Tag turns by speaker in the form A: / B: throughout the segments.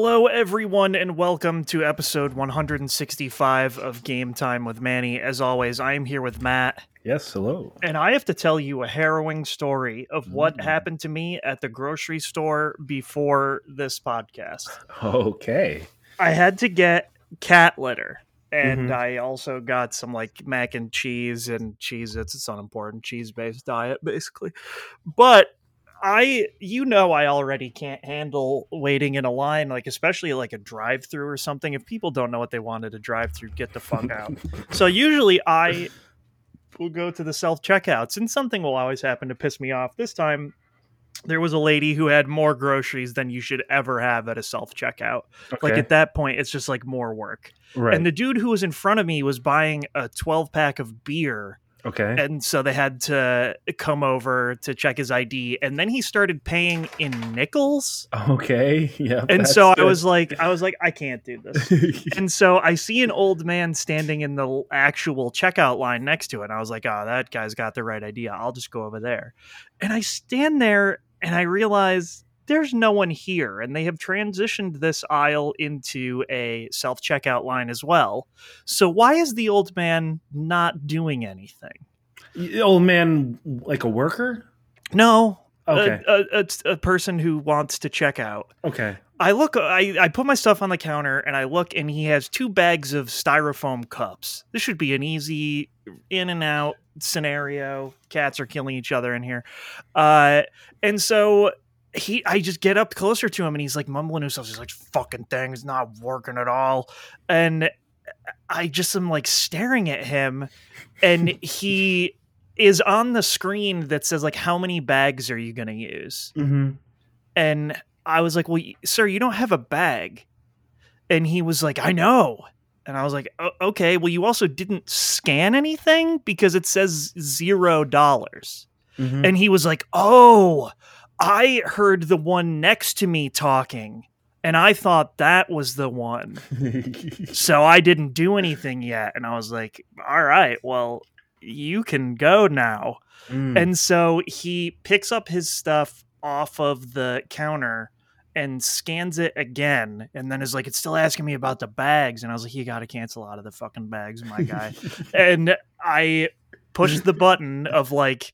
A: Hello, everyone, and welcome to episode 165 of Game Time with Manny. As always, I am here with Matt,
B: Yes, hello.
A: and I have to tell you a harrowing story of what
B: Mm.
A: happened to me at the grocery store before this podcast.
B: Okay.
A: I had to get cat litter. And
B: Mhm.
A: I also got some like mac and cheese and cheese. It's it's unimportant cheese based diet basically, but I you know I already can't handle waiting in a line like especially like a drive through or something. If people don't know what they wanted to drive through, get the fuck out. so usually I will go to the self checkouts, and something will always happen to piss me off. This time. There was a lady who had more groceries than you should ever have at a self checkout. Like at that point, it's just like more work.
B: right.
A: And the dude who was in front of me was buying a 12 pack of beer.
B: Okay.
A: And so they had to come over to check his ID. And then he started paying in nickels.
B: okay. Yeah.
A: And so I was like, I was like, I can't do this. and so I see an old man standing in the actual checkout line next to it. And I was like, oh, that guy's got the right idea. I'll just go over there. And I stand there and I realize there's no one here. And they have transitioned this aisle into a self checkout line as well. So why is the old man not doing anything?
B: Y- old man, like a worker.
A: No.
B: Okay.
A: A, a, a person who wants to check out.
B: okay.
A: I look, I, I put my stuff on the counter and I look, and he has two bags of styrofoam cups. This should be an easy in and out scenario. Cats are killing each other in here. Uh, and so he, I just get up closer to him and he's like mumbling to himself. He's like, fucking thing is not working at all. And I just am like staring at him and he is on the screen that says like, how many bags are you going to use?
B: Mm-hmm.
A: and I was like, "Well, sir, you don't have a bag." And he was like, "I know." And I was like, "O- "Okay, well, you also didn't scan anything because it says zero dollars."
B: Mm-hmm.
A: And he was like, "Oh, I heard the one next to me talking, and I thought that was the one, so I didn't do anything yet." And I was like, "All right, well, you can go now."
B: Mm.
A: And so he picks up his stuff off of the counter and scans it again and then is like, it's still asking me about the bags. And I was like, you got to cancel out of the fucking bags, my guy. and I pushed the button of like,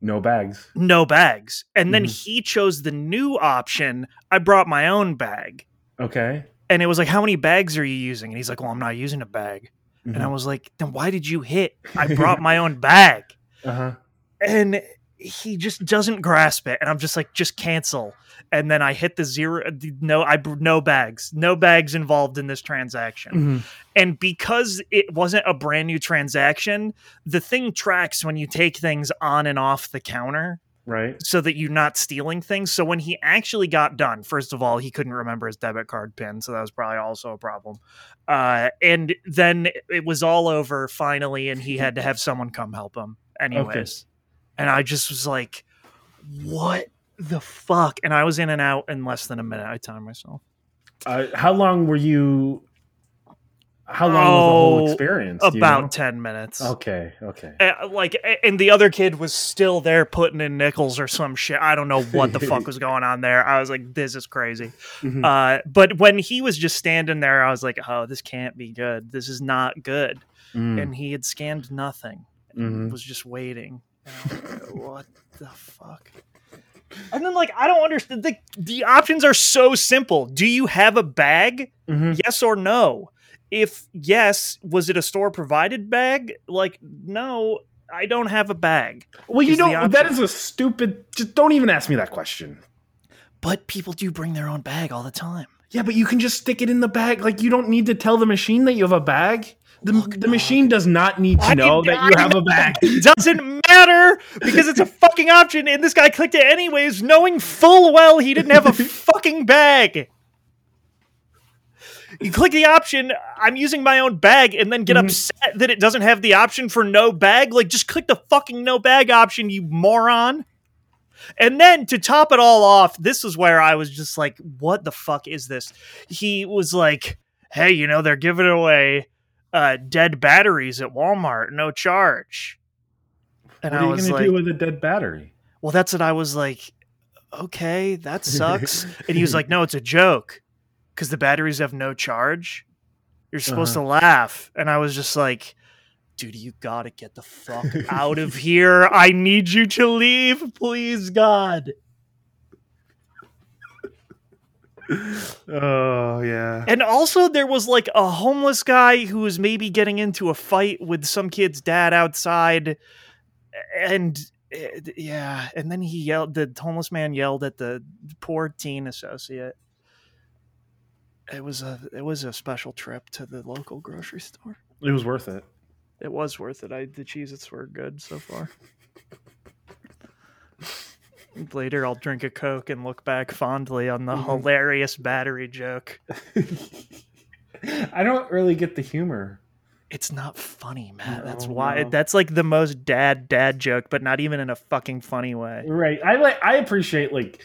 B: no bags.
A: no bags. And then
B: Mhm.
A: he chose the new option. I brought my own bag.
B: Okay.
A: And it was like, how many bags are you using? And he's like, well, I'm not using a bag. And I
B: Mhm.
A: was like, then why did you hit? I brought my own bag.
B: uh-huh.
A: and he just doesn't grasp it and i'm just like just cancel. And then i hit the zero the- no i no bags no bags involved in this transaction.
B: Mhm.
A: and because it wasn't a brand new transaction the thing tracks when you take things on and off the counter
B: Right.
A: so that you're not stealing things. So when he actually got done first of all he couldn't remember his debit card pin so that was probably also a problem. Uh, and then it was all over finally and he had to have someone come help him anyways and i just was like what the fuck and i was in and out in less than a minute i timed myself
B: Uh, how long were you? How long was the whole
A: Oh,
B: experience? do you
A: about
B: know?
A: 10 minutes
B: Okay. Okay.
A: Uh, like and the other kid was still there putting in nickels or some shit i don't know what the fuck was going on there i was like this is crazy
B: Mhm.
A: Uh, but when he was just standing there, I was like, "Oh, this can't be good. This is not good."
B: Mm.
A: And he had scanned nothing.
B: Mhm.
A: Was just waiting. And I was like, what the fuck? And then, like, I don't understand. The, the options are so simple. Do you have a bag?
B: Mhm.
A: Yes or no? If yes, was it a store provided bag? Like, no, I don't have a bag.
B: Well, you
A: is
B: don't. That a stupid. Just don't even ask me that question.
A: But people do bring their own bag all the time.
B: Yeah, but you can just stick it in the bag. Like you don't need to tell the machine that you have a bag. The,
A: Look,
B: the machine does not need to
A: I-
B: know that you have a bag.
A: It doesn't matter because it's a fucking option, and this guy clicked it anyways, knowing full well he didn't have a fucking bag. You click the option, I'm using my own bag, and then get
B: Mhm.
A: upset that it doesn't have the option for no bag. Like, just click the fucking no bag option, you moron. And then to top it all off, this is where I was just like, what the fuck is this? He was like, hey, you know, they're giving away uh, dead batteries at Walmart, no charge. And
B: what
A: I
B: are you
A: was
B: going to
A: like,
B: do with a dead battery?
A: well, that's what I was like, okay, that sucks. and he was like, no, it's a joke. because the batteries have no charge. You're supposed to laugh, and I was just like, "Dude, you gotta get the fuck out of here! I need you to leave, please, God."
B: Oh yeah.
A: And also, there was like a homeless guy who was maybe getting into a fight with some kid's dad outside, and eh, yeah, and then he yelled. The homeless man yelled at the poor teen associate. It was a it was a special trip to the local grocery store.
B: It was worth it.
A: It was worth it. I the Cheez-Its were good so far. Later, I'll drink a Coke and look back fondly on the
B: Mhm.
A: hilarious battery joke.
B: I don't really get the humor.
A: It's not funny, Matt. That's
B: No,
A: why.
B: no.
A: That's like the most dad dad joke, but not even in a fucking funny way.
B: Right. I like I appreciate like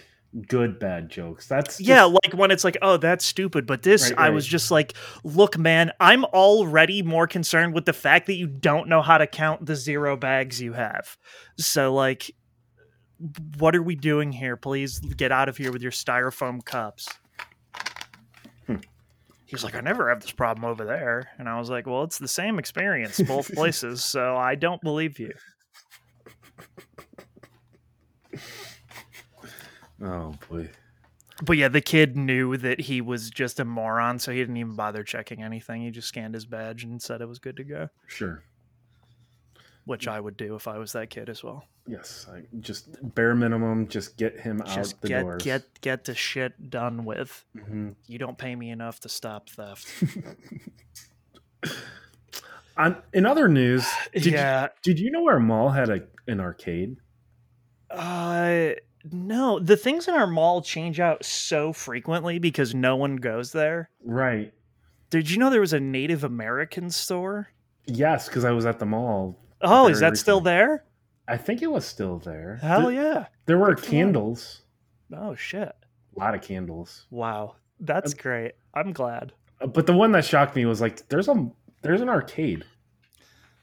B: good bad jokes. That's just,
A: yeah, like when it's like, oh, that's stupid. But this,
B: Right,
A: I was just like, look, man, I'm already more concerned with the fact that you don't know how to count the zero bags you have. So, like, what are we doing here? Please get out of here with your styrofoam cups.
B: Hmm.
A: He was like, I never have this problem over there. And I was like, well, it's the same experience both places. So I don't believe you.
B: Oh boy.
A: But yeah, the kid knew that he was just a moron, so he didn't even bother checking anything. He just scanned his badge and said it was good to go,
B: Sure.
A: Which I would do if I was that kid as well.
B: Yes. I just bare minimum. Just get him
A: Just
B: out the
A: get
B: doors.
A: get get the shit done with.
B: Mhm.
A: You don't pay me enough to stop theft.
B: On, in other news, did
A: yeah.
B: you, did you know our mall had a an arcade?
A: Uh no, the things in our mall change out so frequently because no one goes there.
B: Right.
A: Did you know there was a Native American store?
B: Yes, because I was at the mall.
A: Oh, is that still there?
B: I think it was still there.
A: Hell
B: Th-
A: yeah.
B: There were
A: Good
B: candles.
A: Oh shit.
B: A lot of candles.
A: Wow. That's
B: Um,
A: great. I'm glad.
B: Uh, But the one that shocked me was like, there's a there's an arcade.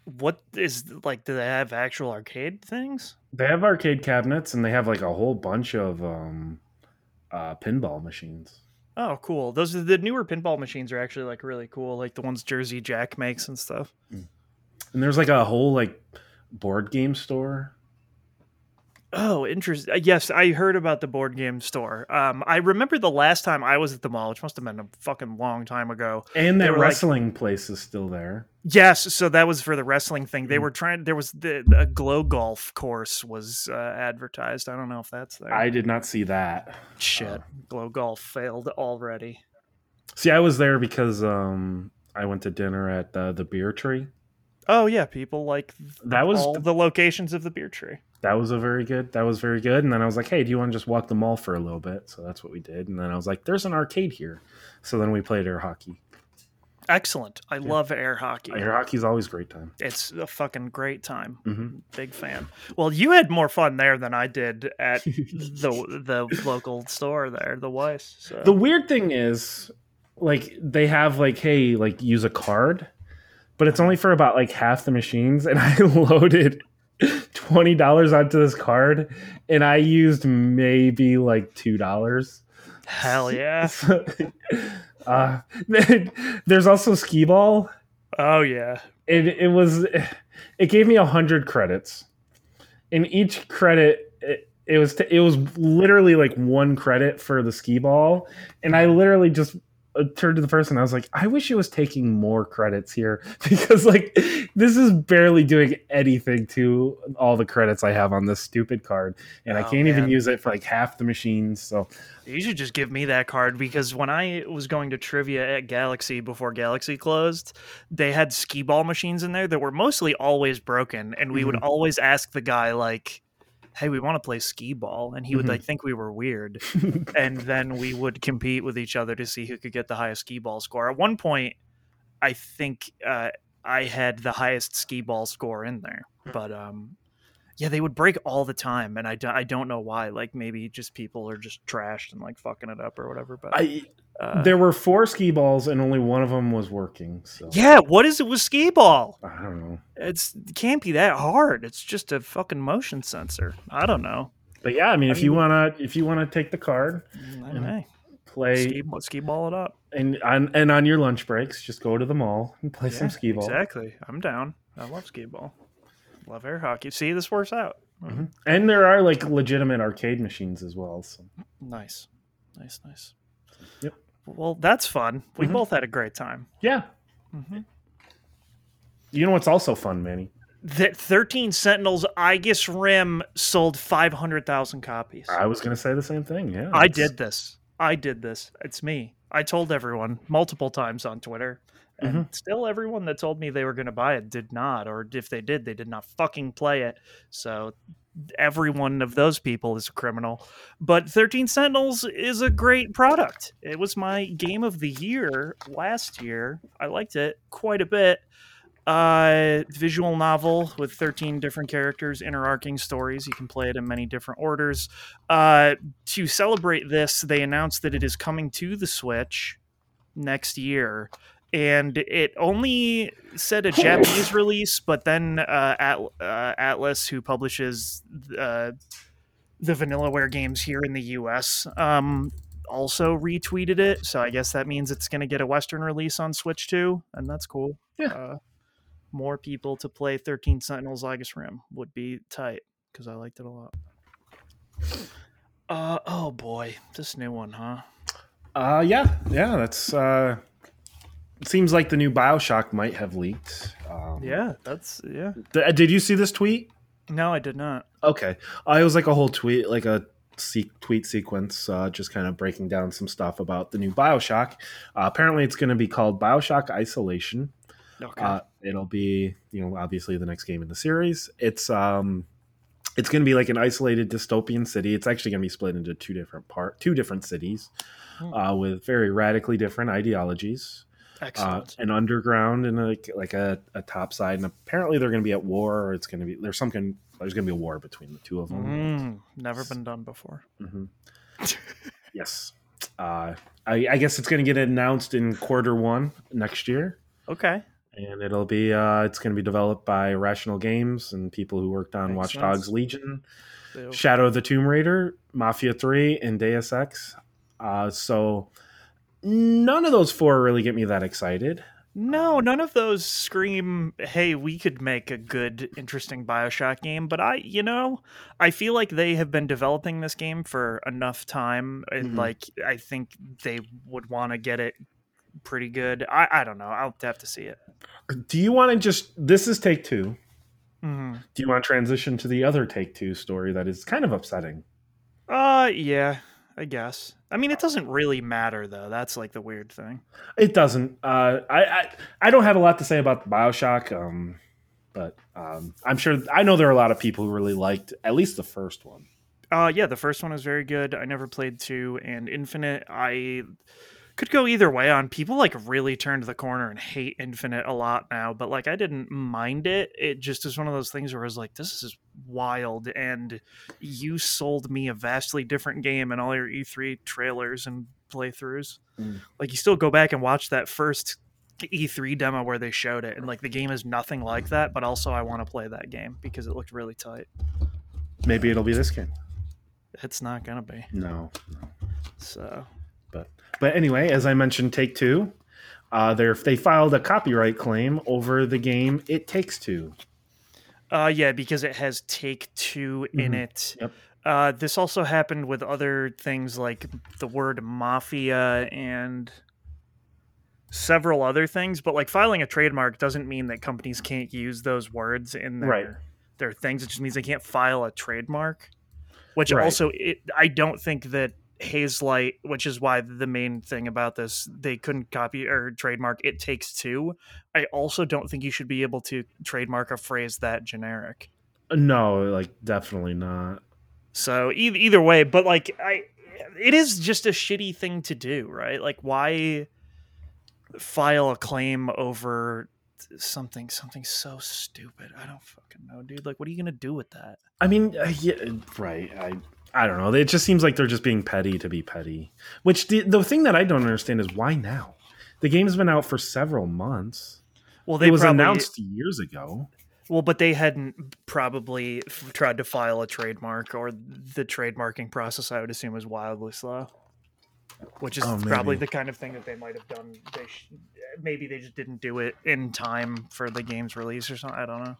A: What is like? Do they have actual arcade things?
B: They have arcade cabinets and they have like a whole bunch of um, uh, pinball machines.
A: Oh, cool. Those are the newer pinball machines are actually like really cool, like the ones Jersey Jack makes and stuff.
B: And there's like a whole like board game store.
A: Oh, interesting. Yes, I heard about the board game store. Um, I remember the last time I was at the mall, which must have been a fucking long time ago.
B: And that
A: were, like-
B: wrestling place is still there.
A: Yes, so that was for the wrestling thing. They
B: Mm.
A: were trying. There was the a glow golf course was uh, advertised. I don't know if that's there.
B: I did not see that.
A: Shit,
B: uh,
A: glow golf failed already.
B: See, I was there because um, I went to dinner at uh, the Beer Tree.
A: Oh yeah, people like
B: That was
A: all the locations of the beer tree.
B: that was a very good. That was very good. And then I was like, hey, do you want to just walk the mall for a little bit? So that's what we did. And then I was like, there's an arcade here. So then we played air hockey.
A: Excellent. I
B: Yeah.
A: love air hockey.
B: Air hockey's always a great time.
A: It's a fucking great time.
B: hmm
A: Big fan. Well, you had more fun there than I did at the the local store there, the Weiss. So.
B: The weird thing is, like, they have like, hey, like, use a card, but it's only for about like half the machines. And I loaded twenty dollars onto this card, and I used maybe like two dollars.
A: Hell yeah.
B: uh, there's also skee ball.
A: Oh yeah.
B: It it was it gave me a hundred credits. and each credit, it, it was it was literally like one credit for the skee ball, and I literally just turned to the person. I was like, I wish it was taking more credits here because like this is barely doing anything to all the credits I have on this stupid card, and I
A: Oh,
B: can't even use it for like half the machines. So
A: You should just give me that card because when I was going to trivia at Galaxy before Galaxy closed, they had skee ball machines in there that were mostly always broken, and we would
B: Mhm.
A: always ask the guy like, "Hey, we want to play skee ball," and he would
B: Mhm.
A: like think we were weird, and then we would compete with each other to see who could get the highest skee ball score. At one point, I think uh, I had the highest skee ball score in there, but um. Yeah, they would break all the time, and I, do, I don't know why. Like maybe just people are just trashed and like fucking it up or whatever. But
B: I
A: uh,
B: there were four skee balls and only one of them was working. So
A: yeah, what is it with skee ball?
B: I don't know.
A: It's it can't be that hard. It's just a fucking motion sensor. I don't know.
B: But yeah, I mean,
A: I
B: if you wanna if you wanna take the card,
A: Hey,
B: play
A: skee, skee ball it up.
B: And on and on your lunch breaks, just go to the mall and play some
A: Yeah,
B: skee ball.
A: Exactly. I'm down. I love skee ball. Love air hockey. See, this works out.
B: Mhm. And there are like legitimate arcade machines as well. So
A: Nice. Nice, nice.
B: Yep.
A: Well, that's fun. We
B: Mhm.
A: both had a great time.
B: yeah,
A: Mm-hmm.
B: you know what's also fun, Manny?
A: That 13 Sentinels Aegis Rim sold 500,000 copies.
B: I was gonna say the same thing. Yeah,
A: I did this. I did this. It's me. I told everyone multiple times on Twitter. And
B: Mm-hmm.
A: still, everyone that told me they were going to buy it did not. Or if they did, they did not fucking play it. So every one of those people is a criminal. But 13 Sentinels is a great product. It was my game of the year last year. I liked it quite a bit. Uh, visual novel with 13 different characters, interarching stories. You can play it in many different orders. Uh, to celebrate this, they announced that it is coming to the Switch next year. And it only said a Japanese release, but then uh, At- uh, Atlus, who publishes uh, the Vanillaware games here in the US, um, also retweeted it. So I guess that means it's going to get a Western release on Switch too, and that's cool.
B: Yeah.
A: Uh, more people to play 13 Sentinels Aegis Rim would be tight because I liked it a lot. Uh oh boy, this new one, huh?
B: Uh, yeah, yeah. That's uh, seems like the new Bioshock might have leaked. Um,
A: Yeah, that's yeah.
B: th- did you see this tweet?
A: No, I did not.
B: Okay, uh, it was like a whole tweet, like a se- tweet sequence, uh, just kind of breaking down some stuff about the new Bioshock. Uh, apparently, it's going to be called Bioshock Isolation.
A: Okay.
B: Uh, it'll be, you know, obviously the next game in the series. It's um, it's going to be like an isolated dystopian city. It's actually going to be split into two different part, two different cities,
A: Hmm.
B: uh, with very radically different ideologies. Uh, an underground and like like a, a top side, and apparently they're going to be at war, or it's going to be there's some there's going to be a war between the two of them.
A: Mm, never been done before.
B: hmm yes, uh, I, I guess it's going to get announced in quarter one next year,
A: Okay.
B: and it'll be uh, it's going to be developed by Rational Games and people who worked on
A: Makes
B: Watch Dogs. Legion, Shadow of the Tomb Raider, Mafia Three, and Deus Ex. Uh, so none of those four really get me that excited.
A: No, none of those scream, hey, we could make a good, interesting Bioshock game. But I, you know, I feel like they have been developing this game for enough time. And,
B: Mhm.
A: like, I think they would want to get it pretty good. I, I don't know. I'll have to see it.
B: Do you want to just? This is take two.
A: hmm
B: Do you want to transition to the other take two story that is kind of upsetting?
A: Uh, yeah, I guess. I mean, it doesn't really matter, though. That's like the weird thing.
B: It doesn't. Uh, I, I I don't have a lot to say about the Bioshock, um, but um, I'm sure I know there are a lot of people who really liked at least the first one.
A: Uh, yeah, the first one is very good. I never played two and Infinite. I could go either way on. People like really turned the corner and hate Infinite a lot now, but like I didn't mind it. It just is one of those things where I was like, this is wild, and you sold me a vastly different game in all your E3 trailers and playthroughs.
B: Mm.
A: Like you still go back and watch that first E3 demo where they showed it, and like the game is nothing like that, but also I want to play that game because it looked really tight.
B: Maybe it'll be this game.
A: It's not gonna be.
B: No,
A: So
B: but but anyway, as I mentioned, Take Two, uh, they they filed a copyright claim over the game It Takes Two.
A: Uh, yeah, because it has Take 2 in
B: Mhm.
A: it.
B: Yep.
A: Uh, this also happened with other things like the word mafia and several other things. But like filing a trademark doesn't mean that companies can't use those words in their
B: Right.
A: their things. It just means they can't file a trademark. Which
B: Right.
A: also, it, I don't think that Hazelight, which is why the main thing about this, they couldn't copy or trademark "It Takes Two. I also don't think you should be able to trademark a phrase that generic.
B: No, like definitely not.
A: So either, either way, but like I, it is just a shitty thing to do, right? Like why file a claim over something something so stupid? I don't fucking know, dude. Like, what are you gonna do with that?
B: I mean, uh, yeah, right. I I don't know. It just seems like they're just being petty to be petty. Which the the thing that I don't understand is why now? The game's been out for several months.
A: Well, they
B: it was
A: probably,
B: announced years ago.
A: Well, but they hadn't probably f- tried to file a trademark, or the trademarking process, I would assume, is wildly slow. which is
B: Oh,
A: probably the kind of thing that they might have done. They sh- maybe they just didn't do it in time for the game's release or something. I don't know.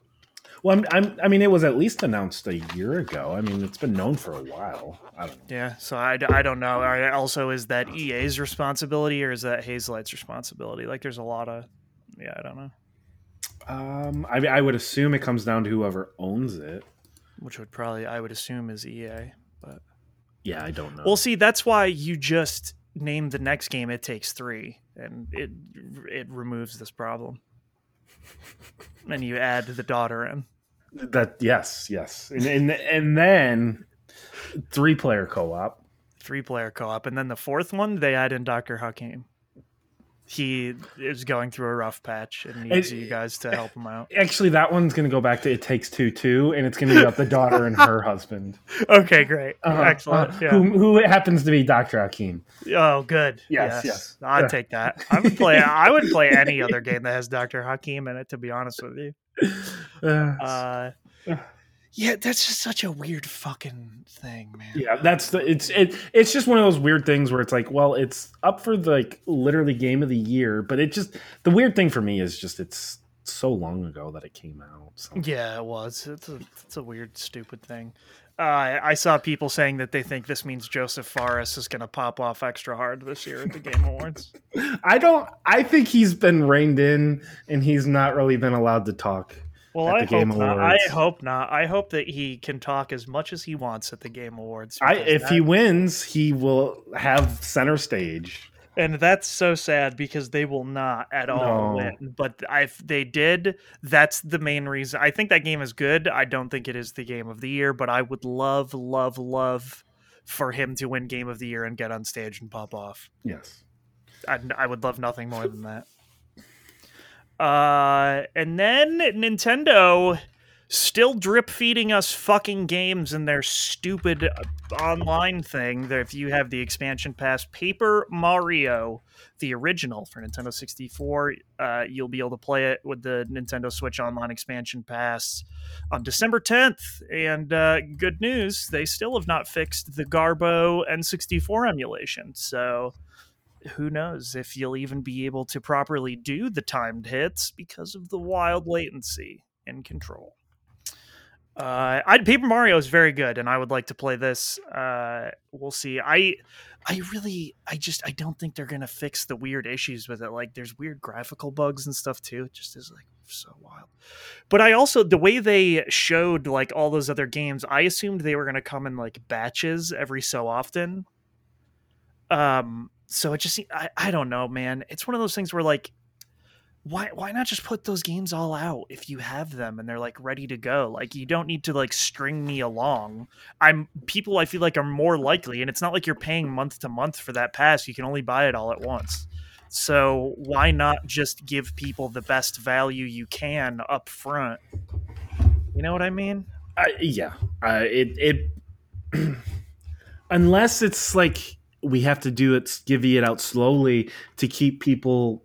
B: Well, I'm, I'm, I mean, it was at least announced a year ago. I mean, it's been known for a while. I don't know.
A: Yeah, so I, I don't know. Also, is that EA's responsibility or is that Hazelight's responsibility? Like, there's a lot of, yeah, I don't know.
B: Um, I, I would assume it comes down to whoever owns it.
A: Which would probably, I would assume, is EA. But
B: Yeah, I don't know.
A: well, see, that's why you just name the next game. It takes three, and it it removes this problem. and you add the daughter in.
B: that yes, yes, and and, and then three player co op.
A: three player co-op and then the fourth one they add in dr hakim he is going through a rough patch and needs
B: And-
A: you guys to help him out
B: Actually, that one's going to go back to It Takes Two too, and it's going to be about the daughter and her husband.
A: okay great
B: Uh-huh,
A: excellent
B: uh,
A: yeah.
B: who, who happens to be Dr. Hakim.
A: oh good
B: Yes, yes.
A: i'd
B: Yeah.
A: take that i would play i would play any other game that has dr hakim in it to be honest with you
B: Uh,
A: uh yeah that's just such a weird fucking thing man
B: yeah, that's the it's it it's just one of those weird things where it's like, well, it's up for the, like literally game of the year, but it just the weird thing for me is just it's so long ago that it came out. So.
A: Yeah, it was. It's a it's a weird, stupid thing. Uh, I saw people saying that they think this means Josef Fares is going to pop off extra hard this year at the Game Awards.
B: I don't. I think he's been reined in, and he's not really been allowed to talk.
A: Well, I hope not. I hope not. I hope that he can talk as much as he wants at the Game Awards.
B: I if he wins, he will have center stage.
A: and that's so sad because they will not at all
B: No.
A: win. But if they did, that's the main reason. I think that game is good. I don't think it is the game of the year, but I would love, love, love for him to win Game of the Year and get on stage and pop off.
B: Yes.
A: I, I would love nothing more than that. Uh, and then Nintendo still drip feeding us fucking games in their stupid online thing. That if you have the expansion pass, Paper Mario, the original for Nintendo 64, uh, you'll be able to play it with the Nintendo Switch Online expansion pass on December 10th. And uh, good news, they still have not fixed the Garbo N64 emulation. So who knows if you'll even be able to properly do the timed hits because of the wild latency in control. Uh, I, Paper Mario is very good, and I would like to play this. Uh, we'll see. I, I really, I just, I don't think they're gonna fix the weird issues with it. Like, there's weird graphical bugs and stuff too. It just is like so wild. But I also, the way they showed like all those other games, I assumed they were gonna come in like batches every so often. Um, so it just I, I don't know man. It's one of those things where like why why not just put those games all out if you have them and they're like ready to go? Like you don't need to like string me along. I'm people i feel like are more likely and it's not like you're paying month to month for that pass. You can only buy it all at once. So why not just give people the best value you can up front you know what i mean?
B: I, yeah. Uh, it it unless it's like we have to do it, divvy it out slowly to keep people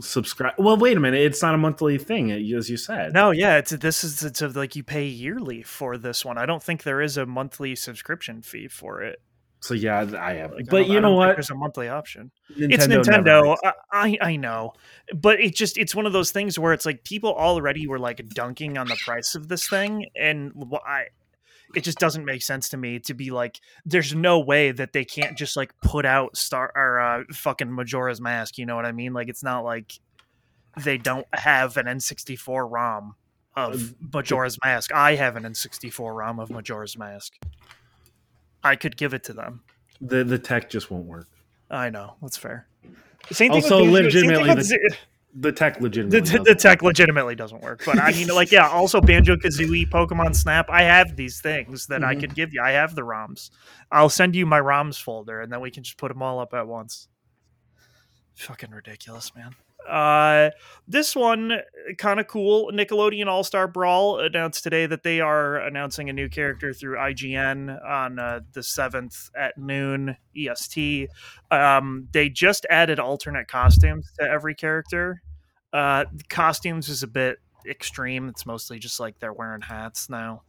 B: subscribe. Well, wait a minute. It's not a monthly thing, as you said.
A: no yeah it's this is it's a, like you pay yearly for this one i don't think there is a monthly subscription fee for it
B: So yeah, I have.
A: Like,
B: but
A: don't-
B: you know what?
A: There's a monthly option.
B: Nintendo
A: it's Nintendo. I, I I know, but it just it's one of those things where it's like people already were like dunking on the price of this thing, and I. It just doesn't make sense to me to be like, there's no way that they can't just like put out Star or uh, fucking Majora's Mask. You know what I mean? Like, it's not like they don't have an N64 ROM of Majora's Mask. I have an N64 ROM of Majora's Mask. I could give it to them.
B: the the tech just won't work.
A: I know that's fair. Same thing
B: Also,
A: with Banjo- same thing
B: legitimately,
A: with
B: the- The tech legitimately.
A: the, the
B: work.
A: tech legitimately doesn't work. But I mean, like, yeah. Also, Banjo Kazooie, Pokemon Snap. I have these things that I
B: Mhm.
A: could give you. I have the ROMs. I'll send you my ROMs folder, and then we can just put them all up at once. Fucking ridiculous, man. Uh, this one kind of cool. Nickelodeon All Star Brawl announced today that they are announcing a new character through IGN on uh, the seventh at noon EST. Um, they just added alternate costumes to every character. Uh, costumes is a bit extreme. It's mostly just like they're wearing hats now.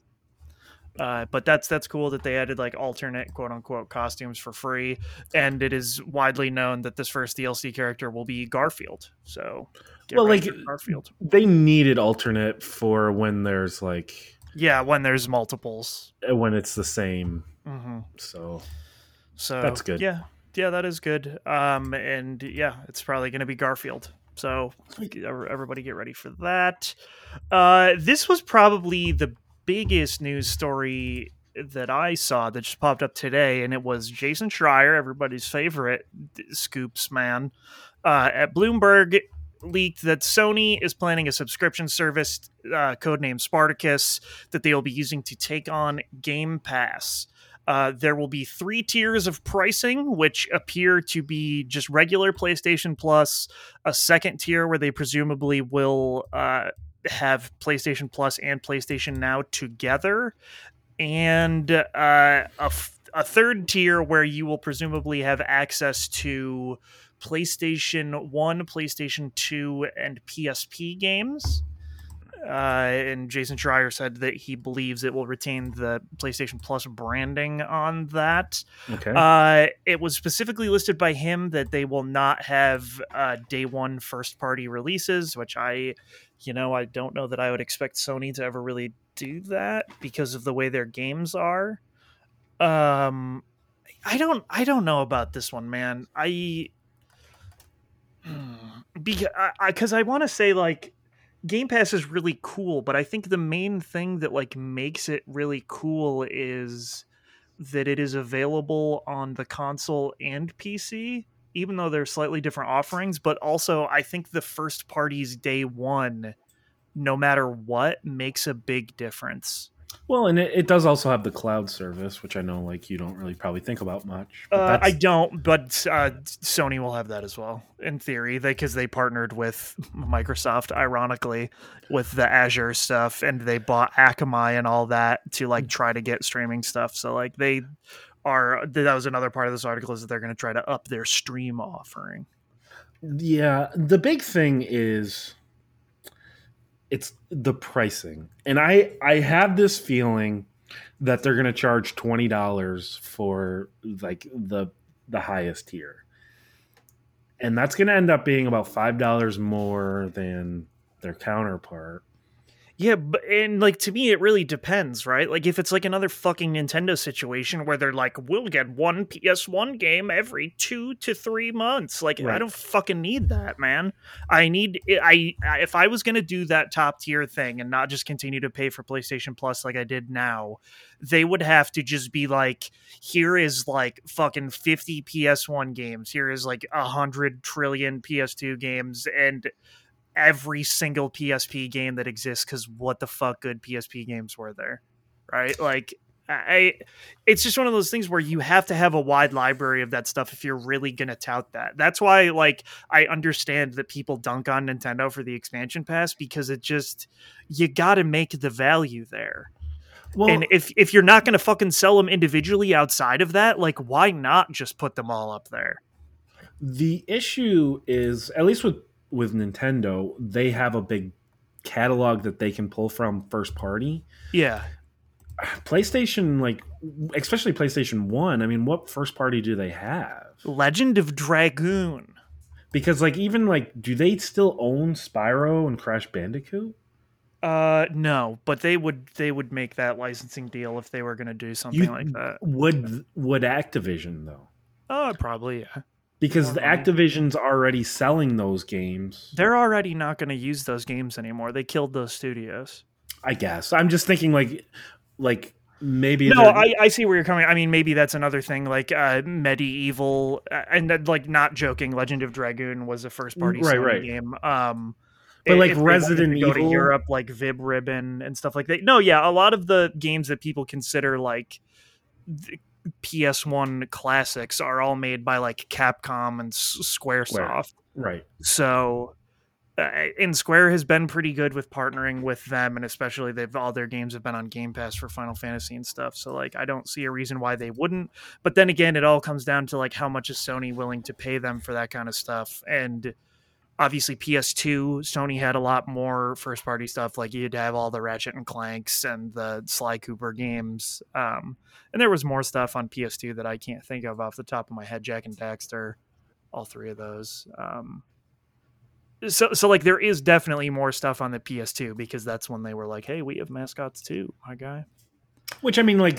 A: Uh, but that's that's cool that they added like alternate quote unquote costumes for free, and it is widely known that this first DLC character will be Garfield. So,
B: well, like Garfield, they needed alternate for when there's like
A: yeah, when there's multiples,
B: uh, when it's the same.
A: Mm-hmm.
B: So,
A: so
B: that's good.
A: Yeah, yeah, that is good. Um, and yeah, it's probably going to be Garfield. So everybody get ready for that. Uh, this was probably the biggest news story that I saw that just popped up today, and it was Jason Schreier, everybody's favorite scoops man, uh, at Bloomberg leaked that Sony is planning a subscription service, uh, codenamed Spartacus, that they will be using to take on Game Pass. Uh, there will be three tiers of pricing, which appear to be just regular PlayStation Plus, a second tier where they presumably will uh, have PlayStation Plus and PlayStation Now together, and uh, a, f- a third tier where you will presumably have access to PlayStation 1, PlayStation 2, and PSP games. Uh, and Jason Schreier said that he believes it will retain the PlayStation Plus branding on that.
B: Okay.
A: Uh, it was specifically listed by him that they will not have uh, day one first party releases, which I, you know, I don't know that I would expect Sony to ever really do that because of the way their games are. Um, I don't, I don't know about this one, man. I, because I, because I want to say like Game Pass is really cool, but I think the main thing that like makes it really cool is that it is available on the console and PC, even though they're slightly different offerings. But also, I think the first party's day one, no matter what, makes a big difference.
B: Well, and it, it, does also have the cloud service, which I know like you don't really probably think about much.
A: Uh, I don't, but uh, Sony will have that as well in theory, because they, they, partnered with Microsoft, ironically, with the Azure stuff, and they bought Akamai and all that to like try to get streaming stuff. So like they are that was another part of this article is that they're going to try to up their stream offering.
B: Yeah, the big thing is it's the pricing. And I I have this feeling that they're going to charge $20 for like the the highest tier. And that's going to end up being about $5 more than their counterpart.
A: Yeah, but and like to me, it really depends, right? Like if it's like another fucking Nintendo situation where they're like, we'll get one PS1 game every two to three months. Like right. I don't fucking need that, man. I need eh, I, I if I was gonna do that top tier thing and not just continue to pay for PlayStation Plus like I did now, they would have to just be like, here is like fucking fifty PS1 games. Here is like a hundred trillion PS2 games and every single PSP game that exists because what the fuck good PSP games were there, right? Like, I, it's just one of those things where you have to have a wide library of that stuff if you're really gonna tout that. That's why, like, I understand that people dunk on Nintendo for the expansion pass because it just you got to make the value there. Well, and if if you're not gonna fucking sell them individually outside of that, like, why not just put them all up there?
B: The issue is, at least with with Nintendo, they have a big catalog that they can pull from first party.
A: Yeah.
B: PlayStation, like, especially PlayStation 1, I mean, what first party do they have?
A: Legend of Dragoon.
B: Because, like, even, like, do they still own Spyro and Crash Bandicoot?
A: Uh, no, but they would they would make that licensing deal if they were going to do something you, like that.
B: Would would Activision though?
A: Oh, probably yeah
B: because the Activision's already selling those games.
A: They're already not going to use those games anymore. They killed those studios.
B: I guess. I'm just thinking like like maybe
A: no I, I see where you're coming i mean maybe that's another thing like uh MediEvil uh, and like not joking legend of dragoon was a first party right, right. game um
B: but like resident
A: evil to europe like vib ribbon and stuff like that no yeah a lot of the games that people consider like PS1 classics are all made by like Capcom and Squaresoft. Square.
B: Right.
A: So uh, and Square has been pretty good with partnering with them, and especially they've all their games have been on Game Pass for Final Fantasy and stuff. So like, I don't see a reason why they wouldn't. But then again, it all comes down to like how much is Sony willing to pay them for that kind of stuff, and obviously PS2, Sony had a lot more first party stuff. Like you'd have all the Ratchet and Clanks and the Sly Cooper games. Um, and there was more stuff on PS2 that I can't think of off the top of my head. Jak and Daxter, all three of those. Um, so, so like there is definitely more stuff on the PS2 because that's when they were like, "Hey, we have mascots too, my guy."
B: Which I mean, like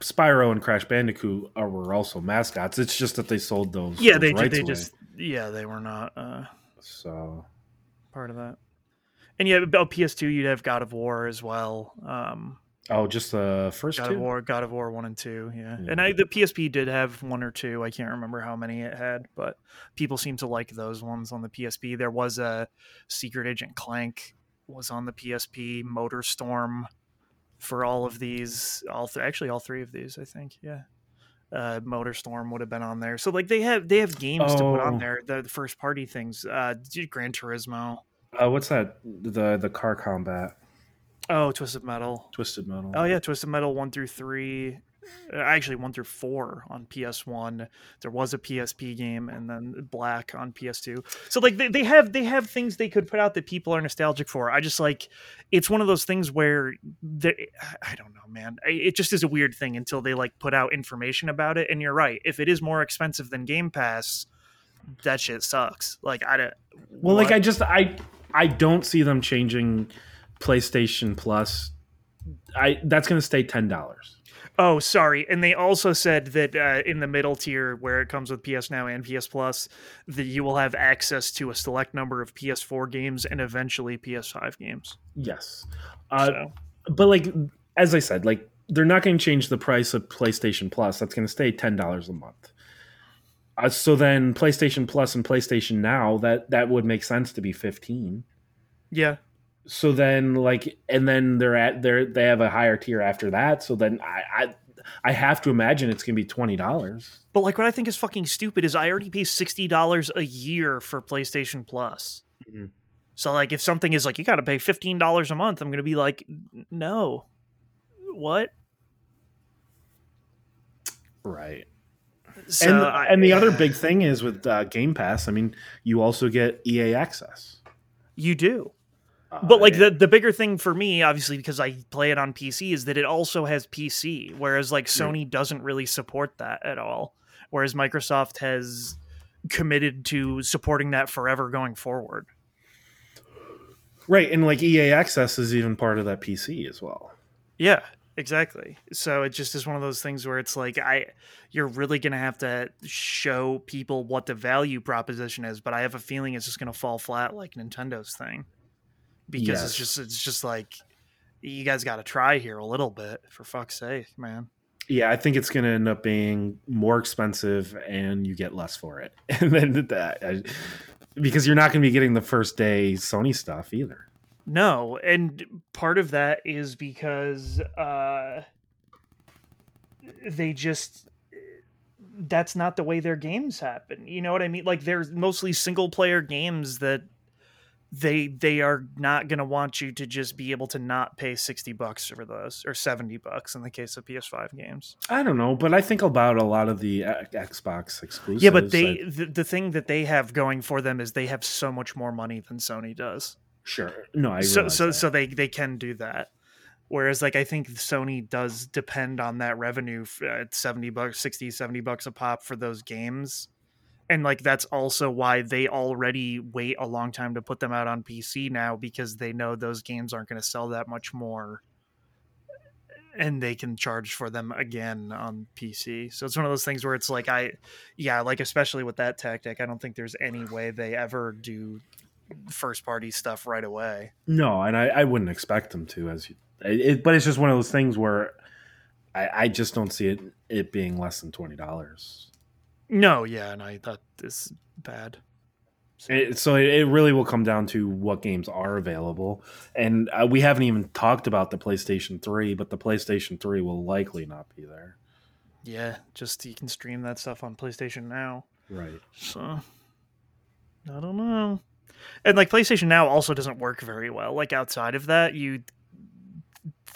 B: Spyro and Crash Bandicoot are, were also mascots. It's just that they sold those.
A: Yeah,
B: those
A: they they
B: away.
A: just yeah they were not uh,
B: so
A: part of that. And yeah, about PS2, you'd have God of War as well. Um,
B: oh, just the first
A: God
B: two.
A: of War, God of War one and two, yeah.
B: Yeah.
A: And I, the PSP did have one or two. I can't remember how many it had, but people seem to like those ones on the PSP. There was a Secret Agent Clank was on the PSP, Motor Storm for all of these. All th- actually all three of these, I think. Yeah. Uh, Motor Storm would have been on there. So like they have they have games to put
B: Oh.
A: on there. The, the first party things. Uh, Gran Turismo.
B: Uh, what's that? The the car combat,
A: Oh, Twisted Metal.
B: Twisted Metal.
A: Oh yeah, Twisted Metal one through three, Uh, actually one through four on PS One. There was a PSP game, and then Black on PS2. So like they, they have they have things they could put out that people are nostalgic for. I just like it's one of those things where they, I don't know, man. It just is a weird thing until they like put out information about it. And you're right, if it is more expensive than Game Pass, that shit sucks. Like I don't.
B: Well, like? I just I I don't see them changing PlayStation Plus. I that's going to stay ten dollars.
A: Oh, sorry. And they also said that uh, in the middle tier, where it comes with PS Now and PS Plus, that you will have access to a select number of PS4 games and eventually PS5 games.
B: Yes, uh,
A: so,
B: but like as I said, like they're not going to change the price of PlayStation Plus. That's going to stay ten dollars a month. Uh, so then PlayStation Plus and PlayStation Now that that would make sense to be fifteen.
A: yeah.
B: So then like and then they're at they're they have a higher tier after that. So then I I, I have to imagine it's to be twenty dollars.
A: But like, what I think is fucking stupid is I already pay sixty dollars a year for PlayStation Plus.
B: Mhm.
A: So like, if something is like you got to pay fifteen dollars a month, I'm gonna be like, no, what?
B: Right.
A: So
B: and,
A: I-
B: and the other big thing is with uh, Game Pass. I mean, you also get EA access.
A: you do. But like the the bigger thing for me, obviously because I play it on PC, is that it also has PC, whereas like Sony doesn't really support that at all. Whereas Microsoft has committed to supporting that forever going forward.
B: right, and like EA access is even part of that PC as well.
A: Yeah, exactly. So it just is one of those things where it's like I you're really going to have to show people what the value proposition is, but I have a feeling it's just going to fall flat like Nintendo's thing. Because it's just it's just like you guys got to try here a little bit for fuck's sake, man.
B: Yeah, I think it's going to end up being more expensive, and you get less for it. And then that, I, because you're not going to be getting the first day Sony stuff either.
A: No, and part of that is because uh they just that's not the way their games happen. You know what I mean? Like they're mostly single player games that they they are not going to want you to just be able to not pay 60 bucks for those or 70 bucks in the case of PS5 games.
B: I don't know, but I think about a lot of the uh, Xbox exclusives.
A: Yeah, but they
B: I-
A: the, the thing that they have going for them is they have so much more money than Sony does.
B: sure, no, I
A: so so
B: that.
A: so they they can do that whereas like i think sony does depend on that revenue at 70 bucks 60 70 bucks a pop for those games and like that's also why they already wait a long time to put them out on pc now because they know those games aren't going to sell that much more and they can charge for them again on pc so it's one of those things where it's like i yeah like especially with that tactic i don't think there's any way they ever do first party stuff right away
B: No, and I, I wouldn't expect them to, as you, it, but it's just one of those things where I, I just don't see it it being less than twenty dollars.
A: No, yeah, and I thought this bad.
B: It, so it, it really will come down to what games are available, and uh, we haven't even talked about the PlayStation Three, but the PlayStation Three will likely not be there.
A: Yeah, just you can stream that stuff on PlayStation Now.
B: Right.
A: So I don't know. And like PlayStation Now also doesn't work very well. Like outside of that, you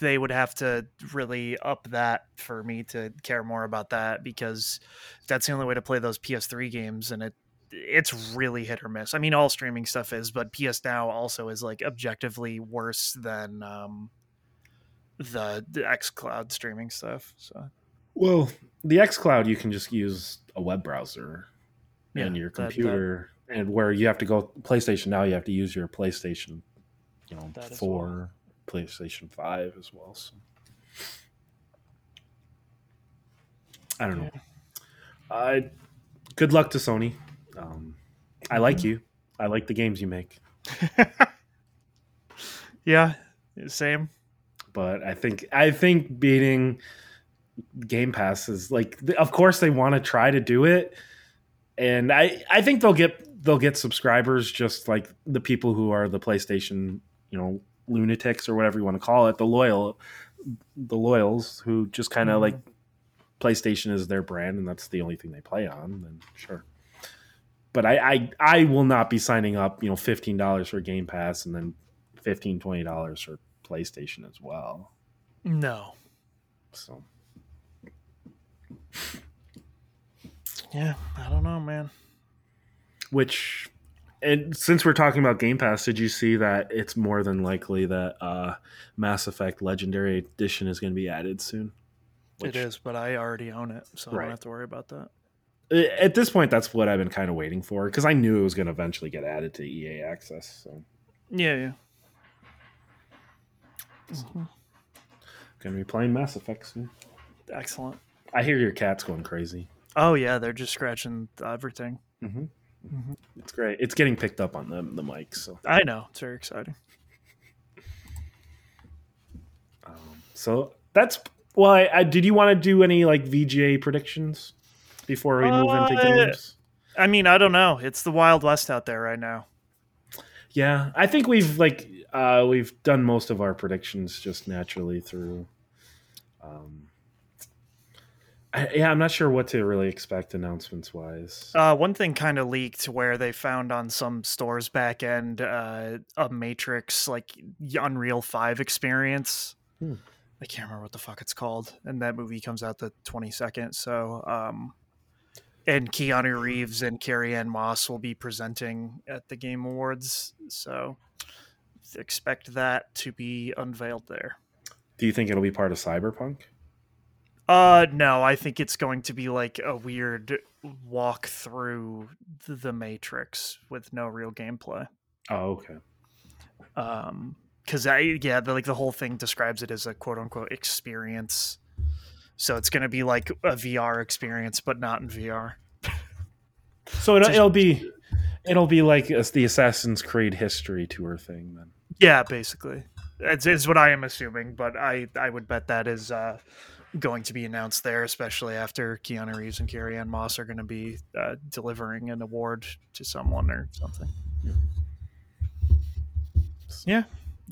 A: they would have to really up that for me to care more about that because that's the only way to play those PS3 games and it it's really hit or miss. I mean, all streaming stuff is, but PS Now also is like objectively worse than um, the, the X Cloud streaming stuff. So
B: Well, the xCloud you can just use a web browser
A: Yeah,
B: and your
A: that- that-
B: computer, and where you have to go PlayStation now, you have to use your PlayStation, you know,
A: That
B: four, PlayStation Five as well. So I don't know. Uh, good luck to Sony. Um, I like
A: Mhm.
B: you. I like the games you make,
A: yeah, same.
B: but I think I think beating Game Pass is like, of course they want to try to do it, and I I think they'll get they'll get subscribers just like the people who are the PlayStation you know lunatics or whatever you want to call it, the loyal the loyals who just kind of
A: Mhm.
B: like PlayStation is their brand and that's the only thing they play on. Then sure. But I, I I will not be signing up, you know, fifteen dollars for Game Pass and then 15 20 dollars for PlayStation as well.
A: No.
B: So
A: Yeah, I don't know, man.
B: which and since we're talking about Game Pass, did you see that it's more than likely that uh, Mass Effect Legendary Edition is going to be added soon? Which-
A: it is, but I already own it, so I don't have to worry about that.
B: At this point, that's what I've been kind of waiting for because I knew it was going to eventually get added to EA Access. So
A: Yeah, yeah. Mhm.
B: going to be playing Mass Effect soon.
A: Excellent.
B: I hear your cat's going crazy.
A: Oh yeah, they're just scratching everything.
B: Mm-hmm.
A: Mhm.
B: It's great. It's getting picked up on the the mic. So,
A: I know it's very exciting.
B: um, so that's well. I, I, did you want to do any like VGA predictions before we move into
A: Uh,
B: games?
A: I mean, I don't know. It's the Wild West out there right now.
B: Yeah, I think we've like uh, we've done most of our predictions just naturally through. Um, I, yeah, I'm not sure what to really expect announcements wise.
A: Uh, one thing kind of leaked where they found on some stores back end uh, a Matrix like Unreal Five experience.
B: Hmm.
A: I can't remember what the fuck it's called, and that movie comes out the twenty second. So, um, and Keanu Reeves and Carrie Ann Moss will be presenting at the Game Awards. So, expect that to be unveiled there.
B: Do you think it'll be part of Cyberpunk?
A: Uh, no, I think it's going to be like a weird walk through the Matrix with no real gameplay.
B: Oh, okay.
A: Um, because I yeah, the, like the whole thing describes it as a quote unquote experience. So it's going to be like a VR experience, but not in VR.
B: So it'll, it'll be it'll be like the Assassin's Creed history tour thing then.
A: Yeah, basically, it's, it's what I am assuming. But I I would bet that is uh going to be announced there, especially after Keanu Reeves and Carrie Ann Moss are going to be uh, delivering an award to someone or something. Yeah.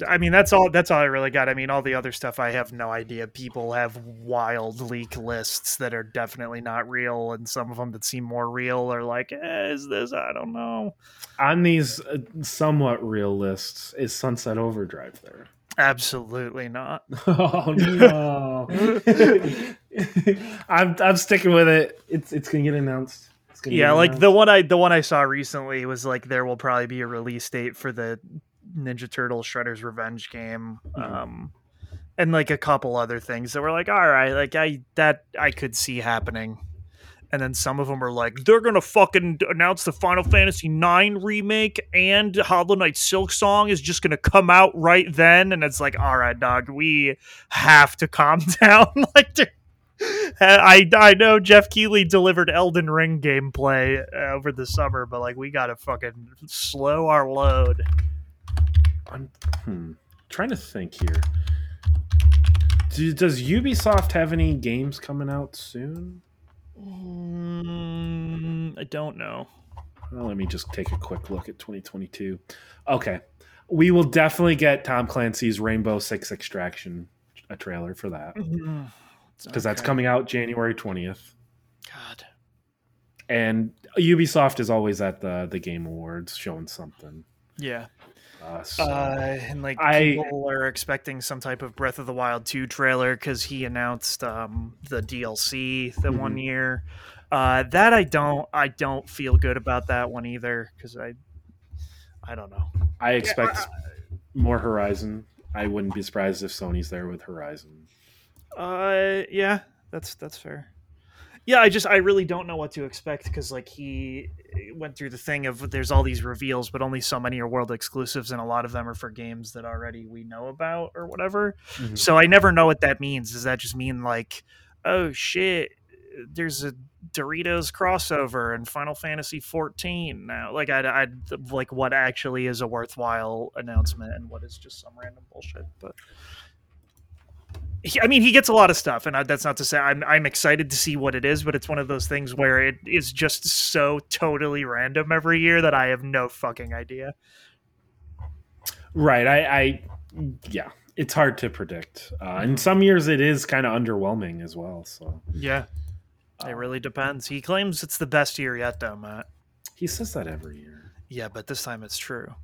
A: I mean that's all that's all I really got. I mean all the other stuff I have no idea. People have wild leak lists that are definitely not real and some of them that seem more real are like, eh, is this I don't know.
B: On these uh, somewhat real lists, is Sunset Overdrive there?
A: Absolutely not.
B: Oh no! I'm I'm sticking with it. It's it's gonna get announced. It's gonna
A: Yeah,
B: get
A: like the one I the one I saw recently was like there will probably be a release date for the Ninja Turtle Shredder's Revenge game.
B: Mhm.
A: Um and like a couple other things that were like, all right, like I that I could see happening. And then some of them are like, they're gonna fucking announce the Final Fantasy IX remake and Hollow Knight Silksong is just gonna come out right then. And it's like, all right, dog, we have to calm down. like, I I know Jeff Keighley delivered Elden Ring gameplay uh, over the summer, but like we gotta fucking slow our load.
B: I'm hmm, trying to think here. Do, does Ubisoft have any games coming out soon?
A: Mm, I don't know.
B: Well, let me just take a quick look at 2022. Okay, we will definitely get Tom Clancy's Rainbow Six Extraction a trailer for that because that's
A: Okay.
B: coming out January 20th.
A: God.
B: And Ubisoft is always at the the Game Awards showing something.
A: Yeah.
B: Uh, so,
A: Uh, and like
B: I-
A: people are expecting some type of Breath of the Wild 2 trailer because he announced um, the DLC the one
B: Mhm.
A: year. Uh, that I don't. I don't feel good about that one either because I. I don't know.
B: I expect more Horizon. I wouldn't be surprised if Sony's there with Horizon.
A: Uh, yeah, that's that's fair. Yeah, I just I really don't know what to expect because like he went through the thing of there's all these reveals, but only so many are world exclusives, and a lot of them are for games that already we know about or whatever.
B: Mhm.
A: So I never know what that means. Does that just mean like, oh shit, there's a Doritos crossover and Final Fantasy 14 now? Like I, I like what actually is a worthwhile announcement and what is just some random bullshit. But he, I mean, he gets a lot of stuff, and I, that's not to say I'm I'm excited to see what it is, but it's one of those things where it is just so totally random every year that I have no fucking idea.
B: Right. I, I yeah, it's hard to predict. Uh,
A: Mm-hmm.
B: and some years it is kind of underwhelming as well. So
A: Yeah, it really depends. He claims it's the best year yet, though, Matt.
B: he says that every year.
A: Yeah, but this time it's true.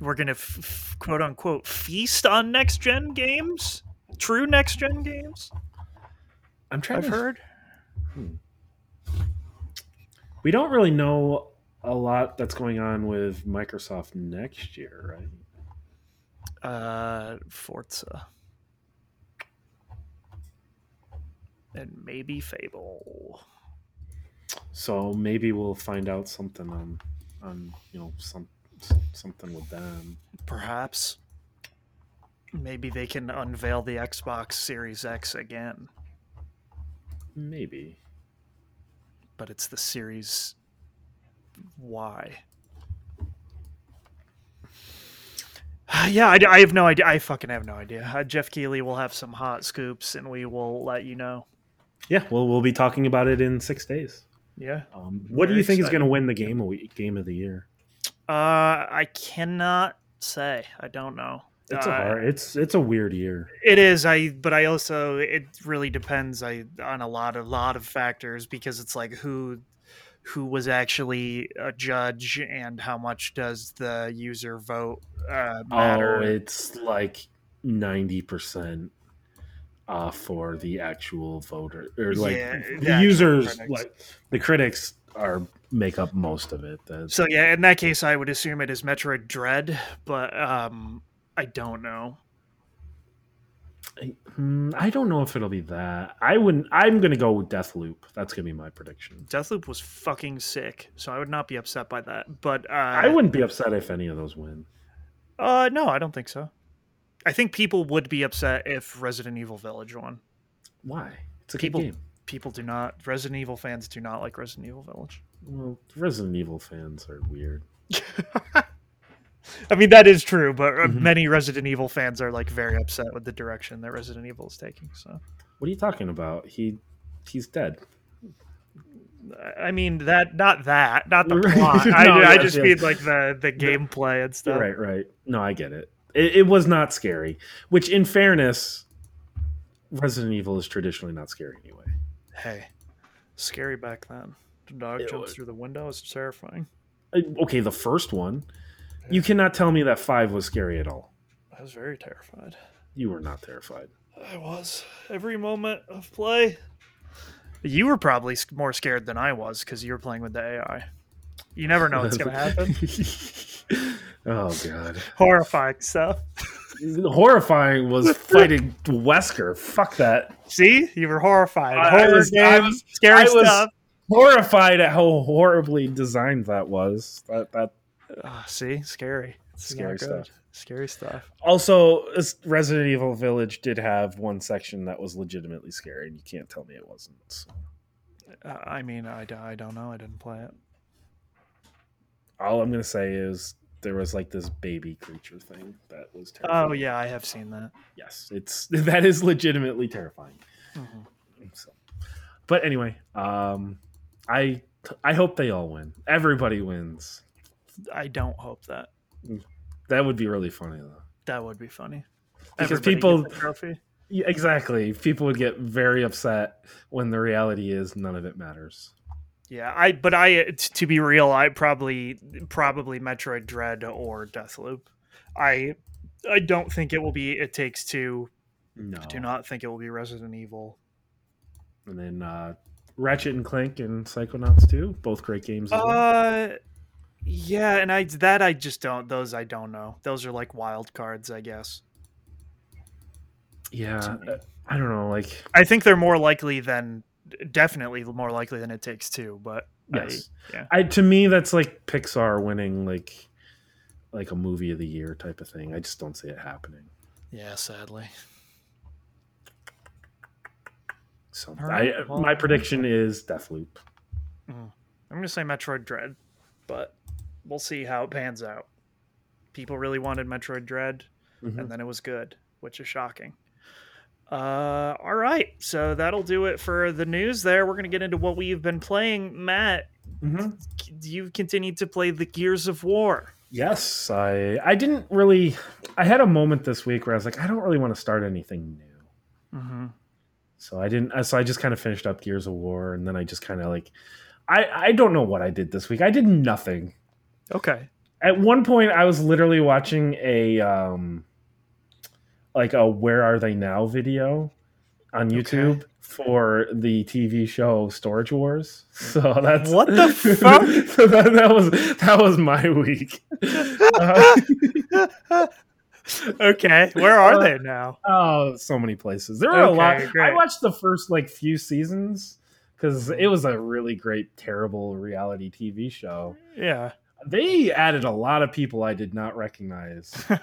A: We're gonna f- f- quote unquote feast on next gen games, true next gen games.
B: I'm trying
A: I've
B: to.
A: heard.
B: We don't really know a lot that's going on with Microsoft next year, right?
A: Uh, Forza, and maybe Fable.
B: So maybe we'll find out something on, on you know some something with them.
A: Perhaps. Maybe they can unveil the Xbox Series X again,
B: Maybe.
A: but it's the Series Y. Yeah, I, I have no idea. I fucking have no idea. Uh, Jeff Keighley will have some hot scoops, and we will let you know.
B: Yeah. Well, we'll be talking about it in six days.
A: Yeah.
B: Um, what do you think is going to win the game game of the year?
A: Uh, I cannot say. I don't know.
B: It's a
A: Uh,
B: hard. It's it's a weird year.
A: It is. I but I also it really depends. I on a lot of lot of factors because it's like who who was actually a judge and how much does the user vote uh, matter.
B: Oh, it's like ninety percent uh, for the actual voter or like
A: Yeah, the
B: the users.
A: critics.
B: Like the critics are make up most of it. That's,
A: so yeah, in that case, I would assume it is Metroid Dread, but um, I don't know.
B: I, hmm, I don't know if it'll be that. I wouldn't. I'm gonna go with Deathloop. That's gonna be my prediction.
A: Deathloop was fucking sick, so I would not be upset by that. But uh,
B: I wouldn't be upset if any of those win.
A: Uh, no, I don't think so. I think people would be upset if Resident Evil Village won.
B: Why? It's a
A: People-
B: good game.
A: People do not. Resident Evil fans do not like Resident Evil Village.
B: Well, Resident Evil fans are weird.
A: I mean, that is true, but uh
B: Mhm.
A: many Resident Evil fans are like very upset with the direction that Resident Evil is taking. So,
B: What are you talking about? He he's dead.
A: I mean, that not that, not the plot.
B: No,
A: I, I just
B: yes.
A: mean like the the gameplay and stuff.
B: Right, right. No, I get it. it. It was not scary. Which, in fairness, Resident Evil is traditionally not scary anyway.
A: Hey, scary back then. The dog
B: It
A: jumps
B: was-
A: through the window. It's terrifying.
B: Uh, Okay, the first one. You cannot tell me that five was scary at all.
A: I was very terrified.
B: You were not terrified.
A: I was every moment of play. You were probably more scared than I was because you were playing with the AI. You never know what's going to happen.
B: oh god.
A: Horrifying stuff.
B: Horrifying was fighting Wesker. Fuck that.
A: See, you were horrified.
B: I- I
A: Horror
B: was- I was-
A: scary
B: I was-
A: stuff.
B: Horrified at how horribly designed that was. That that
A: Ah, see, scary. It's
B: Scary
A: good. Scary stuff.
B: also Resident Evil Village did have one section that was legitimately scary, and you can't tell me it wasn't. So.
A: Uh, I mean, I, I don't know. I didn't play it.
B: All I'm gonna say is there was like this baby creature thing that was terrifying.
A: Oh yeah, I have seen that.
B: yes, it's that is legitimately terrifying.
A: Mhm.
B: So, but anyway, um, I I hope they all win. Everybody wins.
A: I don't hope that.
B: That would be really funny though.
A: That would be funny.
B: Because
A: Everybody
B: people-
A: trophy.
B: Yeah, exactly. People would get very upset when the reality is none of it matters.
A: Yeah, I but I to be real, I probably probably Metroid Dread or Deathloop. I I don't think it will be It Takes Two.
B: No.
A: I do not think it will be Resident Evil.
B: And then uh, Ratchet and Clank and Psychonauts 2, both great games. As well.
A: Uh, yeah, and I that I just don't. Those I don't know. Those are like wild cards, I guess.
B: Yeah, I don't know. Like,
A: I think they're more likely than definitely more likely than it takes two. But
B: yes,
A: I, yeah.
B: I to me that's like Pixar winning like like a movie of the year type of thing. I just don't see it happening.
A: Yeah, sadly.
B: So
A: right,
B: I,
A: well-
B: my prediction is Deathloop. Mm.
A: I'm gonna say Metroid Dread, but we'll see how it pans out. People really wanted Metroid Dread,
B: Mhm.
A: and then it was good, which is shocking. Uh, all right, so that'll do it for the news. There, we're gonna get into what we've been playing. Matt,
B: Mhm.
A: you've continued to play the Gears of War.
B: Yes, I I didn't really. I had a moment this week where I was like, I don't really want to start anything new.
A: Mm-hmm.
B: So I didn't. So I just kind of finished up Gears of War, and then I just kind of like, I I don't know what I did this week. I did nothing.
A: Okay.
B: At one point, I was literally watching a um, like a "Where Are They Now" video on YouTube for the TV show Storage Wars. So that's
A: What the fuck?
B: so that, that was that was my week. Uh,
A: okay, where are
B: Uh,
A: they now?
B: Oh, so many places. There were a lot.
A: Great.
B: I watched the first like few seasons because it was a really great, terrible reality TV show.
A: Yeah.
B: They added a lot of people I did not recognize.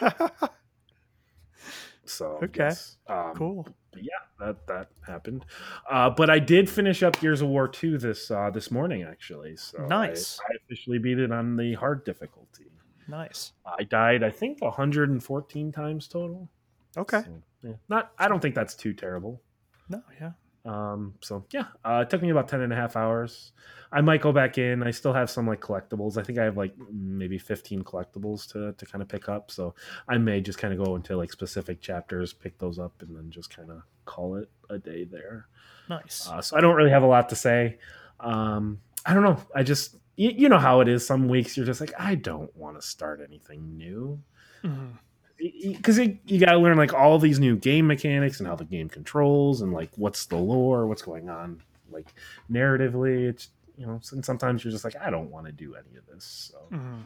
B: So
A: Okay.
B: yes. Um,
A: cool.
B: Yeah, that that happened. Uh, but I did finish up Gears of War two this uh, this morning actually. So I-
A: Nice.
B: I, officially beat it on the hard difficulty.
A: Nice.
B: I died, I think, 114 times total.
A: Okay.
B: So, yeah, not. I don't think that's too terrible.
A: No, yeah.
B: Um, so yeah, uh, it took me about 10 and a half hours. I might go back in. I still have some like collectibles. I think I have like maybe 15 collectibles to, to kind of pick up. So I may just kind of go into like specific chapters, pick those up, and then just kind of call it a day there.
A: Nice.
B: Uh, so I don't really have a lot to say. Um, I don't know. I just, you, you know how it is. Some weeks you're just like, I don't want to start anything new
A: Mhm.
B: Because you got to learn like all these new game mechanics and how the game controls and like what's the lore, what's going on, like narratively. It's you know, and sometimes you're just like, I don't want to do any of this. So,
A: Mhm.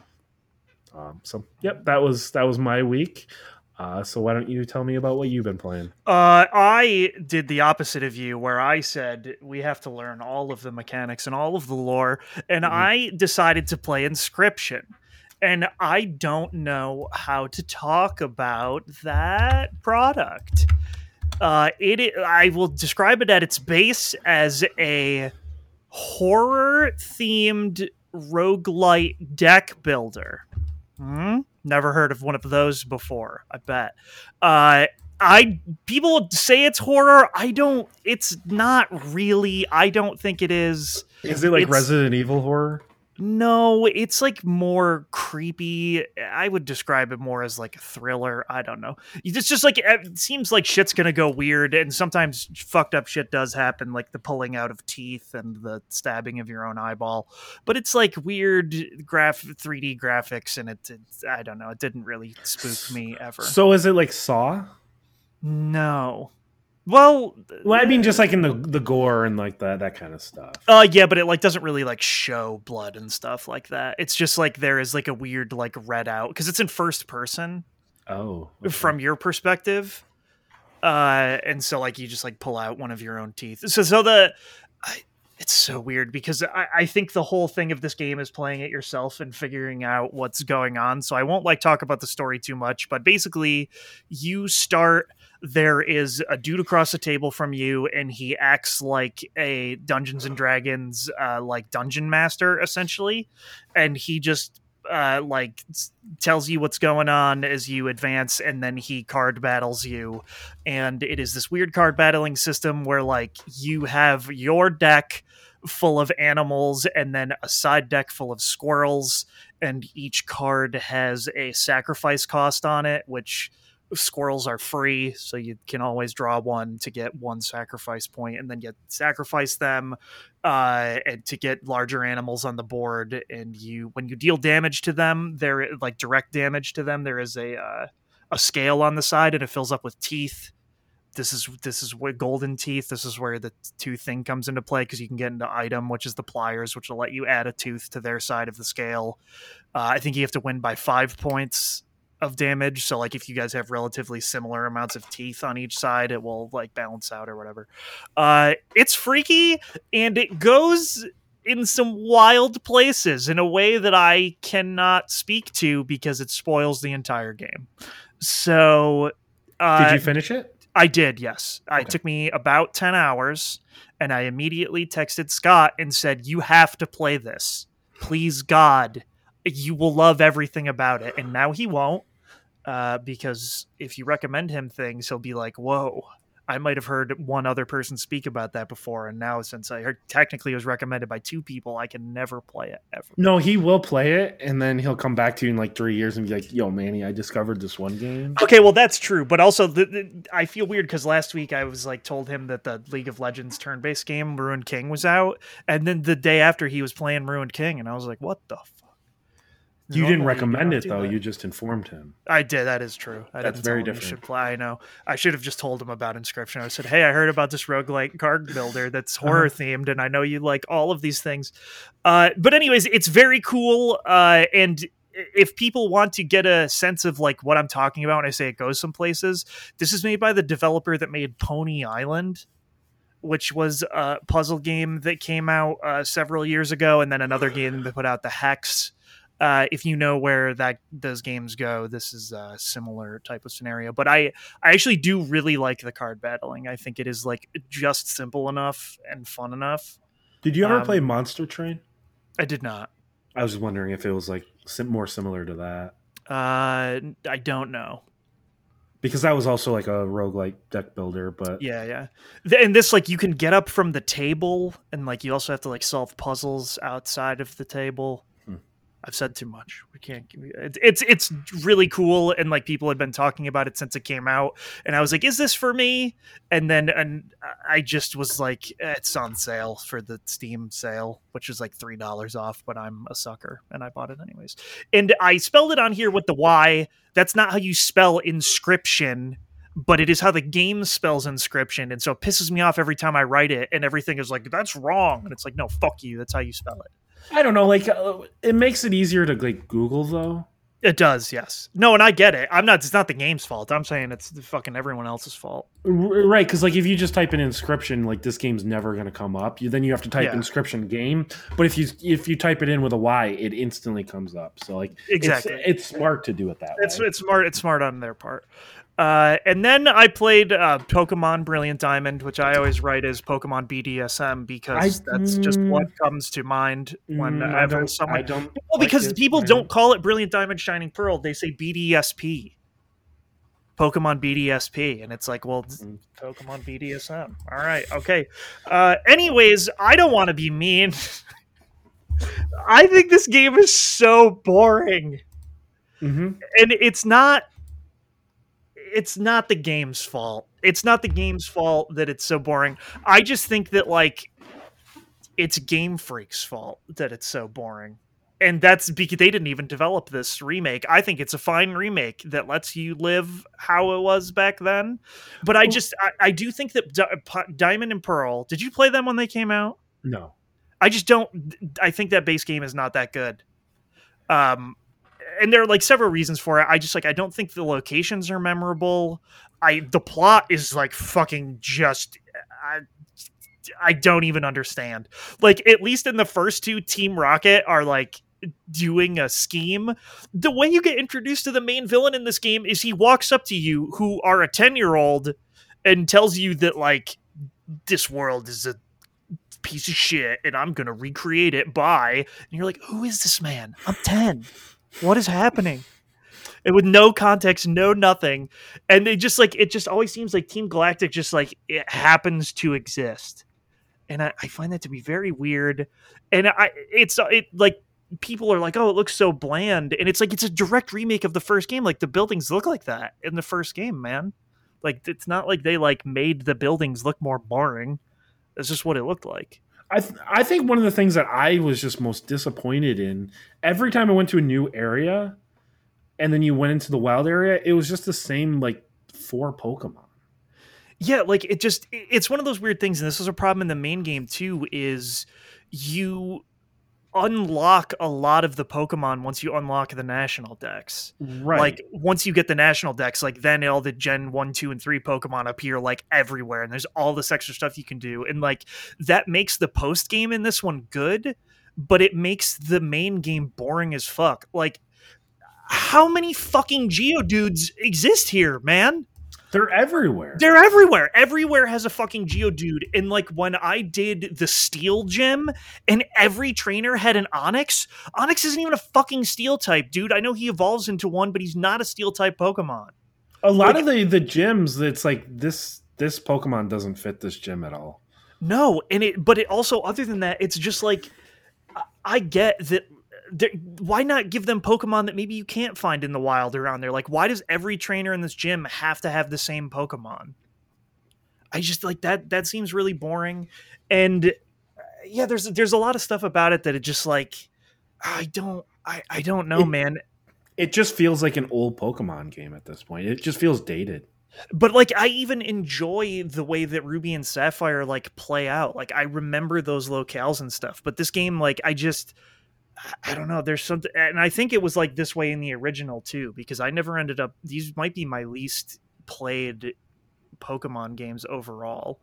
B: um, so yep, that was that was my week. Uh, so why don't you tell me about what you've been playing?
A: Uh, I did the opposite of you, where I said we have to learn all of the mechanics and all of the lore, and
B: Mhm.
A: I decided to play Inscryption. And I don't know how to talk about that product. Uh, it I will describe it at its base as a horror themed roguelite deck builder. Hmm? Never heard of one of those before, I bet. Uh, I people say it's horror. I don't. It's not really. I don't think it is.
B: Is it like
A: It's-
B: Resident Evil horror?
A: No, it's like more creepy. I would describe it more as like a thriller. I don't know. It's just like it seems like shit's gonna go weird, and sometimes fucked up shit does happen, like the pulling out of teeth and the stabbing of your own eyeball. But it's like weird graph 3D graphics, and it, it's I don't know. It didn't really spook me ever.
B: So is it like Saw?
A: No. Well,
B: Well, I mean, just like in the the gore and like that that kind of stuff.
A: uh yeah, but it like doesn't really like show blood and stuff like that. It's just like there is like a weird like read out because it's in first person
B: Oh, okay.
A: from your perspective. Uh and so like you just like pull out one of your own teeth. So so the I, it's so weird because I, I think the whole thing of this game is playing it yourself and figuring out what's going on. So I won't like talk about the story too much, but basically you start there is a dude across the table from you and he acts like a dungeons and dragons uh like dungeon master essentially. And he just uh like tells you what's going on as you advance and then he card battles you. And it is this weird card battling system where like you have your deck full of animals and then a side deck full of squirrels and each card has a sacrifice cost on it which squirrels are free so you can always draw one to get one sacrifice point and then you sacrifice them uh and to get larger animals on the board. And you when you deal damage to them there like direct damage to them there is a uh, a scale on the side and it fills up with teeth. This is this is where golden teeth this is where the tooth thing comes into play because you can get into item which is the pliers which will let you add a tooth to their side of the scale. Uh, i think you have to win by five points of damage so like if you guys have relatively similar amounts of teeth on each side it will like balance out or whatever uh, it's freaky and it goes in some wild places in a way that i cannot speak to because it spoils the entire game so uh,
B: Did you finish it?
A: I did, yes.
B: Okay.
A: It took me about 10 hours, and I immediately texted Scott and said, You have to play this. Please, God, you will love everything about it. And now he won't, uh, because if you recommend him things, he'll be like, Whoa. I might have heard one other person speak about that before, and now since I heard technically it was recommended by two people, I can never play it ever.
B: No, he will play it, and then he'll come back to you in like three years and be like, "Yo, Manny, I discovered this one game."
A: Okay, well that's true, but also the, the, I feel weird because last week I was like told him that the League of Legends turn-based game Ruined King was out, and then the day after he was playing Ruined King, and I was like, "What the fuck?"
B: You didn't recommend it though.
A: that.
B: You just informed him.
A: I did. That is true. I
B: That's very
A: tell him he
B: different.
A: Should play. I know. I should have just told him about Inscryption. I said, "Hey, I heard about this roguelike card builder that's
B: Uh-huh.
A: horror themed, and I know you like all of these things." Uh, but anyways, it's very cool. Uh, and if people want to get a sense of like what I'm talking about when I say it goes some places, this is made by the developer that made Pony Island. Which was a puzzle game that came out uh, several years ago, and then another game that put out the Hex, uh, if you know where that those games go, this is a similar type of scenario. But I I actually do really like the card battling. I think it is like just simple enough and fun enough.
B: Did you ever
A: Um,
B: play Monster Train?
A: I did not.
B: I was wondering if it was like sim- more similar to that
A: Uh, I don't know.
B: because that was also like a roguelike deck builder. But
A: Yeah, yeah. And this like you can get up from the table, and like you also have to like solve puzzles outside of the table. I've said too much. We can't. It's it's really cool, and like people had been talking about it since it came out, and I was like, "Is this for me?" And then and I just was like, "It's on sale for the Steam sale, which is like three dollars off." But I'm a sucker, and I bought it anyways. And I spelled it on here with the Y. That's not how you spell inscription but it is how the game spells inscription and so it pisses me off every time i write it and everything is like that's wrong and it's like no fuck you that's how you spell it
B: I don't know. Like uh, it makes it easier to like Google though.
A: it does yes no and i get it i'm not it's not the game's fault i'm saying it's the fucking everyone else's fault
B: Right, because like if you just type in inscription, like this game's never going to come up. You then you have to type
A: Yeah.
B: inscription game. But if you if you type it in with a Y, it instantly comes up. So like it's-
A: Exactly.
B: it's, smart to do it that
A: it's
B: way.
A: it's smart it's smart on their part uh, and then I played uh, Pokemon Brilliant Diamond, which I always write as Pokemon BDSM because
B: I-
A: that's just
B: mm,
A: what comes to mind
B: Mm, I don't,
A: someone
B: I don't
A: Well, because people don't call it Brilliant Diamond Shining Pearl, they say BDSP. Pokemon BDSP, and it's like, well,
B: Mm.
A: Pokemon BDSM. All right, okay. Uh, anyways, I don't want to be mean. I think this game is so boring,
B: Mhm.
A: and it's not. It's not the game's fault. It's not the game's fault that it's so boring. I just think that like it's Game Freak's fault that it's so boring. And that's because they didn't even develop this remake. I think it's a fine remake that lets you live how it was back then. But I just, I, I do think that Di- Diamond and Pearl, did you play them when they came out?
B: No.
A: I just don't. I think that base game is not that good. Um, and there are like several reasons for it. I just like I don't think the locations are memorable. I the plot is like fucking just. I, I don't even understand. Like at least in the first two, Team Rocket are like doing a scheme. The way you get introduced to the main villain in this game is he walks up to you, who are a ten year old, and tells you that like this world is a piece of shit and I'm gonna recreate it by and you're like, who is this man? I'm 10. What is happening? And with no context, no nothing. And they just like it just always seems like Team Galactic just like it happens to exist. And I, I find that to be very weird. And I it's it like people are like, oh, it looks so bland. And it's like it's a direct remake of the first game. Like the buildings look like that in the first game, man. Like it's not like they like made the buildings look more boring. That's just what it looked like.
B: I th- I think one of the things that I was just most disappointed in every time I went to a new area, and then you went into the wild area, it was just the same like four Pokemon.
A: yeah like it just it's one of those weird things and this is a problem in the main game too is you unlock a lot of the pokemon once you unlock the National Dex.
B: Right.
A: like once you get the National Dex like then all the gen 1 2 and 3 pokemon appear like everywhere and there's all this extra stuff you can do and like that makes the post game in this one good but it makes the main game boring as fuck. Like how many fucking geodudes exist here man
B: they're everywhere.
A: they're everywhere. Everywhere has a fucking Geodude. And like when I did the Steel Gym and every trainer had an Onix, Onix isn't even a fucking Steel type, dude. I know he evolves into one, but he's not a Steel type Pokemon.
B: a lot
A: like-
B: of the the gyms, it's like this this Pokemon doesn't fit this gym at all.
A: No, and it, but it also, other than that, it's just like, I- I get that. Why not give them Pokemon that maybe you can't find in the wild around there? Like, why does every trainer in this gym have to have the same Pokemon? I just like that. That seems really boring, and uh, yeah, there's there's a lot of stuff about it that it just like I don't I I don't know,
B: It-
A: man.
B: It just feels like an old Pokemon game at this point. It just feels dated.
A: but like i even enjoy the way that ruby and sapphire like play out like i remember those locales and stuff but this game like i just I- don't know there's something and i think it was like this way in the original too because i never ended up these might be my least played pokemon games overall.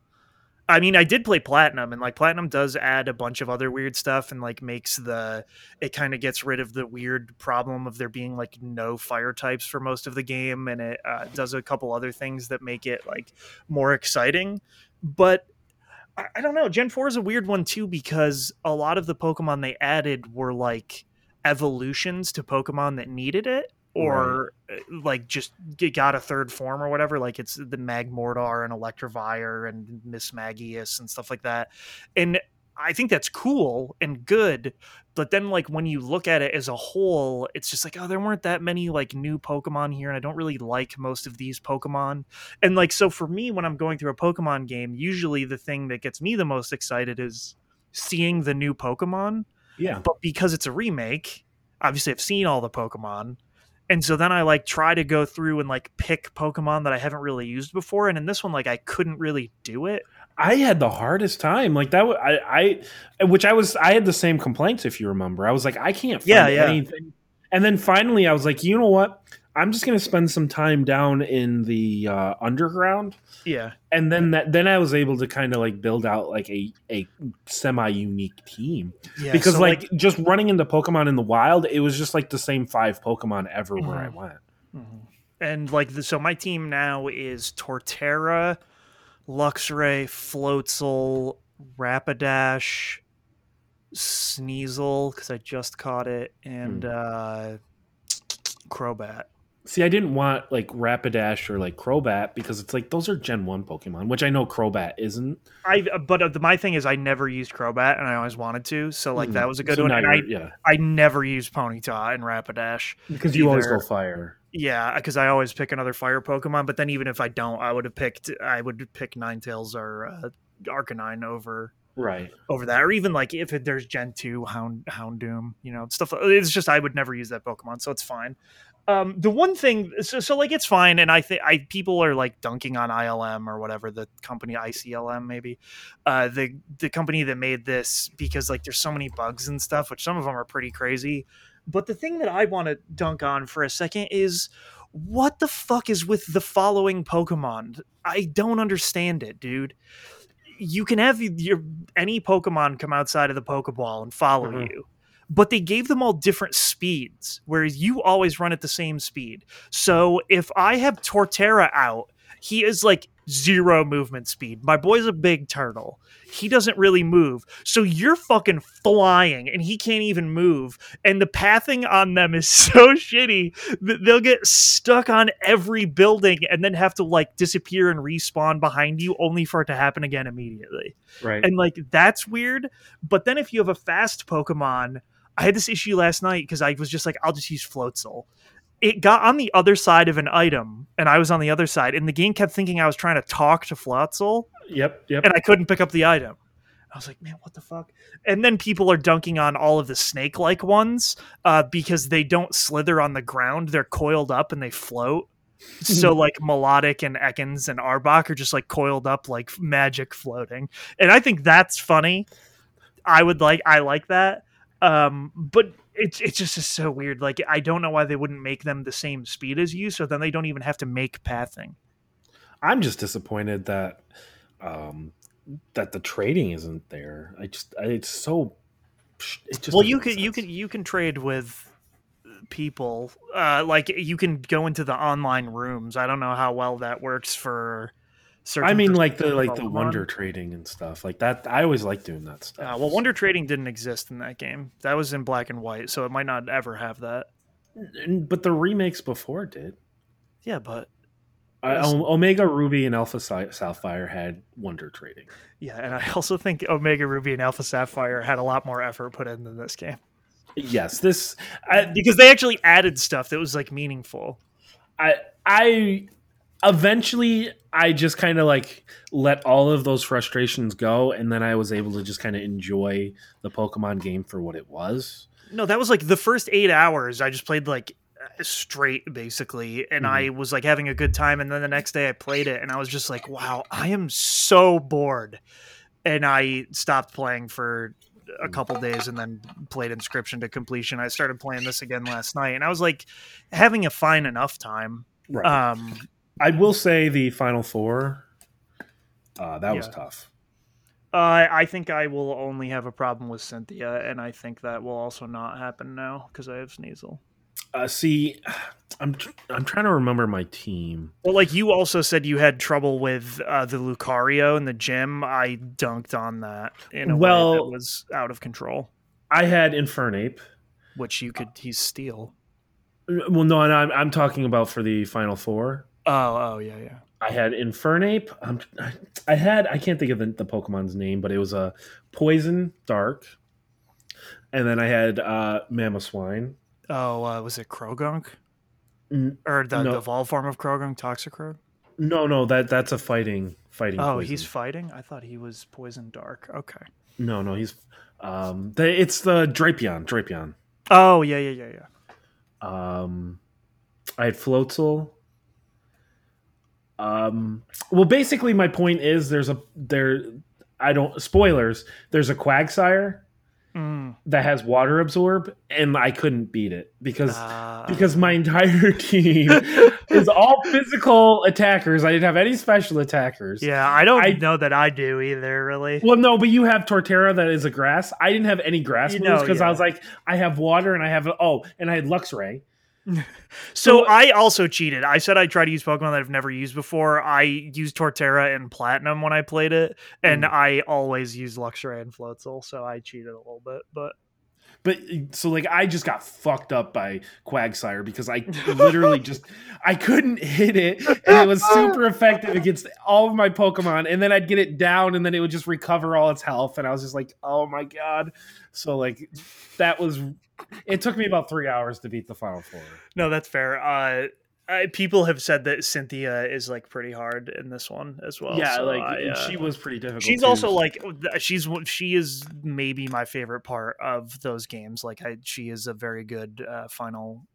A: I mean i did play platinum and like platinum does add a bunch of other weird stuff and like makes the it kind of gets rid of the weird problem of there being like no fire types for most of the game and it uh, does a couple other things that make it like more exciting. But I, I don't know. Gen 4 is a weird one too because a lot of the pokemon they added were like evolutions to pokemon that needed it or uh, like just got a third form or whatever like it's the magmortar and electivire and Mismagius and stuff like that. And i think that's cool and good but then like when you look at it as a whole it's just like oh there weren't that many like new pokemon here and i don't really like most of these pokemon and like so for me when i'm going through a pokemon game usually the thing that gets me the most excited is seeing the new pokemon
B: Yeah.
A: but because it's a remake obviously i've seen all the pokemon and so then i like try to go through and like pick pokemon that i haven't really used before and in this one like i couldn't really do it
B: I had the hardest time. Like that, I, I, which I was, I had the same complaints. If you remember, I was like, I can't find
A: Yeah, yeah.
B: anything. And then finally, I was like, you know what? I'm just going to spend some time down in the uh, underground,
A: yeah
B: and then that, then I was able to kind of like build out like a a semi unique team
A: yeah
B: because
A: so,
B: like, just running into Pokemon in the wild, it was just like the same five Pokemon everywhere I
A: Mhm.
B: went.
A: Mhm. And like the, so my team now is Torterra, Luxray, Floatzel, Rapidash, Sneasel because I just caught it, and uh Crobat.
B: See, I didn't want like Rapidash or like Crobat because it's like those are Gen One Pokemon, which I know Crobat isn't.
A: I but uh, my thing is I never used Crobat and I always wanted to, so like
B: Mhm.
A: that was a good
B: So
A: one. And I
B: yeah,
A: I never used Ponyta and Rapidash.
B: because you always go fire.
A: Yeah, because I always pick another fire Pokemon. But then even if I don't, I would have picked I would pick Ninetales or uh, Arcanine over
B: Right.
A: over that, or even like if it, there's Gen two Hound Houndoom, you know, stuff. It's just I would never use that Pokemon, so it's fine. Um, the one thing, so, so like it's fine, and I think I people are like dunking on ILM or whatever the company ICLM maybe, uh, the the company that made this because like there's so many bugs and stuff, which some of them are pretty crazy. But the thing that I want to dunk on for a second is what the fuck is with the following Pokemon? I don't understand it, dude. You can have your any Pokemon come outside of the Pokeball and follow
B: Mhm.
A: you. But they gave them all different speeds, whereas you always run at the same speed. So if I have Torterra out, he is like zero movement speed. My boy's a big turtle. He doesn't really move. So you're fucking flying and he can't even move. And the pathing on them is so shitty that they'll get stuck on every building and then have to like disappear and respawn behind you only for it to happen again immediately
B: Right.
A: and like that's weird but then if you have a fast pokemon i had this issue last night because i was just like i'll just use floatzel it got on the other side of an item and i was on the other side and the game kept thinking i was trying to talk to floatzel
B: yep. Yep.
A: and i couldn't pick up the item. I was like man what the fuck? And then people are dunking on all of the snake like ones uh, because they don't slither on the ground. They're coiled up and they float. So like Milotic and ekans and arbok are just like coiled up like magic floating. And i think that's funny. I would like i like that. Um but it's it's just is so weird like i don't know why they wouldn't make them the same speed as you so then they don't even have to make pathing.
B: I'm just disappointed that um that the trading isn't there. I just I, it's so it just
A: well you can you can you can trade with people uh like you can go into the online rooms. I don't know how well that works for
B: I mean like the like the wonder trading and stuff. Like that I always like doing that stuff.
A: uh, well wonder trading didn't exist in that game that was in black and white so it might not ever have that
B: but the remakes before did.
A: yeah but
B: Uh, Omega Ruby and Alpha Sapphire had wonder trading.
A: yeah and i also think omega ruby and alpha sapphire had a lot more effort put in than this game
B: Yes, this I,
A: because they actually added stuff that was like meaningful
B: I I eventually I just kind of like let all of those frustrations go and then I was able to just kind of enjoy the Pokemon game for what it was.
A: No, that was like the first eight hours. I just played like straight basically, and I was like having a good time. And then the next day I played it, and I was just like, "Wow, I am so bored." And I stopped playing for a couple days, and then played Inscryption to completion. I started playing this again last night, and I was like having a fine enough time.
B: Right.
A: Um,
B: I will say the final four uh, that was tough.
A: uh, I think I will only have a problem with Cynthia, and I think that will also not happen now because I have Sneasel.
B: Uh, see, I'm tr- I'm trying to remember my team.
A: Well, like you also said, you had trouble with uh, the Lucario in the gym. I dunked on that in a way
B: Well-
A: that was out of control,
B: I had Infernape.
A: which you could he's steel.
B: Well, no, and I'm I'm talking about for the final four.
A: Oh, oh yeah, yeah.
B: I had Infernape. Um, I had I can't think of the, the Pokemon's name, but it was a Poison Dark, and then I had uh, Mamoswine.
A: Oh, uh, was it
B: Croagunk
A: or the,
B: No.
A: the evolved form of Croagunk, Toxicroak?
B: No, no, that that's a fighting fighting.
A: Oh,
B: poison.
A: he's fighting. I thought he was Poison Dark. Okay.
B: no, no, he's um, the, it's the Drapion, Drapion.
A: Oh yeah, yeah, yeah, yeah.
B: Um, I had Floatzel. Um, well, basically, my point is there's a there. I don't spoilers. There's a Quagsire
A: Mm.
B: that has water absorb, and I couldn't beat it because
A: Uh,
B: because my entire team is all physical attackers. I didn't have any special attackers.
A: yeah, I don't
B: I-
A: know that I do either. Really.
B: Well, no, but you have Torterra that is a grass. I didn't have any grass
A: You
B: moves
A: know,
B: because
A: yeah.
B: I was like, I have water and I have oh, and I had Luxray.
A: So I also cheated. I said I tried to use Pokemon that I've never used before. I used Torterra and Platinum when I played it, and
B: Mm.
A: I always use Luxray and Floatzel, so I cheated a little bit. But
B: But so like I just got fucked up by Quagsire because I literally just I couldn't hit it and it was super effective against all of my Pokemon and then I'd get it down and then it would just recover all its health and I was just like, oh my god. So like that was it took me about three hours to beat the final four.
A: no, that's fair. Uh, I, people have said that Cynthia is like pretty hard in this one as well.
B: yeah,
A: so
B: like
A: I, uh,
B: she was pretty difficult.
A: She's
B: too.
A: also like she's she is maybe my favorite part of those games. Like I, she is a very good uh, final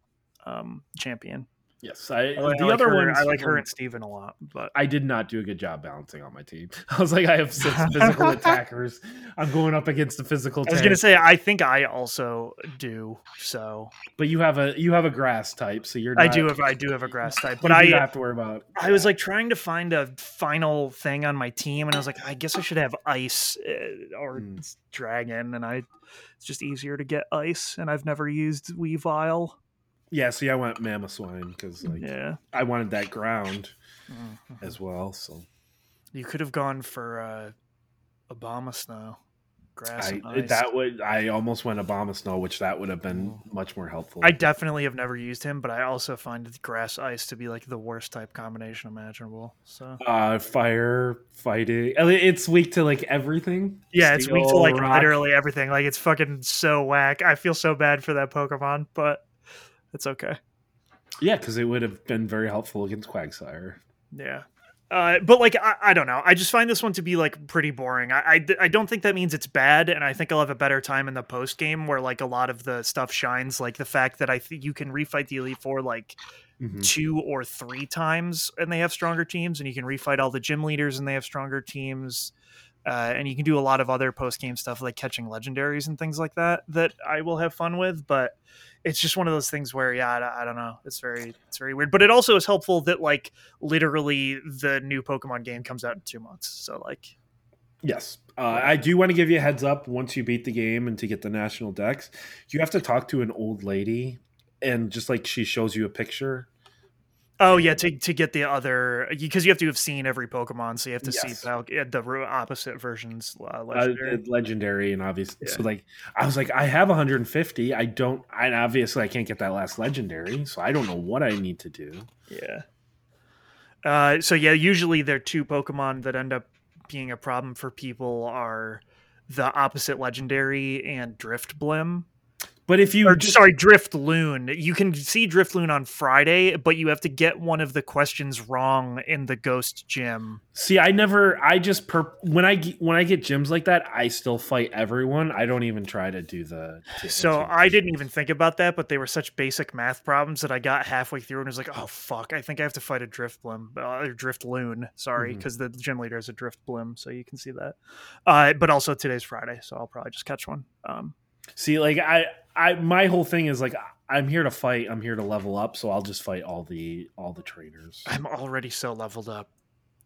A: um, champion.
B: Yes. I,
A: I like,
B: the
A: I like
B: other one
A: I like her and Steven a lot, but
B: I did not do a good job balancing on my team. I was like, I have six physical attackers. I'm going up against the physical.
A: I was
B: tank.
A: gonna say I think I also do. So
B: But you have a you have a grass type, so you're. Not,
A: I do have I do have a grass type, but I
B: have to worry about.
A: I was like trying to find a final thing on my team, and I was like, I guess I should have ice uh, or
B: Hmm.
A: dragon, and I it's just easier to get ice, and I've never used Weavile.
B: Yeah. See, I went Mamoswine because like
A: yeah,
B: I wanted that ground
A: Mhm.
B: as well. So
A: you could have gone for uh, Abomasnow, grass
B: I that would I almost went Abomasnow, which that would have been much more helpful.
A: I definitely have never used him, but I also find grass ice to be like the worst type combination imaginable. So
B: uh, fire fighting, it's weak to like everything.
A: Yeah, it's weak to like
B: rock.
A: literally everything. Like it's fucking so whack. I feel so bad for that Pokemon, but it's okay.
B: Yeah, because it would have been very helpful against Quagsire.
A: Yeah. Uh, but like I, I don't know. I just find this one to be like pretty boring. I, I I don't think that means it's bad, and I think I'll have a better time in the post game where like a lot of the stuff shines. Like the fact that I think you can refight the Elite Four like
B: Mhm.
A: two or three times and they have stronger teams and you can refight all the gym leaders and they have stronger teams uh, and you can do a lot of other post game stuff like catching legendaries and things like that that I will have fun with. But it's just one of those things where yeah, I, I don't know. It's very it's very weird. But it also is helpful that like literally the new Pokemon game comes out in two months. So like
B: Yes. Uh, I do want to give you a heads up once you beat the game and to get the National Dex, you have to talk to an old lady and just like she shows you a picture.
A: Oh yeah, to to get the other because you have to have seen every Pokemon, so you have to
B: Yes.
A: see yeah, the opposite versions. Uh,
B: Uh,
A: legendary.
B: legendary and obviously so like I was like I have 150 I don't I obviously I can't get that last legendary so I don't know what I need to do
A: Yeah. Uh, so yeah, usually there are two Pokemon that end up being a problem for people are the opposite legendary and Drifblim.
B: But if you
A: Or
B: just-
A: sorry, Drifloon. You can see Drifloon on Friday, but you have to get one of the questions wrong in the Ghost Gym.
B: see I never I just per when I when I get gyms like that I still fight everyone I don't even try to do the
A: So I didn't even think about that, but they were such basic math problems that I got halfway through and was like, "Oh fuck! I think I have to fight a Drifblim uh, or Drifloon." Sorry, because the gym leader is a Drifblim, so you can see that. Uh, but also today's Friday, so I'll probably just catch one. Um,
B: See, like I, I, my whole thing is like I'm here to fight. I'm here to level up. So I'll just fight all the all the trainers.
A: I'm already so leveled up.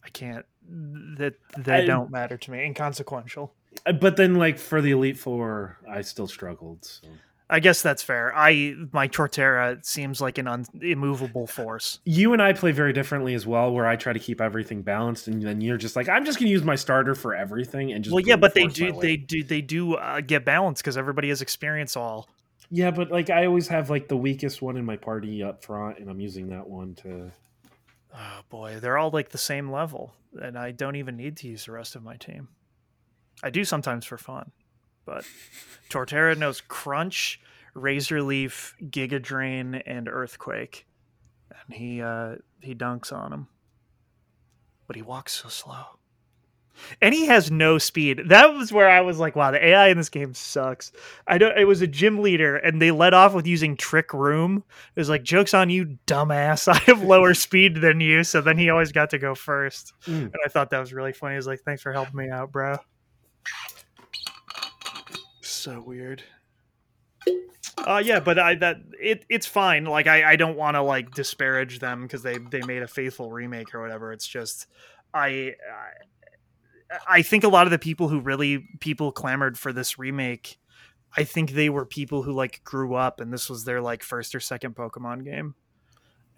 A: I can't. That they
B: I-
A: don't matter to me. Inconsequential.
B: Uh, But then, like for the elite four, I still struggled. So.
A: I guess that's fair. I my Torterra seems like an un, immovable force.
B: You and I play very differently as well. Where I try to keep everything balanced, and then you're just like, I'm just going to use my starter for everything, and just
A: Well, yeah, but they do they do they do uh, get balanced because everybody has experience all.
B: Yeah, but like I always have like the weakest one in my party up front, and I'm using that one to.
A: Oh boy, they're all like the same level, and I don't even need to use the rest of my team. I do sometimes for fun, but Torterra knows Crunch, Razor Leaf, Giga Drain, and Earthquake, and he uh, he dunks on him, but he walks so slow, and he has no speed. That was where I was like, "Wow, the AI in this game sucks." I don't. It was a gym leader, and they let off with using Trick Room. It was like, "Jokes on you, dumbass! I have lower speed than you." So then he always got to go first,
B: Mm.
A: and I thought that was really funny. He was like, "Thanks for helping me out, bro." So weird. Uh yeah, but I that it it's fine. Like I I don't want to like disparage them because they they made a faithful remake or whatever. It's just I, I I think a lot of the people who really people clamored for this remake, I think they were people who like grew up and this was their like first or second Pokemon game.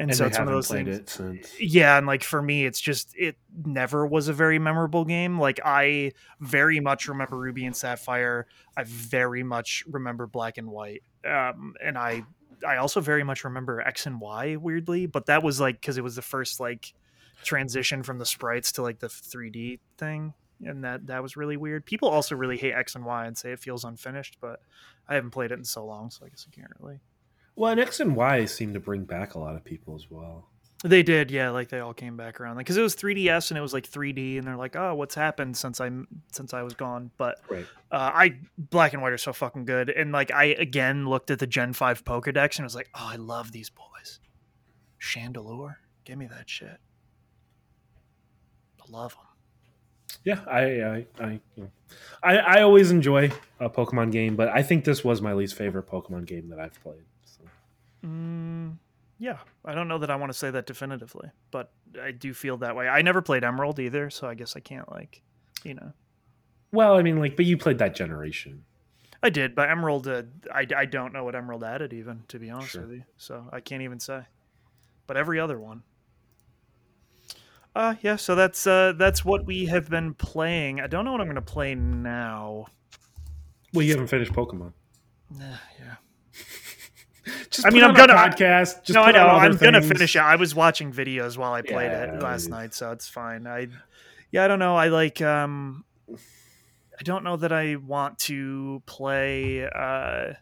A: And,
B: And
A: so it's one of those things yeah and like for me it's just it never was a very memorable game. Like i very much remember ruby and sapphire. I very much remember black and white. Um and i i also very much remember x and y weirdly but that was like because it was the first like transition from the sprites to like the 3d thing and that that was really weird people also really hate x and y and say it feels unfinished but i haven't played it in so long so i guess i can't really
B: Well, and X and Y seem to bring back a lot of people as well.
A: They did, yeah. Like they all came back around, because it was 3DS and it was like 3D, and they're like, "Oh, what's happened since I'm since I was gone?" But
B: Right.
A: uh, I Black and White are so fucking good, and like I again looked at the Gen Five Pokedex and was like, "Oh, I love these boys." Chandelure, give me that shit. I love them.
B: Yeah, I, I, I, you know, I, I always enjoy a Pokemon game, but I think this was my least favorite Pokemon game that I've played. So.
A: Mm, yeah, I don't know that I want to say that definitively, but I do feel that way. I never played Emerald either, so I guess I can't like, you know.
B: Well, I mean, like, but you played that generation.
A: I did, but Emerald, uh, I, I don't know what Emerald added even, to be honest
B: Sure.
A: with you. So I can't even say. But every other one. Uh yeah, so that's uh that's what we have been playing. I don't know what I'm gonna play now.
B: Well, you haven't finished Pokemon.
A: Nah, yeah.
B: Just
A: I mean, I'm gonna-
B: podcast. Just
A: no, I know. I'm gonna finish it. I was watching videos while I played
B: Yeah,
A: it last
B: I-
A: night, so it's fine. I yeah, I don't know. I like um I don't know that I want to play uh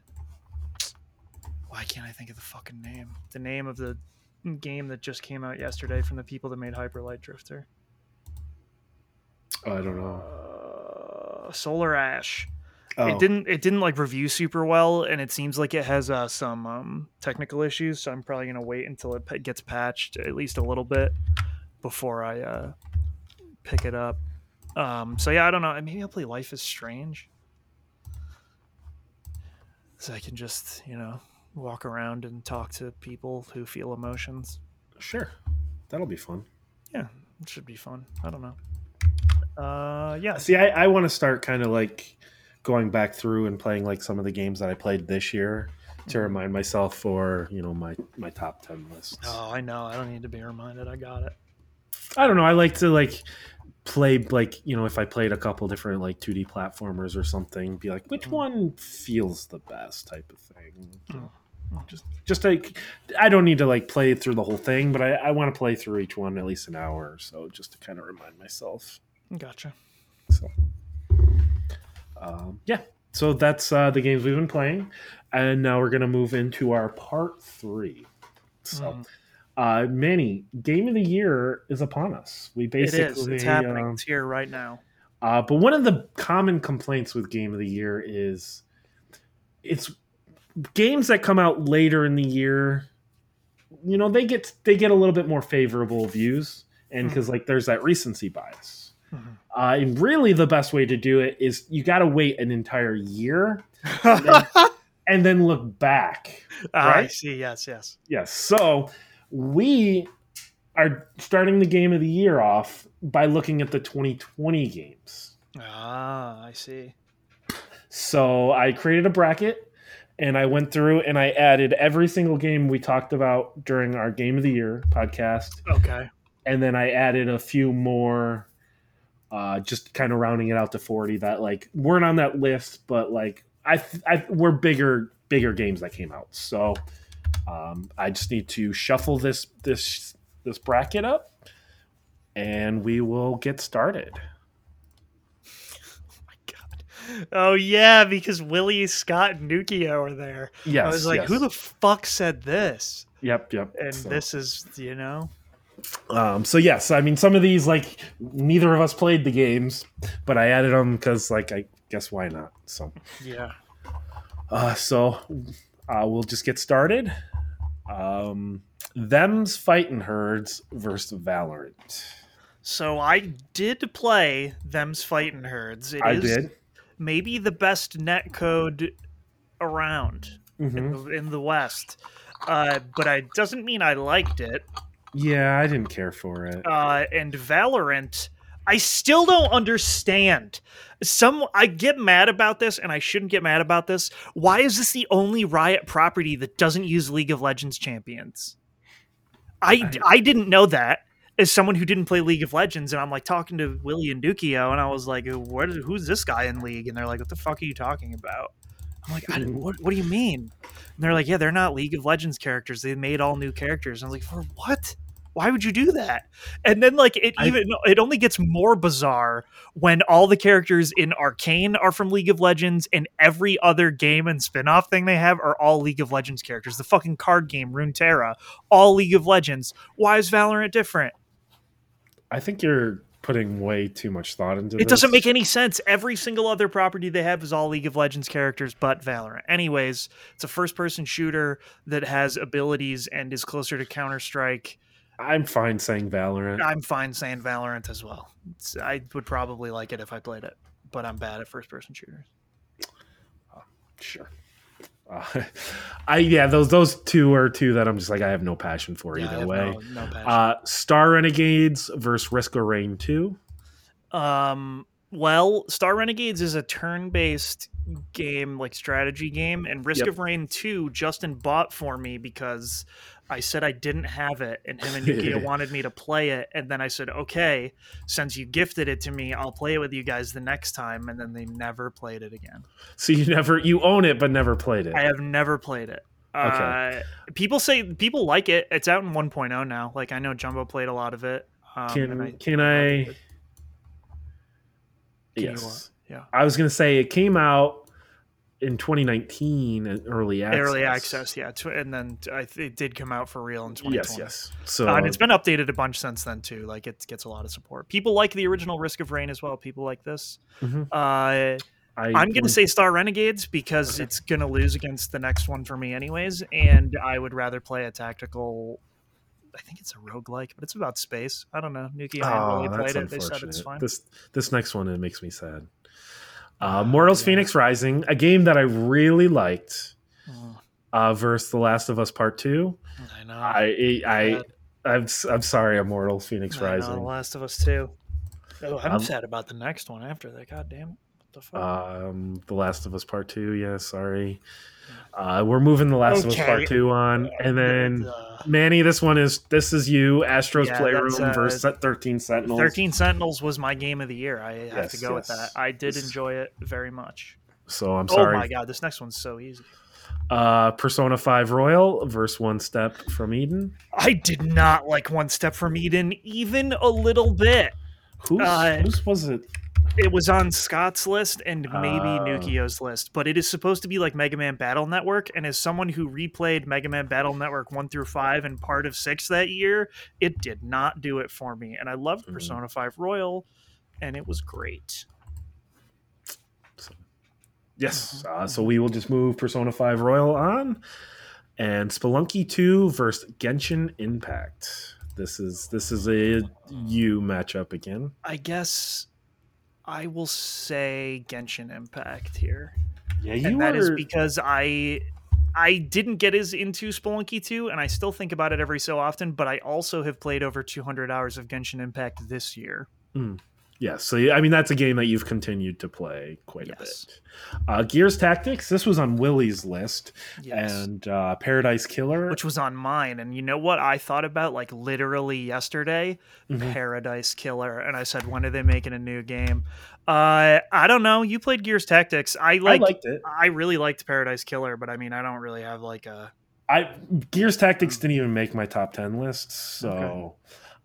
A: why can't I think of the fucking name? The name of the game that just came out yesterday from the people that made Hyper Light Drifter.
B: I don't know.
A: Uh, Solar Ash.
B: Oh,
A: It didn't it didn't like review super well, and it seems like it has uh, some um, technical issues. So I'm probably gonna wait until it gets patched at least a little bit before I uh, pick it up. Um, so yeah, I don't know. Maybe I'll play Life is Strange, so I can just you know walk around and talk to people who feel emotions.
B: Sure, that'll be fun.
A: Yeah, it should be fun. I don't know. Uh, yeah.
B: See, I, I want to start kind of like going back through and playing like some of the games that I played this year to remind myself for you know my my top ten lists.
A: Oh, I know. I don't need to be reminded. I got it.
B: I don't know. I like to like play like you know if I played a couple different like 2D platformers or something, be like which
A: Mm.
B: one feels the best type of thing.
A: Mm.
B: Just just like I don't need to like play through the whole thing, but I, I want to play through each one at least an hour or so just to kind of remind myself.
A: Gotcha.
B: So um, yeah, so that's uh, the games we've been playing, and now we're gonna move into our part three. So.
A: Mm.
B: Uh, Manny, game of the year is upon us. We
A: It
B: basically,
A: is. It's happening.
B: um,
A: it's here right now.
B: uh, but one of the common complaints with game of the year is it's games that come out later in the year. You know, they get they get a little bit more favorable views, and because like there's that recency bias.
A: Mhm.
B: Uh, and really, the best way to do it is you got to wait an entire year and then look back.
A: Ah, I see. Yes, yes.
B: Yes. So we are starting the game of the year off by looking at the 2020 games.
A: Ah, I see.
B: So I created a bracket and I went through and I added every single game we talked about during our game of the year podcast.
A: Okay.
B: And then I added a few more, uh, just kind of rounding it out to 40 that like weren't on that list, but like I, I were bigger, bigger games that came out. So um, I just need to shuffle this, this, this bracket up and we will get started.
A: Oh yeah, because Willie, Scott, and Nukio are there.
B: Yes.
A: I was like,
B: yes.
A: who the fuck said this?
B: Yep, yep.
A: And
B: So-
A: this is, you know,
B: Um, so yes, I mean some of these like neither of us played the games, but I added them because like I guess why not? So
A: yeah.
B: uh, so uh, we'll just get started. Um, them's fighting herds versus Valorant.
A: So I did play Them's Fighting Herds. It
B: I
A: is
B: did.
A: Maybe the best net code around
B: Mhm.
A: in, the, in the West. Uh, but it doesn't mean I liked it.
B: Yeah, I didn't care for it.
A: uh, and Valorant, I still don't understand. Some I get mad about this, and I shouldn't get mad about this. Why is this the only Riot property that doesn't use League of Legends champions? I I didn't know that as someone who didn't play League of Legends, and I'm like talking to Willie and Dukio, and I was like, "What? is- Who's this guy in League?" And they're like, "What the fuck are you talking about?" I'm like, I, what, "What do you mean?" And they're like, "Yeah, they're not League of Legends characters. They made all new characters." And I was like, "For what?" Why would you do that? And then like it
B: I-
A: even it only gets more bizarre when all the characters in Arcane are from League of Legends and every other game and spin-off thing they have are all League of Legends characters. The fucking card game Runeterra, all League of Legends. Why is Valorant different?
B: I think you're putting way too much thought into
A: It It
B: doesn't
A: make any sense. Every single other property they have is all League of Legends characters but Valorant. Anyways, it's a first-person shooter that has abilities and is closer to Counter-Strike.
B: I'm fine saying Valorant.
A: I'm fine saying Valorant as well. It's, I would probably like it if I played it, but I'm bad at first-person shooters.
B: Sure. Uh, I yeah, those those two are two that I'm just like I have no passion for
A: Yeah, I
B: either
A: have
B: way.
A: no, no.
B: Uh, Star Renegades versus Risk of Rain two.
A: Um, well, Star Renegades is a turn-based game, like strategy game, and Risk
B: Yep.
A: of Rain 2 Justin bought for me because I said I didn't have it, and him and Yukio wanted me to play it, and then I said, okay, since you gifted it to me, I'll play it with you guys the next time, and then they never played it again.
B: So you never you own it but never played it.
A: I have never played it.
B: Okay.
A: Uh, people say people like it. It's out in 1.0 now. Like I know Jumbo played a lot of it. Um,
B: can
A: I-
B: can I?
A: Can you, uh,
B: yes,
A: yeah.
B: I was gonna say it came out in 2019 early access.
A: Early access, yeah, and then it did come out for real in 2020.
B: Yes, yes. So
A: Uh, and it's been updated a bunch since then too. Like it gets a lot of support. People like the original Risk of Rain as well. People like this.
B: Mhm.
A: Uh,
B: I
A: I'm going to say Star Renegades because
B: Okay.
A: it's going to lose against the next one for me, anyways. And I would rather play a tactical. I think it's a roguelike, but it's about space. I don't know. Nuki and I
B: Oh,
A: really played it. They said it's fine.
B: This this next one it makes me sad. Uh, Mortals
A: yeah.
B: Fenyx Rising, a game that I really liked,
A: Mm,
B: uh, versus The Last of Us Part Two.
A: I know.
B: I I
A: Sad.
B: I'm s- I'm sorry, Immortals Fenyx
A: I know,
B: Rising.
A: The Last of Us too. Oh, I'm
B: Um,
A: sad about the next one after that. God damn it! The fuck?
B: Um, The Last of Us Part Two. Yeah, sorry. Uh, we're moving The Last of Us Part Two on, and then
A: Uh,
B: Manny, this one is this is you, Astro's
A: Yeah,
B: Playroom
A: uh,
B: versus Thirteen Sentinels.
A: 13 Sentinels was my game of the year. I have to go with that. I did
B: This-
A: enjoy it very much.
B: So I'm sorry.
A: Oh my god, this next one's so easy.
B: Uh, Persona Five Royal versus One Step from Eden.
A: I did not like One Step from Eden even a little bit.
B: Who's,
A: Uh,
B: whose was it?
A: It was on Scott's list and maybe
B: Oh.
A: Nukio's list, but it is supposed to be like Mega Man Battle Network. And as someone who replayed Mega Man Battle Network 1 through 5 and part of 6 that year, it did not do it for me. And I loved
B: Mhm.
A: Persona 5 Royal, and it was great.
B: Yes. Uh, so we will just move Persona 5 Royal on. And Spelunky 2 versus Genshin Impact. This is this is a you matchup again.
A: I guess I will say Genshin Impact here.
B: Yeah, you
A: and that is
B: were-
A: because I I didn't get as into Spelunky 2 and I still think about it every so often, but I also have played over 200 hours of Genshin Impact this year. Hmm.
B: Yes, so I mean that's a game that you've continued to play quite
A: Yes.
B: a bit. Uh, Gears Tactics. This was on Willie's list,
A: Yes.
B: and uh, Paradise Killer.
A: which was on mine and you know what I thought about like literally yesterday?
B: Mhm.
A: Paradise Killer and I said when are they making a new game? Uh I don't know. You played Gears Tactics. I like
B: I liked it.
A: I really liked Paradise Killer, but I mean I don't really have like a
B: I Gears Tactics didn't even make my top ten list, so
A: Okay.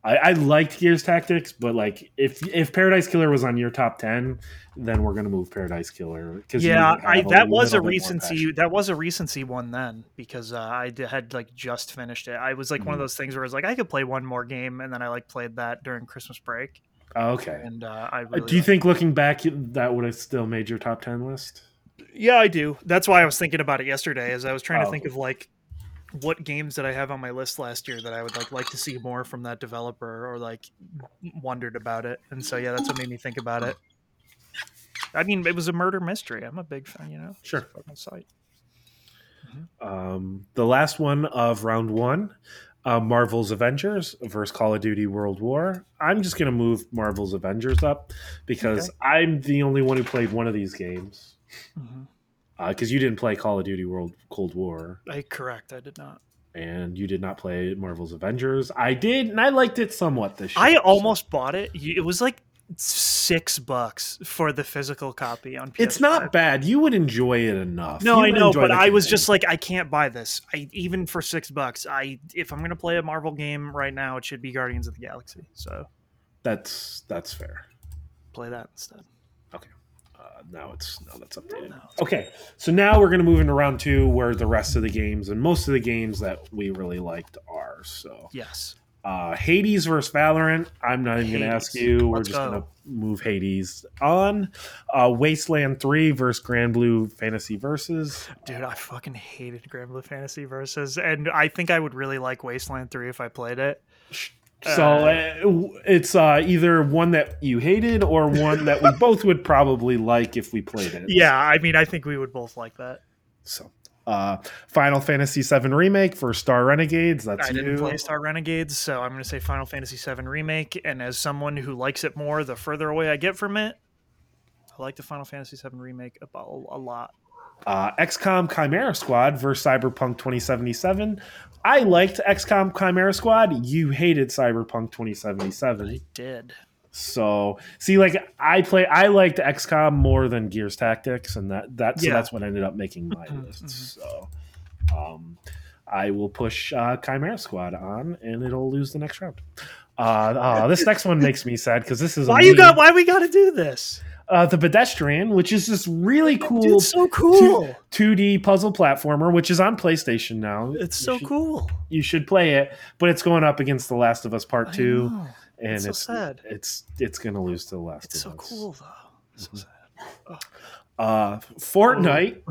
B: I, I liked Gears Tactics, but like if if Paradise Killer was on your top ten, then we're gonna move Paradise Killer because
A: yeah, I that was a recency. That was a recency one then because uh, I had like just finished it. I was like one of
B: Mhm.
A: those things where I was like, I could play one more game, and then I like played that during Christmas break,
B: Oh, okay.
A: and uh, I
B: Uh,
A: really.
B: Do you think looking back that would have still made your top ten list?
A: Yeah, I do. That's why I was thinking about it yesterday, as I was trying
B: Oh.
A: to think of like what games did I have on my list last year that I would like like to see more from that developer or like wondered about it, and so yeah, that's what made me think about it. I mean, it was a murder mystery. I'm a big fan, you know.
B: Sure.
A: Site.
B: Um, the last one of round one, uh, Marvel's Avengers versus Call of Duty World War. I'm just gonna move Marvel's Avengers up because I'm the only one who played one of these games.
A: Mhm.
B: Uh, because you didn't play Call of Duty World Cold War,
A: I correct. I did not.
B: and you did not play Marvel's Avengers. I did, and I liked it somewhat this year.
A: I almost bought it. It was like six bucks for the physical copy on PS5.
B: It's not bad. You would enjoy it enough.
A: No,
B: You
A: I know, but I was just like, I can't buy this. I even for six bucks. I if I'm gonna play a Marvel game right now, it should be Guardians of the Galaxy. So
B: that's that's fair.
A: play that instead.
B: Uh, now it's now that's updated. Okay, so now we're going to move into round two, where the rest of the games and most of the games that we really liked are. So,
A: Yes.
B: uh, Hades versus Valorant. I'm not even going to ask
A: Hades.
B: you. We're just
A: go.
B: going to move Hades on. Uh, Wasteland Three versus Grand Blue Fantasy Versus.
A: Dude, I fucking hated Grand Blue Fantasy Versus, and I think I would really like Wasteland Three if I played it.
B: So uh, it's uh, either one that you hated or one that we both would probably like if we played it.
A: Yeah, I mean, I think we would both like that.
B: So, uh, Final Fantasy VII Remake for Star Renegades. That's
A: I didn't
B: you.
A: play Star Renegades, so I'm going to say Final Fantasy VII Remake. And as someone who likes it more, the further away I get from it, I like the Final Fantasy VII Remake a, a lot.
B: uh, XCOM Chimera Squad versus Cyberpunk 2077. I liked XCOM Chimera Squad. You hated Cyberpunk 2077.
A: I did.
B: So see, like I play, I liked XCOM more than Gears Tactics, and that that so
A: Yeah.
B: that's what ended up making my
A: Mhm,
B: list.
A: mhm.
B: So, um, I will push uh, Chimera Squad on, and it'll lose the next round. Uh, oh, this next one makes me sad because this is a
A: Why you got? Why we got to do this?
B: Uh, the pedestrian, which is this really cool
A: Dude, so cool.
B: 2D puzzle platformer, which is on PlayStation now.
A: It's
B: You
A: so
B: should-
A: cool.
B: You should play it, but it's going up against The Last of Us Part
A: I
B: Two,
A: know.
B: and
A: It's so
B: it's
A: sad.
B: it's it's going to lose to The Last
A: It's so
B: of Us.
A: cool though. So
B: Mhm.
A: sad.
B: Uh, Fortnite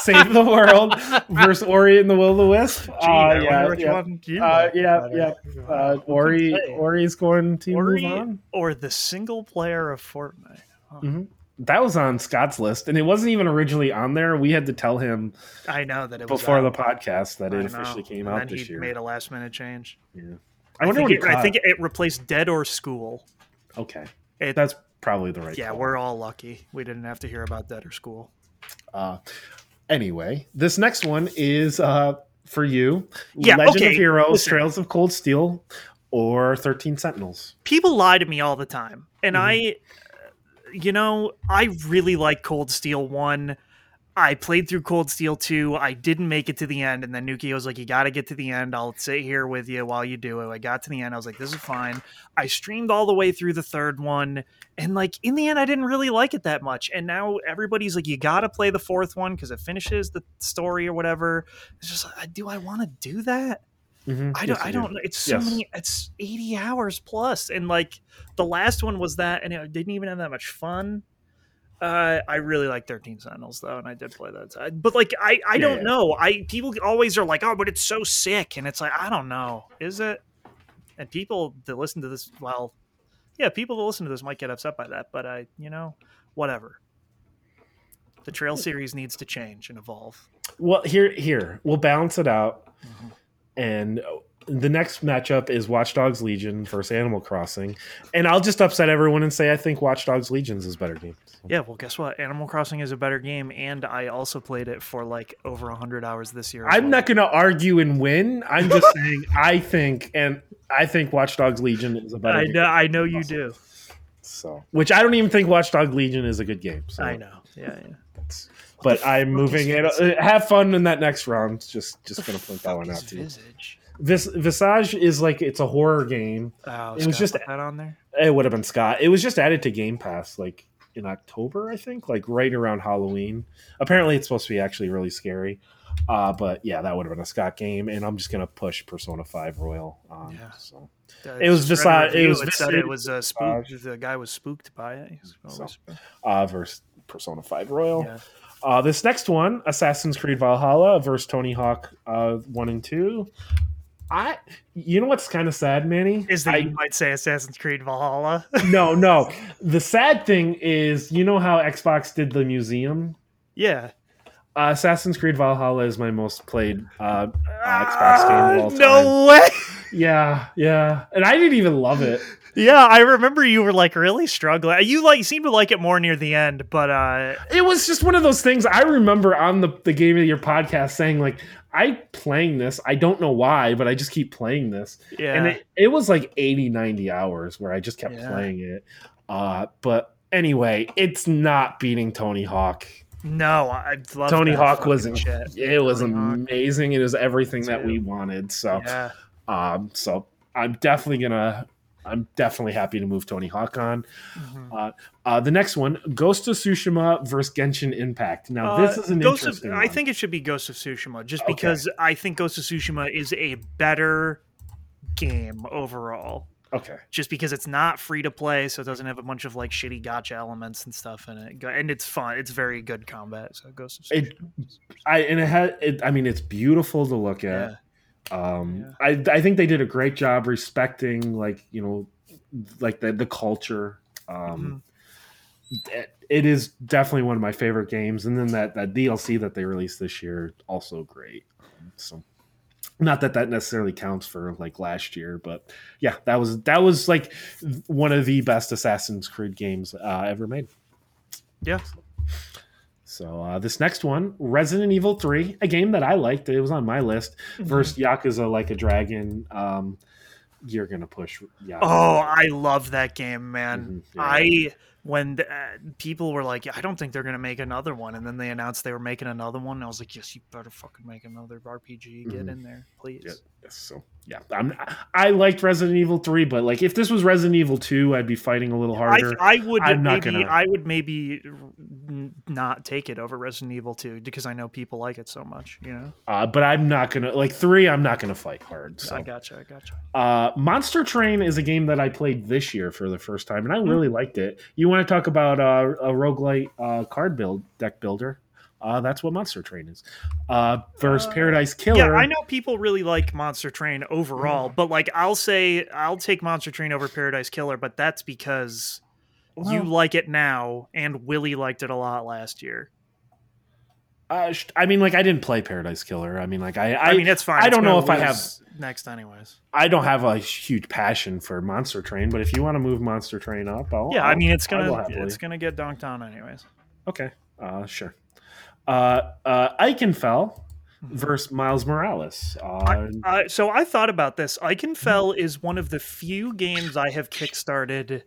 B: save, save the world versus Ori and the Will of the Wisp. Uh, yeah,
A: which
B: yeah.
A: one you
B: Uh, yeah, yeah. Uh, Ori,
A: say?
B: Ori's going to
A: Ori
B: move on.
A: or the single player of Fortnite. Huh.
B: Mhm. That was on Scott's list, and it wasn't even originally on there. We had to tell him
A: I know that it was
B: before the podcast that
A: I
B: it
A: know.
B: officially came
A: and
B: out this
A: he
B: year.
A: made a last minute change.
B: yeah.
A: I,
B: I wonder
A: think it, I think it replaced Dead or School.
B: Okay,
A: It,
B: that's probably the right.
A: yeah,
B: call.
A: we're all lucky we didn't have to hear about Dead or School.
B: Uh, anyway, this next one is uh, for you.
A: Yeah,
B: Legend
A: okay,
B: of Heroes,
A: listen.
B: Trails of Cold Steel, or Thirteen Sentinels.
A: People lie to me all the time, and
B: Mhm.
A: I, you know, I really like Cold Steel One. I played through Cold Steel 2. I didn't make it to the end. And then Nuki was like, You got to get to the end. I'll sit here with you while you do it. I got to the end. I was like, This is fine. I streamed all the way through the third one. And like, in the end, I didn't really like it that much. And now everybody's like, You got to play the fourth one because it finishes the story or whatever. It's just like, do I want to do that?
B: Mhm.
A: I don't.
B: you
A: I
B: do.
A: don't. know. It's so
B: Yes.
A: many. It's eighty hours plus, and like the last one was that, and it didn't even have that much fun. Uh, I really like Thirteen Sentinels though, and I did play that. side. But like, I I don't
B: Yeah.
A: know. I people always are like, oh, but it's so sick, and it's like I don't know. Is it? And people that listen to this, well, yeah, people that listen to this might get upset by that, but I, you know, whatever. The Trail series needs to change and evolve.
B: Well, here, here we'll balance it out,
A: Mhm.
B: And the next matchup is Watch Dogs Legion versus Animal Crossing, and I'll just upset everyone and say I think Watch Dogs Legions is a better game.
A: Yeah, well, guess what? Animal Crossing is a better game, and I also played it for like over hundred hours this year.
B: I'm
A: well.
B: not going to argue and win. I'm just saying I think, and I think Watch Dogs Legion is a better
A: I
B: game.
A: know, I know you do.
B: So, which I don't even think Watch Dog Legion is a good game. So.
A: I know. Yeah, yeah.
B: But I'm moving it. uh, Have fun in that next round. Just just gonna point that one out to you.
A: Visage.
B: Vis- Visage is like it's a horror game.
A: Oh,
B: It was just-
A: that on there.
B: It would have been Scott. It was just added to Game Pass like in October, I think, like right around Halloween. Apparently, it's supposed to be actually really scary. Uh, but yeah, that would have been a Scott game, and I'm just gonna push Persona Five Royal. On,
A: Yeah.
B: So
A: The
B: It was
A: just
B: Visage- it was
A: It said it was uh, spooked. The guy was spooked by it.
B: So. uh, versus Persona Five Royal.
A: yeah.
B: Uh, this next one, Assassin's Creed Valhalla versus Tony Hawk uh, one and two. I, you know what's kind of sad, Manny?
A: Is that
B: I,
A: you might say Assassin's Creed Valhalla?
B: no, no. The sad thing is, you know how Xbox did the museum.
A: yeah.
B: Uh, Assassin's Creed Valhalla is my most played uh, Xbox game of all
A: Ah, No way.
B: Yeah, yeah, and I didn't even love it.
A: Yeah, I remember you were like really struggling. You like seemed to like it more near the end, but uh
B: It was just one of those things. I remember on the the game of your podcast saying like, "I playing this. I don't know why, but I just keep playing this."
A: yeah.
B: and it, it was like 80 90 hours where i just kept
A: Yeah.
B: playing it uh but anyway it's not beating tony hawk
A: no, I love
B: tony hawk was
A: shit.
B: it was
A: Tony Hawk.
B: amazing it was everything that we wanted so
A: Yeah.
B: um so i'm definitely gonna i'm definitely happy to move tony hawk on
A: Mhm.
B: uh the next one ghost of tsushima versus genshin impact now
A: Uh,
B: this is an
A: Ghost of,
B: interesting
A: I think it should be Ghost of Tsushima, just
B: Okay.
A: because I think Ghost of Tsushima is a better game overall.
B: okay
A: Just because it's not free to play, so it doesn't have a bunch of like shitty gacha elements and stuff in it, and it's fun. It's very good combat. So Ghost of Tsushima.
B: It- i and it had it i mean it's beautiful to look
A: yeah.
B: Um I, I think they did a great job respecting like you know like the the culture. Um it, it is definitely one of my favorite games. And then that that dlc that they released this year also great. So not that that necessarily counts for like last year but yeah that was that was like one of the best assassin's creed games uh, ever made.
A: Yeah.
B: So uh, this next one resident evil 3 a game that i liked it was on my list versus Yakuza Like a Dragon, um, you're gonna push Yakuza.
A: Oh, I love that game, man.
B: Mhm, yeah.
A: I when the, uh, people were like, I don't think they're gonna make another one, and then they announced they were making another one. And I was like, Yes, you better fucking make another RPG. Get
B: Mhm.
A: in there, please.
B: Yeah. Yes, so yeah, I'm, I liked Resident Evil 3, but like if this was Resident Evil 2, I'd be fighting a little harder.
A: I would
B: I'm not
A: maybe
B: gonna-
A: I would maybe not take it over Resident Evil 2 because I know people like it so much. You know,
B: uh, but I'm not gonna like three. I'm not gonna fight hard. So
A: I gotcha, I gotcha.
B: uh, Monster Train is a game that I played this year for the first time, and I
A: Hmm.
B: really liked it. You want want to talk about uh, a roguelite uh, card build deck builder, uh, that's what Monster Train is. Uh, versus
A: Uh,
B: Paradise Killer.
A: Yeah, I know people really like Monster Train overall, but like I'll say I'll take Monster Train over Paradise Killer, but that's because you like it now and Willie liked it a lot last year.
B: uh, I mean, like I didn't play Paradise Killer. I mean, like I, I,
A: I, mean, it's fine.
B: I don't know if I
A: have next anyways.
B: I don't have a huge passion for Monster Train, but if you want to move Monster Train up, I'll,
A: Yeah, I
B: I'll-
A: mean it's gonna it's gonna get dunked on anyways.
B: Okay, uh, sure. Uh, uh,
A: Ikenfell
B: versus Miles Morales. Uh,
A: Uh, so I thought about this. Ikenfell is one of the few games I have kickstarted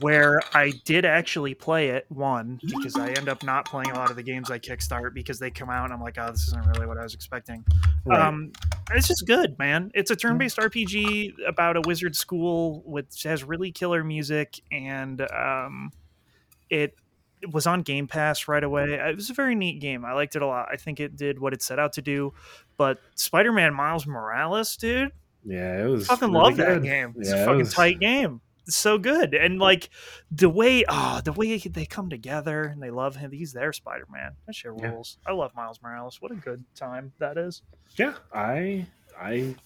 A: where I did actually play it. One because I end up not playing a lot of the games I kickstart because they come out and I'm like, oh, this isn't really what I was expecting.
B: right.
A: Um, it's just good, man. It's a turn-based RPG about a wizard school which has really killer music, and um, it, it was on Game Pass right away. It was a very neat game. I liked it a lot. I think it did what it set out to do. But Spider-Man Miles Morales, dude,
B: yeah, it was.
A: fucking
B: really
A: love that game. It's
B: Yeah,
A: a fucking
B: was-
A: tight game. It's so good, and like the way, ah, the way they come together and they love him. He's their Spider-Man. That shit
B: Yeah.
A: rules. I love Miles Morales. What a good time that is.
B: Yeah, I, I,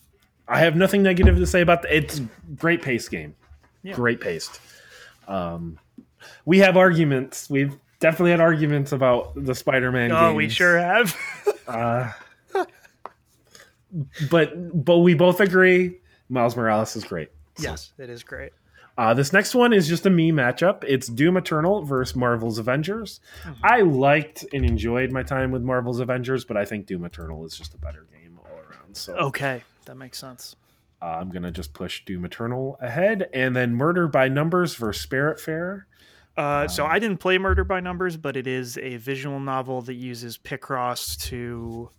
B: I have nothing negative to say about the. It's great paced game.
A: Yeah.
B: Great paced. Um, we have arguments. We've definitely had arguments about the Spider-Man.
A: Oh, we sure have.
B: Uh, but but we both agree Miles Morales is great. So,
A: yes, it is great.
B: Uh, this next one is just a me matchup. It's Doom Eternal versus Marvel's Avengers.
A: Mhm.
B: I liked and enjoyed my time with Marvel's Avengers, but I think Doom Eternal is just a better game all around. So
A: Okay, that makes sense.
B: uh, I'm gonna just push Doom Eternal ahead, and then Murder by Numbers versus Spiritfarer.
A: Uh, so
B: Um,
A: I didn't play Murder by Numbers, but it is a visual novel that uses Picross to.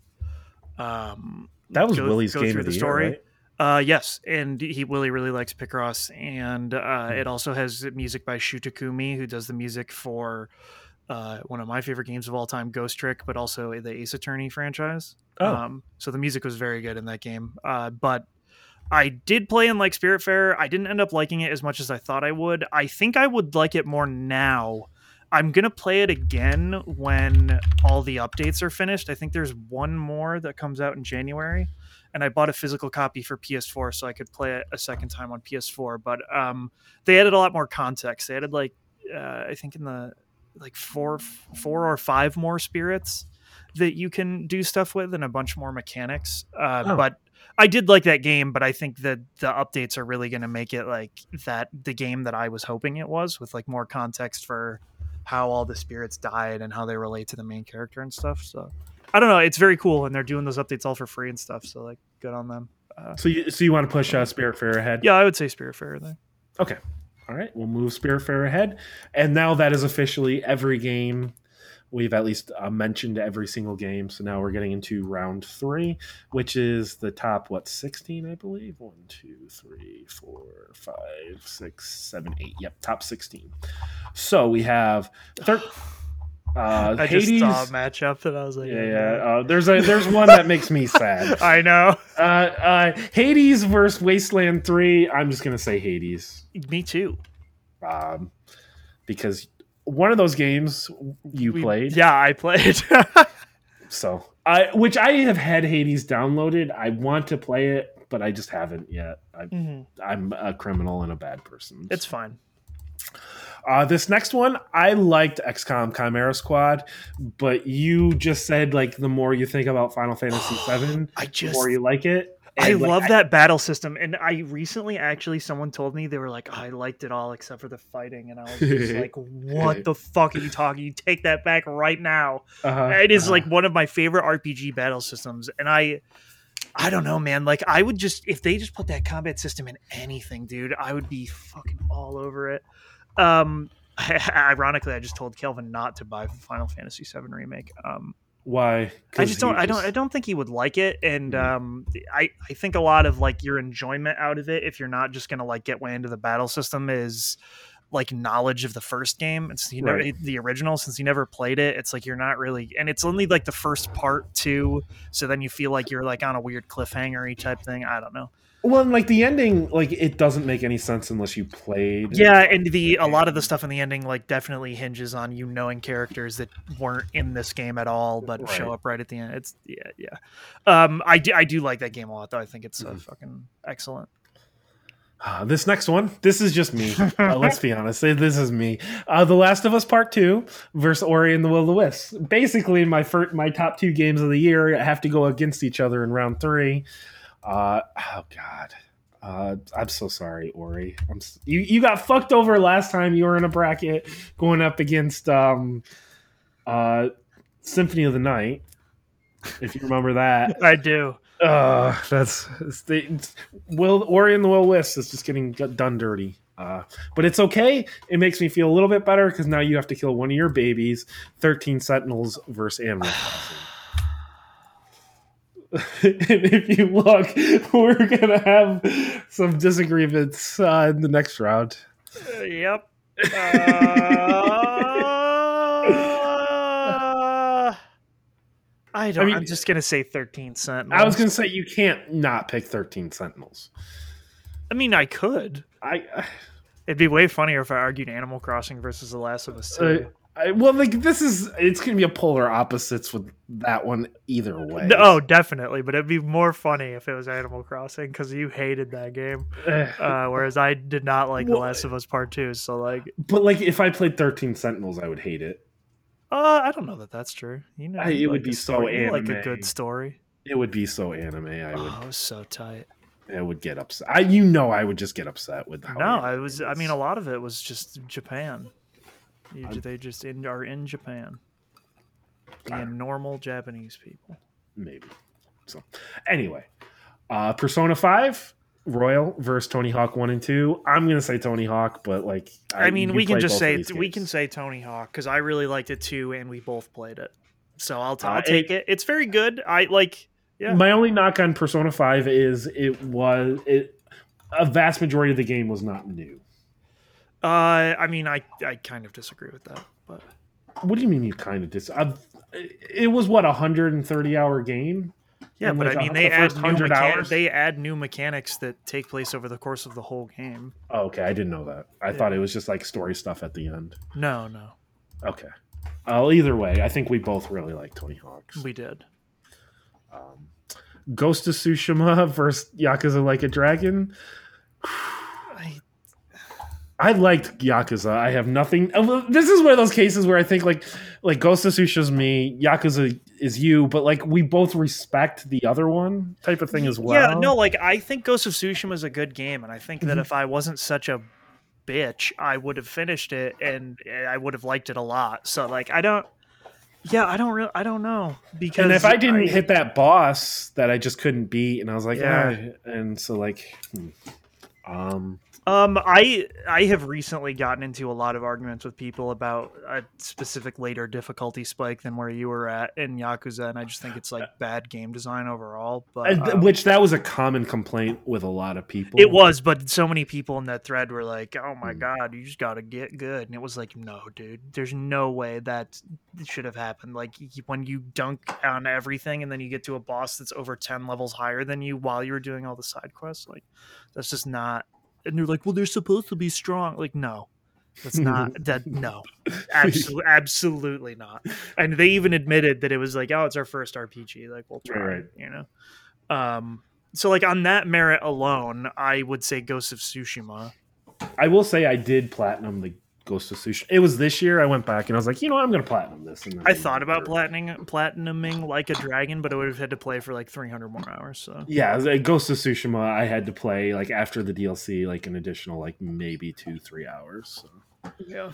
A: Um,
B: That was
A: go-
B: Willie's
A: go
B: game
A: through
B: of the,
A: the
B: year,
A: story.
B: right?
A: Uh, yes, and he Willie really likes Picross, and uh,
B: Hmm.
A: it also has music by Shu Takumi, who does the music for uh, one of my favorite games of all time, Ghost Trick, but also the Ace Attorney franchise.
B: Oh.
A: Um, so the music was very good in that game. Uh, but I did play in like Spiritfarer. I didn't end up liking it as much as I thought I would. I think I would like it more now. I'm gonna play it again when all the updates are finished. I think there's one more that comes out in January, and I bought a physical copy for PS4 so I could play it a second time on PS4. But um, they added a lot more context. They added like uh, I think in the like four four or five more spirits that you can do stuff with and a bunch more mechanics. Uh,
B: Oh.
A: But I did like that game, but I think that the updates are really going to make it like that the game that I was hoping it was with like more context for how all the spirits died and how they relate to the main character and stuff. So I don't know. It's very cool, and they're doing those updates all for free and stuff. So like, good on them. Uh,
B: So you so you want to push uh, Spiritfarer ahead?
A: yeah, I would say Spiritfarer there.
B: Okay. All right. We'll move Spiritfarer ahead. And now that is officially every game. We've at least uh, mentioned every single game. So now we're getting into round three, which is the top, what, 16, I believe? One, two, three, four, five, six, seven, eight. Yep, top 16. So we have thir- uh,
A: I
B: Hades.
A: just saw a matchup and I was like,
B: yeah, yeah. Uh, there's a there's one that makes me sad.
A: I know.
B: Uh, uh, Hades versus Wasteland Three. I'm just gonna say Hades
A: Me too.
B: um, because one of those games you
A: We-
B: played,
A: Yeah, I played.
B: so I which I have had Hades downloaded. I want to play it, but I just haven't yet. I,
A: Mhm.
B: I'm a criminal and a bad person.
A: It's fine.
B: uh, this next one. I liked XCOM Chimera Squad, but you just said like the more you think about Final Fantasy VII,
A: I
B: the
A: just
B: more you like it.
A: I
B: And,
A: love that battle system, and I recently actually someone told me they were like, I liked it all except for the fighting, and I was just like, what the fuck are you talking? You take that back right now.
B: uh-huh,
A: It is
B: uh-huh.
A: like one of my favorite RPG battle systems, and I, I don't know, man. Like I would just if they just put that combat system in anything, dude, I would be fucking all over it. Um, ironically, I just told Kelvin not to buy Final Fantasy VII remake. Um,
B: why?
A: I just don't. I don't. I don't think he would like it, and
B: Mhm.
A: um, I I think a lot of like your enjoyment out of it, if you're not just gonna like get way into the battle system, is like knowledge of the first game. It's you know
B: Right.
A: the original since you never played it. It's like you're not really, and it's only like the first part too. So then you feel like you're like on a weird cliffhanger type thing. I don't know.
B: Well, and like the ending, like it doesn't make any sense unless you played.
A: Yeah, and the a lot of the stuff in the ending like definitely hinges on you knowing characters that weren't in this game at all, but show up right at the end. It's yeah, yeah. Um, I do, I do like that game a lot though. I think it's uh,
B: Mhm.
A: fucking excellent.
B: Uh, this next one, this is just me. Uh, let's be honest. This is me. Uh, the Last of Us Part Two versus Ori and the Will of the Wisps. Basically, my first, my top two games of the year have to go against each other in round three. Uh, oh God, uh, I'm so sorry, Ori. I'm s- you. You got fucked over last time. You were in a bracket going up against um, uh, Symphony of the Night. If you remember that.
A: I do.
B: Uh, that's the Will Ori and the Will Wisps is just getting done dirty. Uh, but it's okay. It makes me feel a little bit better because now you have to kill one of your babies. Thirteen Sentinels versus Animal Crossing. and if you look, we're gonna have some disagreements uh, in the next round.
A: Uh, yep. Uh, I don't. I
B: mean-
A: am just gonna say thirteen cent.
B: I was gonna say you can't not pick Thirteen Sentinels.
A: I mean, I could.
B: I,
A: It'd be way funnier if I argued Animal Crossing versus The Last of Us
B: uh,
A: Two.
B: I well, like this is it's gonna be a polar opposites with that one either way.
A: No, oh, definitely. But it'd be more funny if it was Animal Crossing because you hated that game, uh, whereas I did not like The Last of Us Part Two. So like,
B: but like if I played Thirteen Sentinels, I would hate it.
A: uh, I don't know that that's true. You know,
B: I- it would be so
A: story. You like a good story.
B: It would be so anime. I would.
A: Oh, was so tight.
B: I would get upset. I, you know, I would just get upset with how.
A: No,
B: anime
A: I was. I mean, a lot of it was just Japan. You, they just in, are in Japan,
B: I
A: being normal Japanese people.
B: maybe. So, anyway, uh Persona Five Royal versus Tony Hawk One and Two. I'm gonna say Tony Hawk, but like,
A: I, mean, we can just say we can say Tony Hawk because I really liked it too, and we both played it. So I'll, t-
B: Uh,
A: I'll take it. It's very good. I like. Yeah.
B: My only knock on Persona Five is it was it. A vast majority of the game was not new.
A: Uh, I mean, I I kind of disagree with that, but
B: What do you mean you kind of dis? i it was what a hundred and thirty hour game.
A: yeah, but
B: like,
A: I mean,
B: the
A: they add new
B: 100
A: mechan-
B: hours?
A: they add new mechanics that take place over the course of the whole game.
B: Oh, okay, I didn't know that. I
A: Yeah.
B: thought it was just like story stuff at the end.
A: No, no,
B: Okay. Well, either way, I think we both really like Tony Hawk's.
A: we did.
B: Um, Ghost of Tsushima versus Yakuza Like a Dragon.
A: I,
B: I liked Yakuza. I have nothing. uh, This is one of those cases where I think like like Ghost of Tsushima's me, Yakuza is you, but like we both respect the other one type of thing as well.
A: Yeah, no, like I think Ghost of Tsushima is a good game, and I think that
B: Mhm.
A: if I wasn't such a bitch, I would have finished it and eh, I would have liked it a lot. So like I don't. Yeah, I don't really. I don't know because
B: And if I didn't hit that boss that I just couldn't beat, and I was like,
A: Yeah.
B: yeah, and so like, hmm. Um,
A: Um, I I have recently gotten into a lot of arguments with people about a specific later difficulty spike than where you were at in Yakuza, and I just think it's like bad game design overall. But um,
B: which that was a common complaint with a lot of people.
A: it was, but so many people in that thread were like, "Oh my
B: Hmm.
A: god, you just got to get good," and it was like, "No, dude, there's no way that should have happened." Like when you dunk on everything, and then you get to a boss that's over ten levels higher than you while you were doing all the side quests, like that's just not. And they're like, "Well, they're supposed to be strong." Like, no, that's not that. No, absolutely, absolutely not. And they even admitted that it was like, "Oh, it's our first RPG. Like, we'll try."
B: Right.
A: You know. Um. So, like on that merit alone, I would say Ghost of Tsushima.
B: I will say I did platinum the Ghost of Tsushima. It was this year. I went back and I was like, you know, what, I'm going to platinum this.
A: I thought about platinum, platinuming like a dragon, but I would have had to play for like 300 more hours. So
B: Yeah, the Ghost of Tsushima. I had to play like after the DLC, like an additional like maybe two three hours. So,
A: yeah,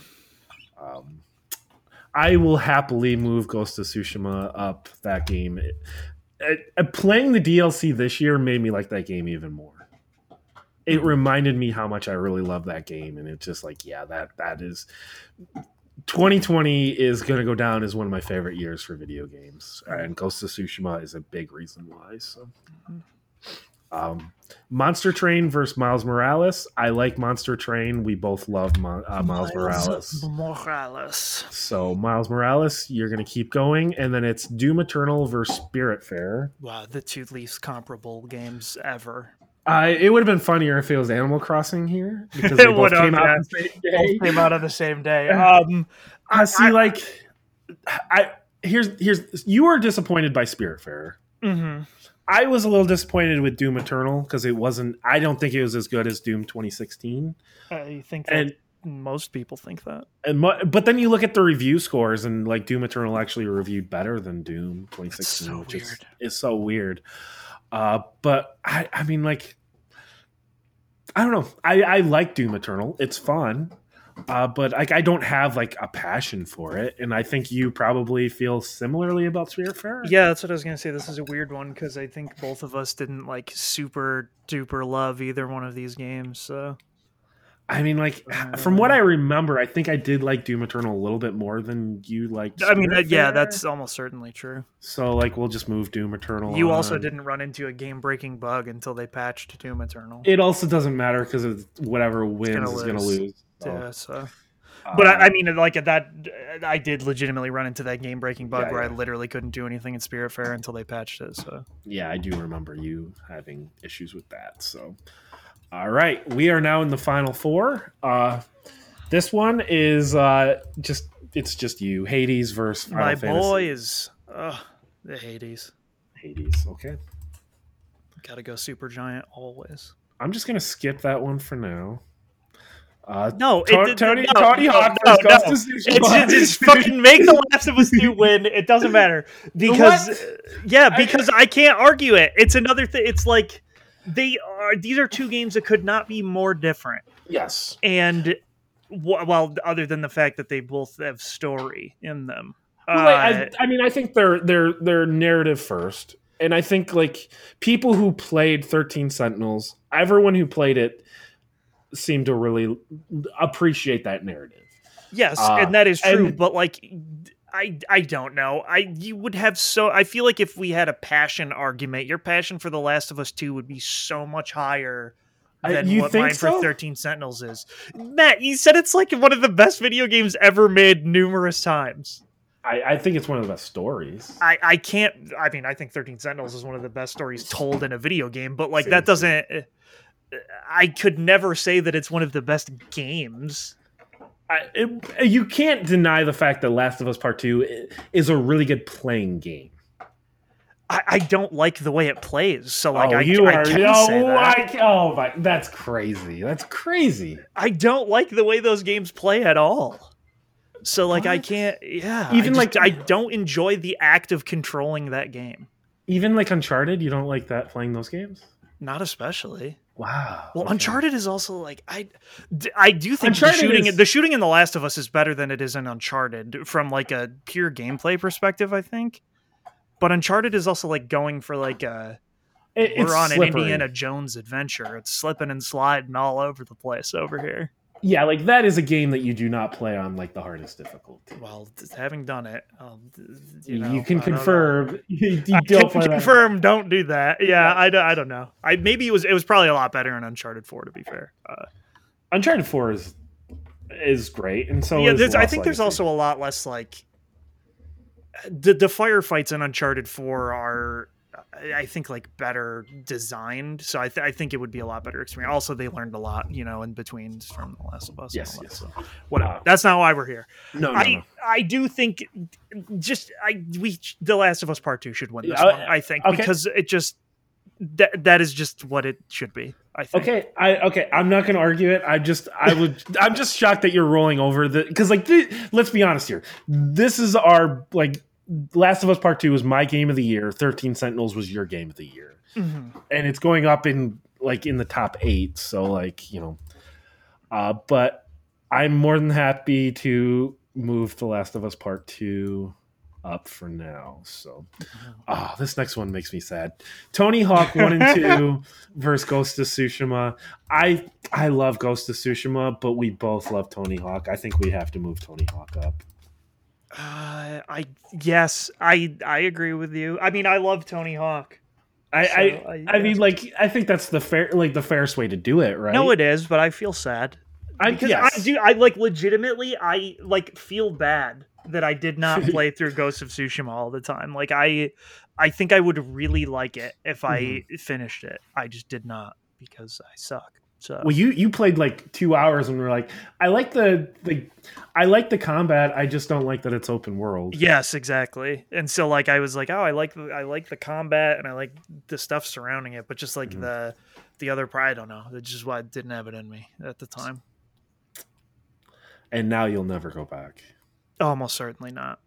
B: um, I will happily move Ghost of Tsushima up that game. It, it- uh, playing the DLC this year made me like that game even more. It reminded me how much I really love that game, and it's just like, yeah, that that is. 2020 is going to go down as one of my favorite years for video games, and Ghost of Tsushima is a big reason why. So, um, Monster Train versus Miles Morales. I like Monster Train. We both love Mo- uh, Miles Morales.
A: Morales.
B: So Miles Morales, you're gonna keep going, and then it's Doom Eternal versus Spiritfarer.
A: Wow, the two least comparable games ever.
B: Uh, it would have been funnier if it was Animal Crossing here because
A: It
B: they both came out the same
A: Both came out on the same day. Um,
B: I see.
A: I-
B: like, I here's here's you were disappointed by Spiritfarer.
A: mhm.
B: I was a little disappointed with Doom Eternal because it wasn't. I don't think it was as good as Doom 2016.
A: I think that
B: And
A: most people think that.
B: and mu- but then you look at the review scores and like Doom Eternal actually reviewed better than Doom 2016,
A: so
B: which is
A: weird.
B: is so weird. Uh, but I I mean like I don't know. I I like Doom Eternal. It's fun. Uh, but like I don't have like a passion for it, and I think you probably feel similarly about Spiritfarer.
A: Yeah, that's what I was gonna say. This is a weird one because I think both of us didn't like super duper love either one of these games. So
B: I mean, like from what I remember, I think I did like Doom Eternal a little bit more than you liked.
A: I mean, yeah, that's almost certainly true.
B: so. Like, we'll just move Doom Eternal.
A: You also didn't run into a game breaking bug until they patched Doom Eternal.
B: It also doesn't matter because whatever wins
A: gonna
B: is going to
A: lose.
B: So,
A: yeah, so. But
B: uh,
A: I, I mean, like at that, I did legitimately run into that game breaking bug
B: Yeah,
A: where
B: yeah.
A: I literally couldn't do anything in Spiritfarer until they patched it. So
B: yeah, I do remember you having issues with that. So, all right, we are now in the final four. Uh, this one is uh, just it's just you, Hades versus Final
A: my
B: Fantasy.
A: boy is ugh, the Hades.
B: Hades. Okay,
A: Got to go Supergiant always.
B: I'm just gonna skip that one for now. Uh,
A: No,
B: To-
A: it,
B: Tony,
A: no,
B: Tony
A: no,
B: Hawk
A: no, no.
B: Of Tsushima.
A: It's, it's fucking make the Last of Us Two win. It doesn't matter because yeah, because I, can't argue it. It's another thing. It's like they are. These are two games that could not be more different.
B: yes.
A: And well, other than the fact that they both have story in them.
B: Well,
A: Uh,
B: I, I mean, I think they're they're they're narrative first, and I think like people who played Thirteen Sentinels, everyone who played it seemed to really appreciate that narrative.
A: Yes,
B: Uh,
A: and that is true.
B: and-
A: but like, I I don't know. I you would have so. I feel like if we had a passion argument, your passion for The Last of Us Two would be so much higher
B: I-
A: than
B: you
A: what
B: think
A: mine
B: so?
A: for Thirteen Sentinels is. Matt, you said it's like one of the best video games ever made numerous times.
B: I, I think it's one of the best stories.
A: I I can't. I mean, I think Thirteen Sentinels is one of the best stories told in a video game. But like
B: Same,
A: that doesn't. I could never say that it's one of the best games.
B: I, it, you can't deny the fact that Last of Us Part Two is a really good playing game.
A: I, I don't like the way it plays. So like
B: oh,
A: I,
B: you
A: I
B: are oh,
A: say that.
B: I oh my, that's crazy. That's crazy.
A: I don't like the way those games play at all. So like I can't yeah.
B: Even,
A: I just-
B: like-
A: I don't enjoy the act of controlling that game.
B: Even like Uncharted, you don't like that playing those games.
A: Not especially.
B: Wow.
A: Well,
B: okay.
A: Uncharted is also like I, I do think
B: Uncharted
A: the shooting
B: is-
A: the shooting in The Last of Us is better than it is in Uncharted from like a pure gameplay perspective. I think, but Uncharted is also like going for like a
B: It-
A: we're on
B: slippery.
A: an Indiana Jones adventure. It's slipping and sliding all over the place over here.
B: Yeah, like that is a game that you do not play on like the hardest difficulty.
A: Well, having done it, um,
B: You,
A: you,
B: can
A: I don't
B: confirm. You, you
A: I
B: don't
A: can
B: play that.
A: confirm. Don't do that. Yeah. I, don't- I don't know. I maybe it was it was probably a lot better in Uncharted Four. To be fair, uh,
B: Uncharted Four is is great, and so
A: yeah,
B: is
A: there's, I think there's also a lot less like the the firefights in Uncharted Four are. I- think like better designed, so I, th- I think it would be a lot better experience. Also, they learned a lot, you know, in between from The Last of Us. and
B: Yes,
A: that,
B: yes.
A: so whatever.
B: Uh,
A: That's not why we're here.
B: no, no,
A: I
B: no.
A: I do think just I we The Last of Us Part Two should win this one. I think
B: okay.
A: because it just that that is just what it should be. I think.
B: Okay, I okay. I'm not going to argue it. I just I would. I'm just shocked that you're rolling over the because like th- let's be honest here. This is our like Last of Us Part Two was my game of the year. Thirteen Sentinels was your game of the year,
A: Mhm.
B: and it's going up in like in the top eight. So like you know, uh, but I'm more than happy to move The Last of Us Part Two up for now. So, oh, this next one makes me sad. Tony Hawk one and two versus Ghost of Tsushima. I I love Ghost of Tsushima, but we both love Tony Hawk. I think we have to move Tony Hawk up.
A: Uh, I yes, I I agree with you. I mean, I love Tony Hawk.
B: I
A: So,
B: I,
A: I-
B: I mean, like I think that's the fair like the fairest way to do it, right?
A: No, it is, but I feel sad
B: I,
A: because
B: yes.
A: I do. I like legitimately. I like feel bad that I did not play through Ghost of Tsushima all the time. Like I, I think I would really like it if I
B: Mm-hmm.
A: finished it. I just did not because I suck. So
B: Well, you you played like two hours and we were like, I like the the I like the combat. I just don't like that it's open world.
A: Yes, exactly. And so like I was like, oh, I like the I like the combat and I like the stuff surrounding it, but just like
B: Mhm.
A: the the other part, I don't know. It's just why I didn't have it in me at the time.
B: And now you'll never go back,
A: Almost certainly not.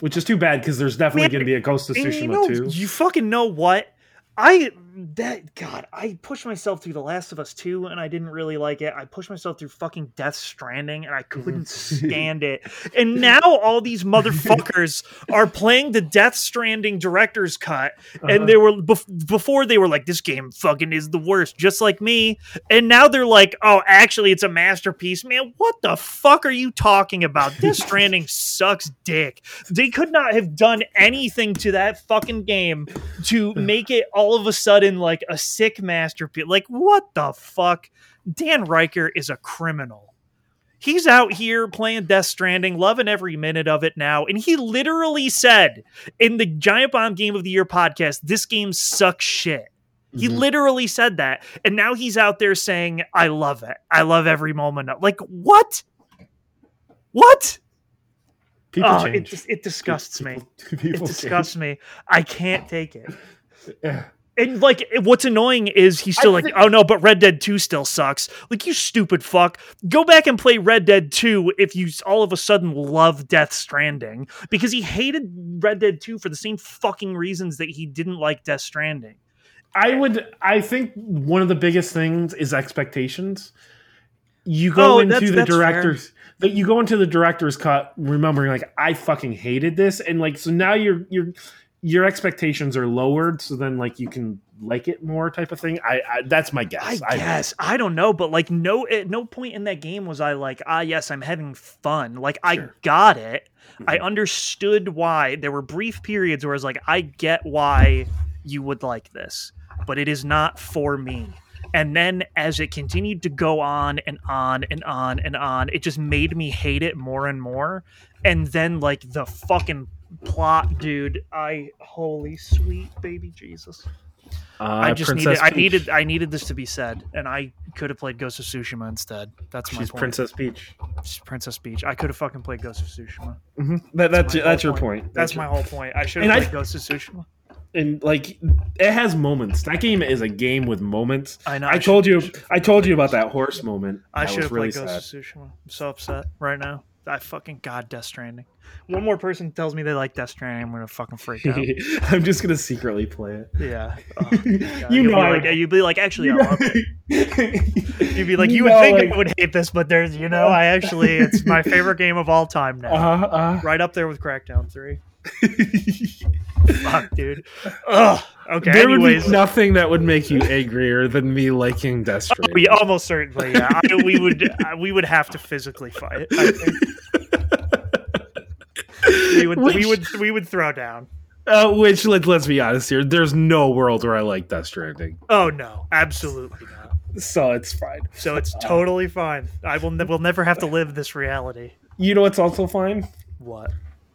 B: which is too bad because there's definitely going to be a Ghost of
A: And
B: Tsushima
A: you know,
B: too.
A: you fucking know what? I that God, I pushed myself through The Last of Us 2 and I didn't really like it. I pushed myself through fucking Death Stranding and I couldn't stand it. And now all these motherfuckers are playing the Death Stranding director's cut
B: Uh-huh.
A: and they were bef- before they were like this game fucking is the worst just like me and now they're like oh actually it's a masterpiece man what the fuck are you talking about this stranding sucks dick they could not have done anything to that fucking game to make it all of a sudden like a sick masterpiece like what the fuck dan Ryckert is a criminal He's out here playing Death Stranding, loving every minute of it now. And he literally said in the Giant Bomb Game of the Year podcast, this game sucks shit. He
B: Mhm.
A: literally said that. And now he's out there saying, I love it. I love every moment of Like, what? What?
B: People
A: oh, it,
B: change.
A: dis- it disgusts me.
B: People-
A: It
B: people
A: disgusts me. I can't take it.
B: Yeah.
A: And like, what's annoying is he's still
B: I
A: like,
B: think-
A: oh no, but Red Dead 2 still sucks. Like, you stupid fuck. Go back and play Red Dead 2 if you all of a sudden love Death Stranding because he hated Red Dead 2 for the same fucking reasons that he didn't like Death Stranding.
B: I would. I think one of the biggest things is expectations. You go
A: Oh,
B: into
A: that's-
B: the
A: that's
B: director's. That you go into the director's cut, remembering like I fucking hated this, and like so now your your your expectations are lowered, so then like you can like it more, type of thing. I, I that's my guess.
A: I guess I don't know, but like no, at no point in that game was I like, ah, yes, I'm having fun. Like I got it. I
B: Mhm.
A: understood why. There were brief periods where I was like, I get why you would like this, but it is not for me. And then as it continued to go on and on and on and on, it just made me hate it more and more. And then like the fucking plot, dude, I holy sweet baby Jesus.
B: Uh,
A: I just
B: Princess
A: needed I needed I needed this to be said, and I could have played Ghost of Tsushima instead. That's my
B: She's
A: point.
B: Princess Peach.
A: She's Princess Peach. I could have fucking played Ghost of Tsushima.
B: hmm That, that's
A: my
B: that's your point.
A: That's
B: your-
A: my whole point. I should
B: And
A: have
B: I-
A: played Ghost of Tsushima.
B: and like it has moments. That game is a game with moments.
A: I know.
B: I,
A: should-
B: told you. I told you about that horse moment.
A: I should have
B: really
A: played Ghost
B: sad.
A: of Tsushima. I'm so upset right now. I fucking god Death Stranding. One more person tells me they like Death Stranding, I'm gonna fucking freak out.
B: I'm just gonna secretly play it.
A: yeah. Oh,
B: you
A: You'd
B: know,
A: be like, you'd be like, actually, I love it. You'd be like, you would
B: know,
A: think
B: like-
A: I would hate this, but there's, you know, I actually, it's my favorite game of all time now.
B: Uh, uh,
A: Right up there with Crackdown 3. Fuck, dude. Ugh. Okay.
B: there would be nothing that would make you angrier than me liking Death Stranding.
A: we almost certainly, yeah. I, we would, uh, we would have to physically fight. I think. we would, we would, we would throw down.
B: Uh, which let, let's be honest here. There's no world where I like Death Stranding,
A: Oh no, absolutely not.
B: so it's fine.
A: So it's totally fine. I will, ne- we'll never have to live this reality.
B: You know what's also fine?
A: What?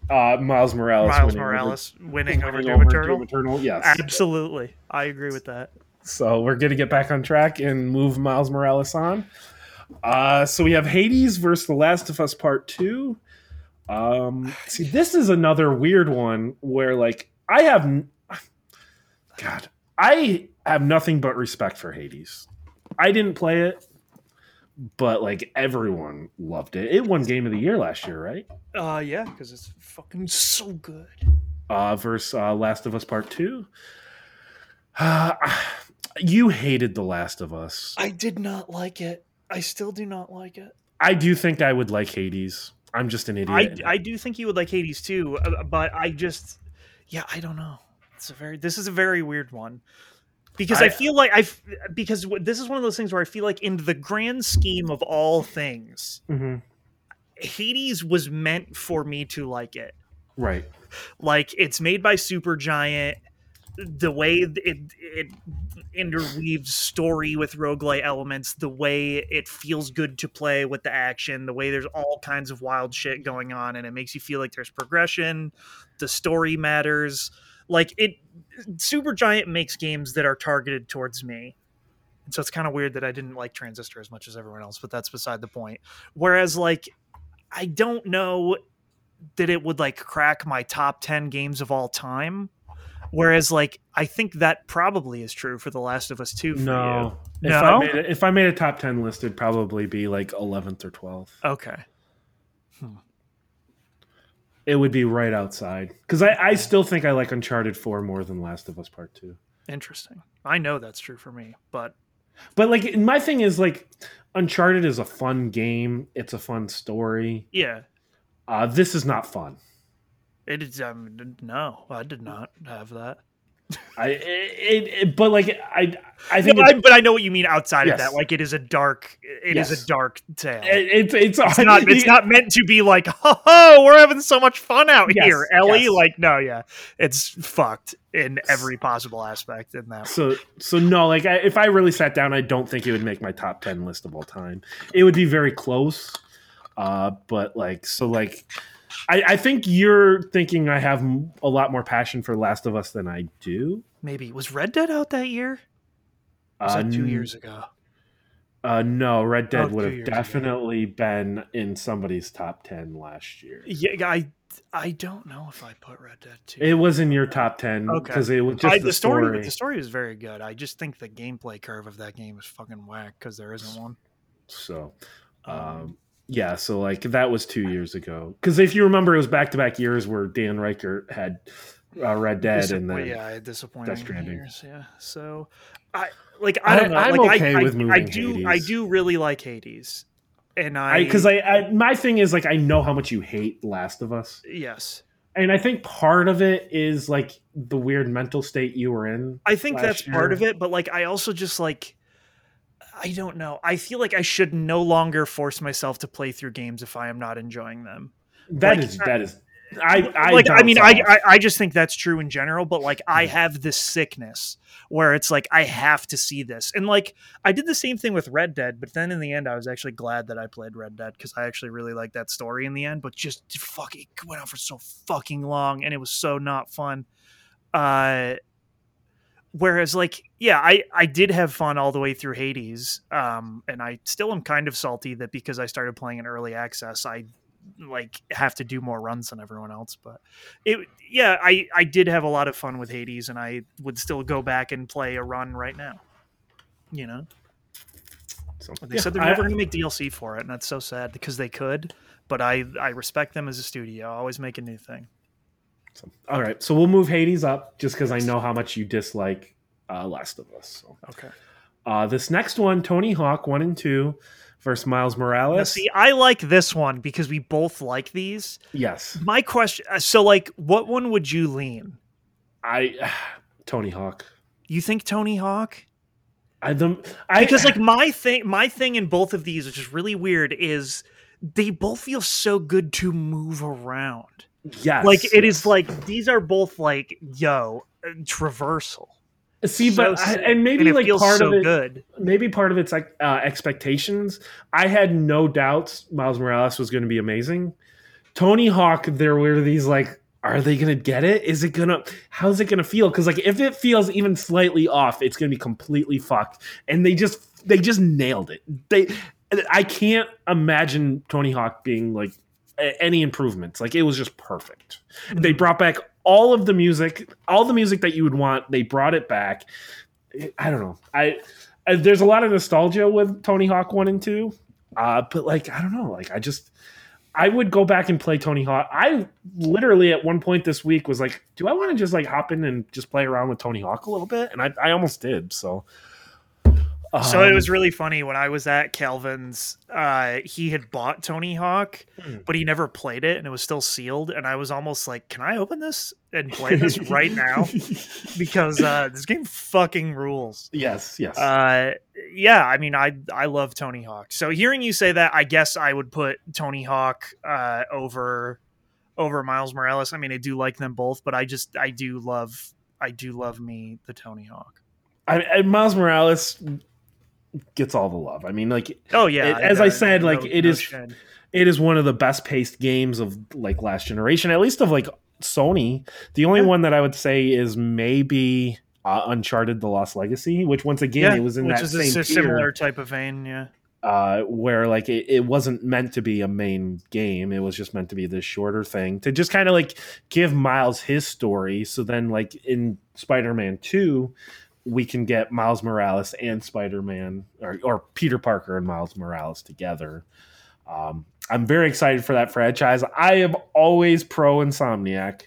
B: Uh, Miles Morales.
A: Miles
B: winning over-
A: Morales winning over
B: winning
A: Doom
B: over
A: Eternal.
B: Doom Eternal, Yes.
A: Absolutely, I agree with that.
B: So we're gonna get back on track and move Miles Morales on. Uh, so we have Hades versus The Last of Us Part Two. Um, see, this is another weird one where, like, I have, n- God, I have nothing but respect for Hades. I didn't play it, but like everyone loved it. It won Game of the Year last year, right?
A: Uh, yeah, because it's fucking so good.
B: Uh, versus uh, Last of Us Part Two. Uh, you hated The Last of Us.
A: I did not like it. I still do not like it.
B: I do think I would like Hades. I'm just an idiot.
A: I do think you would like Hades too, uh, but I just yeah I don't know. It's a very this is a very weird one because I,
B: I-
A: feel like I because this is one of those things where I feel like in the grand scheme of all things,
B: Mhm.
A: Hades was meant for me to like it.
B: Right.
A: Like it's made by Supergiant. The way it it interweaves story with roguelite elements, the way it feels good to play with the action, the way there's all kinds of wild shit going on, and it makes you feel like there's progression. The story matters. Like it, Supergiant makes games that are targeted towards me. And so it's kind of weird that I didn't like Transistor as much as everyone else, but that's beside the point. Whereas like I don't know that it would like crack my top 10 games of all time. Whereas like I think that probably is true for The Last of Us 2 for
B: No.
A: you.
B: If
A: No?
B: I made it, if I made a top ten list, it'd probably be like eleventh or twelfth.
A: Okay. Hmm.
B: It would be right outside because I, I still think I like Uncharted Four more than Last of Us Part Two.
A: Interesting. I know that's true for me, but
B: But like my thing is like Uncharted is a fun game. It's a fun story.
A: yeah,
B: Uh, this is not fun.
A: it is um no, I did not have that.
B: I it, it, but like I I think
A: No, I, but I know what you mean outside
B: Yes.
A: of that. Like it is a dark it is
B: Yes.
A: a dark tale.
B: it- it's it's,
A: it's not it's not meant to be like oh we're having so much fun out
B: Yes,
A: here ellie like no yeah it's fucked in every possible aspect in that
B: So so no, like I, if I really sat down, I don't think it would make my top ten list of all time. It would be very close, uh, but like so like. I, I think you're thinking I have a lot more passion for Last of Us than I do.
A: maybe was red dead out that year was
B: Uh,
A: that two years ago
B: Uh, no, Red Dead
A: Oh,
B: would have
A: years ago.
B: definitely been in somebody's top ten last year.
A: yeah i i don't know if i put red dead 2
B: It was in your top ten
A: Okay.
B: because it was just
A: I,
B: the, story.
A: the story was very good i just think the gameplay curve of that game is fucking whack because there isn't one
B: So,
A: Um,
B: um, yeah, so like that was two years ago. Because if you remember, it was back to back years where Dan Ryckert had uh, Red Dead and
A: Disappoint-
B: then
A: yeah, I disappointing
B: Stranding.
A: years. Yeah, so I like I don't know.
B: I- I'm
A: like,
B: okay
A: I,
B: with
A: I,
B: moving
A: I do. I do really like Hades, and I
B: because I, I my thing is like I know how much you hate Last of Us,
A: yes,
B: and I think part of it is like the weird mental state you were in.
A: I think that's part of it. But like, I also just like. I don't know. I feel like I should no longer force myself to play through games if I am not enjoying them.
B: That
A: Like,
B: is that is. I, I
A: like I mean I. I I just think that's true in general, but like I have this sickness where it's like I have to see this, and like I did the same thing with Red Dead, but then in the end I was actually glad that I played Red Dead because I actually really liked that story in the end. But just fuck it went on for so fucking long, and it was so not fun. Uh, whereas like yeah, I I did have fun all the way through Hades, um, and I still am kind of salty that because I started playing in early access, I like have to do more runs than everyone else but it yeah i i did have a lot of fun with hades and i would still go back and play a run right now you know?
B: So,
A: they
B: yeah,
A: said they're never going to make dlc for it and that's so sad because they could but i i respect them as a studio always make a new thing
B: So, all right, so we'll move Hades up just because I know how much you dislike uh, Last of Us. So,
A: okay.
B: Uh, this next one, Tony Hawk one and two versus Miles
A: now
B: Morales.
A: see i like this one because we both like these.
B: Yes,
A: my question uh, so like what one would you lean?
B: I Tony Hawk.
A: you think tony hawk?
B: I the I
A: because like my thing my thing in both of these which is really weird is they both feel so good to move around
B: yes,
A: like it is like these are both like yo uh, traversal
B: see,
A: So
B: but I, and maybe
A: and
B: like part
A: so
B: of it,
A: good
B: maybe part of it's like uh, expectations. I had no doubts Miles Morales was going to be amazing. Tony Hawk, there were these like, are they going to get it? Is it gonna? How's it going to feel? Because like, if it feels even slightly off, it's going to be completely fucked. And they just they just nailed it. They, I can't imagine Tony Hawk being like any improvements. Like it was just perfect. They brought back all of the music, all the music that you would want. They brought it back. I don't know. I uh, there's a lot of nostalgia with Tony Hawk one and two, uh, but like I don't know. Like I just I would go back and play Tony Hawk. I literally at one point this week was like, do I want to just like hop in and just play around with Tony Hawk a little bit? And I, I almost did. So.
A: So it
B: um,
A: was really funny when i was at calvin's uh he had bought tony hawk
B: Hmm.
A: but he never played it and it was still sealed and i was almost like can i open this and play this right now because uh this game fucking rules
B: yes, yes.
A: Uh, yeah, I mean, I I love Tony Hawk. So hearing you say that, I guess I would put Tony Hawk uh, over over Miles Morales. I mean, I do like them both, but I just I do love I do love me the Tony Hawk.
B: I, I, Miles Morales gets all the love. I mean, like
A: Oh yeah,
B: It- as I said, like, it is- it is one of the best paced games of like last generation, at least of like Sony. The only
A: Yeah.
B: one that I would say is maybe uh, Uncharted: The Lost Legacy, which once again it was in
A: which
B: that
A: is
B: same
A: a
B: tier,
A: similar type of vein. Yeah,
B: uh, where like it, it wasn't meant to be a main game; it was just meant to be this shorter thing to just kind of like give Miles his story. So then, like in Spider-Man Two, we can get Miles Morales and Spider-Man, or, or Peter Parker and Miles Morales together. Um, I'm very excited for that franchise. I am always pro Insomniac,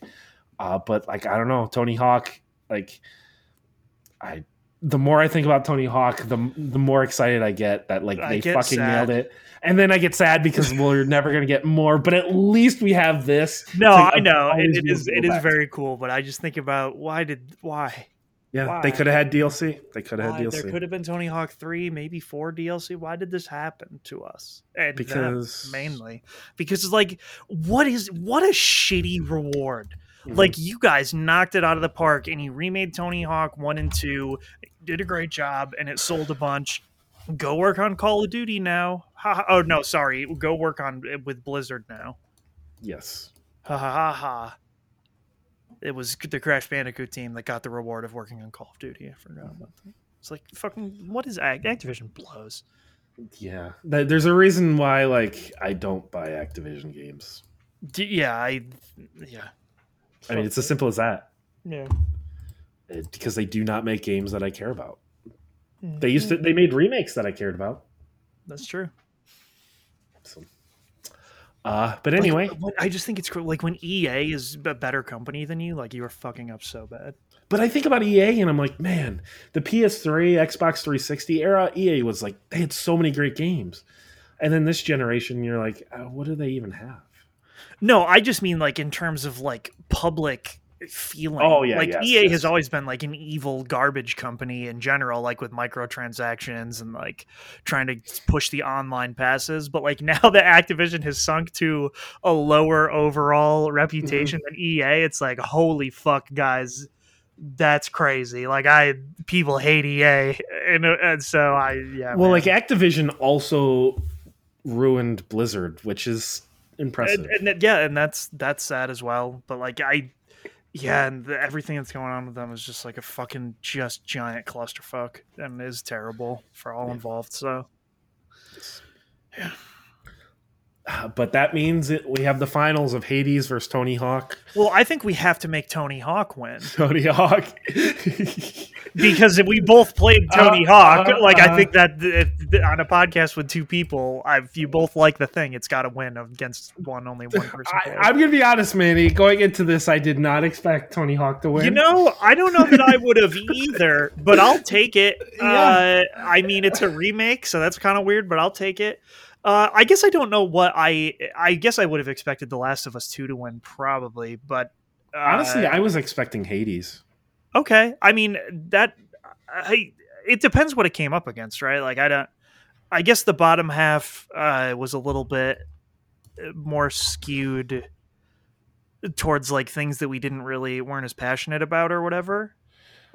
B: uh, but like I don't know, Tony Hawk. Like I, the more I think about Tony Hawk, the the more excited I get that like
A: I
B: they fucking
A: sad.
B: nailed it. And then I get sad because you're never gonna get more. But at least we have this.
A: no,
B: to
A: I know it, it is. It is very cool, but I just think about why did why
B: Yeah,
A: Why?
B: they could have had DLC. They could have had
A: There
B: DLC
A: could have been Tony Hawk 3, maybe 4 DLC. Why did this happen to us? And
B: because
A: mainly because it's like what is what a shitty reward.
B: Mhm.
A: Like you guys knocked it out of the park and you remade Tony Hawk 1 and 2, did a great job and it sold a bunch. Go work on Call of Duty now. Ha, ha, oh no, sorry. Go work on with Blizzard now.
B: yes,
A: Ha ha ha ha. It was the Crash Bandicoot team that got the reward of working on Call of Duty. I forgot mm-hmm. about that. It's like fucking what is Act- Activision blows.
B: yeah. There's a reason why like I don't buy Activision games.
A: D- yeah, I yeah.
B: I mean, it's as simple as that.
A: yeah.
B: It- because they do not make games that I care about. They used to. Mm-hmm. They made remakes that I cared about.
A: That's true.
B: So, uh, but
A: Like,
B: anyway,
A: when- I just think it's cool. Like when EA is a better company than you, like you are fucking up so bad.
B: but I think about EA and I'm like, man, the PS3, Xbox 360 era, EA was like they had so many great games, and then this generation, you're like, uh, what do they even have?
A: No, I just mean like in terms of like public feeling.
B: Oh, yeah,
A: like
B: yes,
A: EA
B: yes.
A: has always been like an evil garbage company in general, like with microtransactions and like trying to push the online passes. But like now that Activision has sunk to a lower overall reputation
B: Mm-hmm.
A: than EA, it's like holy fuck, guys. That's crazy. Like I, people hate EA, and, uh, and so I, yeah.
B: well,
A: man.
B: like Activision also ruined Blizzard, which is impressive.
A: and, and yeah, and that's that's sad as well. But like I, yeah, and the, everything that's going on with them is just like a fucking just giant clusterfuck, and is terrible for all
B: Yeah.
A: involved. So
B: Uh, but that means it, we have the finals of Hades versus Tony Hawk.
A: well, I think we have to make Tony Hawk win
B: Tony Hawk.
A: because if we both played Tony
B: Uh,
A: Hawk,
B: uh,
A: like
B: uh.
A: I think that if, on a podcast with two people, if you both like the thing, it's got to win against one only one person.
B: I, I'm gonna be honest, Manny. Going into this, I did not expect Tony Hawk to win.
A: You know, I don't know that I would have either, but I'll take it.
B: Yeah.
A: Uh, I mean, it's a remake, so that's kind of weird, but I'll take it. Uh, I guess I don't know what I. I guess I would have expected The Last of Us Two to win, probably, but uh,
B: honestly, I was expecting Hades.
A: okay. I mean that. I. It depends what it came up against, right? Like I don't. I guess the bottom half uh, was a little bit uh, more skewed towards like things that we didn't really weren't as passionate about or whatever.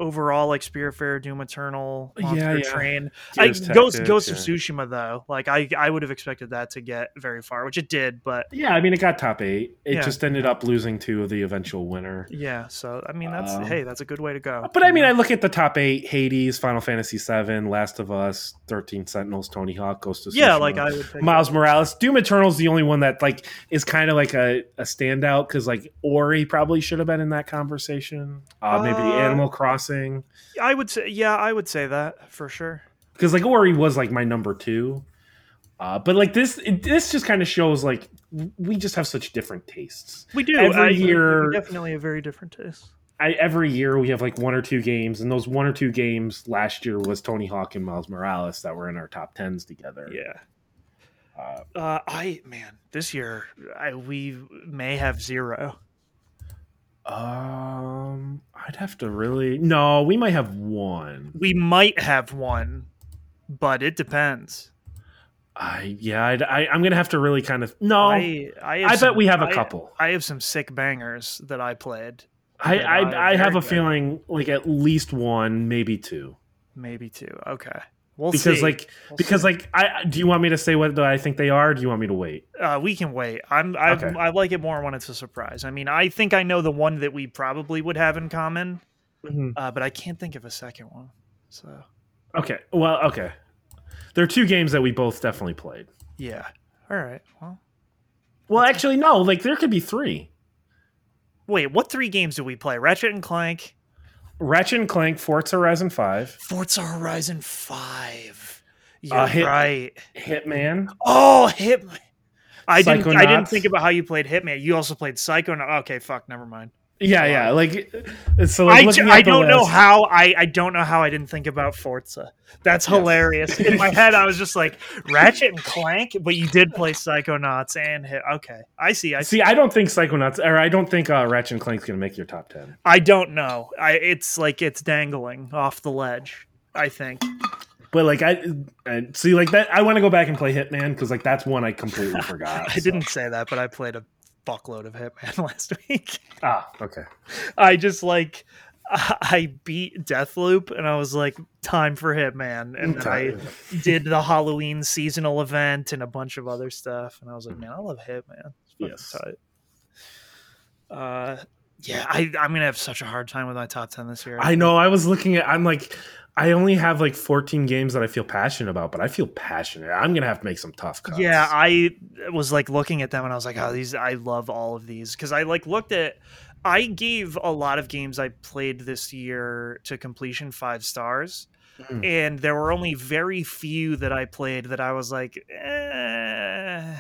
A: Overall, like Spiritfarer, Doom Eternal, Monster
B: yeah.
A: Train, I,
B: Gears
A: Ghost
B: Tactics,
A: Ghost
B: yeah.
A: of Tsushima though, like I I would have expected that to get very far, which it did, but
B: Yeah, I mean, it got top eight. It
A: Yeah.
B: just ended up losing to the eventual winner.
A: yeah. So I mean, that's
B: Um,
A: hey, that's a good way to go.
B: But I mean, I look at the top eight: Hades, Final Fantasy VII, Last of Us, Thirteen Sentinels, Tony Hawk, Ghost of Tsushima, yeah,
A: like I would pick
B: Miles Morales. Doom Eternal's the only one that like is kind of like a, a standout because like Ori probably should have been in that conversation. Uh, maybe
A: Uh,
B: Animal Crossing
A: I would say yeah, I would say that for sure.
B: because like Ori was like my number two. Uh, but like this, it, this just kind of shows like we just have such different tastes.
A: We do
B: Every
A: I-
B: year-
A: definitely a very different taste.
B: I, every year we have like one or two games, and those one or two games last year was Tony Hawk and Miles Morales that were in our top tens together.
A: Yeah.
B: Uh,
A: Uh, I man, this year I, we may have zero.
B: Um, I'd have to really no. We might have one.
A: We might have one, but it depends.
B: I yeah. I'd, I I'm gonna have to really kind of no. I,
A: I I, have
B: bet we have a couple.
A: I have some sick bangers that I played.
B: I
A: that
B: I, I have a
A: good.
B: feeling like at least one, maybe two,
A: Maybe two. Okay, we'll
B: because
A: see.
B: like
A: We'll
B: because
A: see.
B: like I do you want me to say what I think they are? Or do you want me to wait?
A: uh, we can wait. I'm I,
B: Okay.
A: I like it more when it's a surprise. I mean, I think I know the one that we probably would have in common.
B: Mhm.
A: uh, but I can't think of a second one. So
B: Okay. Well, okay. There are two games that we both definitely played.
A: yeah, all right. Well,
B: Well, actually, no. Like there could be three.
A: wait, what three games did we play? Ratchet and Clank,
B: Ratchet and Clank, Forza Horizon Five,
A: Forza Horizon Five. You're
B: Uh, hit-
A: right.
B: Hitman.
A: Oh, Hitman. I didn't. I didn't think about how you played Hitman. You also played Psycho. Okay, fuck. Never mind.
B: Yeah, yeah. Like so. Like,
A: I, don't know how I, I don't know how I didn't think about Forza. That's hilarious. In my head, I was just like Ratchet and Clank, but you did play Psychonauts and hit. Okay, I see. I see.
B: See, I don't think Psychonauts, or I don't think uh, Ratchet and Clank's gonna make your top ten.
A: I don't know. I it's like it's dangling off the ledge. I think.
B: But like I, I see, like that. I want to go back and play Hitman because like that's one I completely forgot.
A: I
B: so.
A: didn't say that, but I played a fuckload of Hitman last week.
B: Ah, okay.
A: I just like I beat Deathloop and I was like, time for Hitman. And I did the Halloween seasonal event and a bunch of other stuff. And I was like, man, I love Hitman. It's
B: Yes.
A: tight. Uh, yeah, I, I'm gonna have such a hard time with my top ten this year.
B: I know. I was looking at. I'm like, I only have like 14 games that I feel passionate about, but I feel passionate. I'm gonna have to make some tough cuts.
A: Yeah, I was like looking at them and I was like, oh, these I love all of these because I like looked at. I gave a lot of games I played this year to completion five stars,
B: Mhm.
A: and there were only very few that I played that I was like, eh.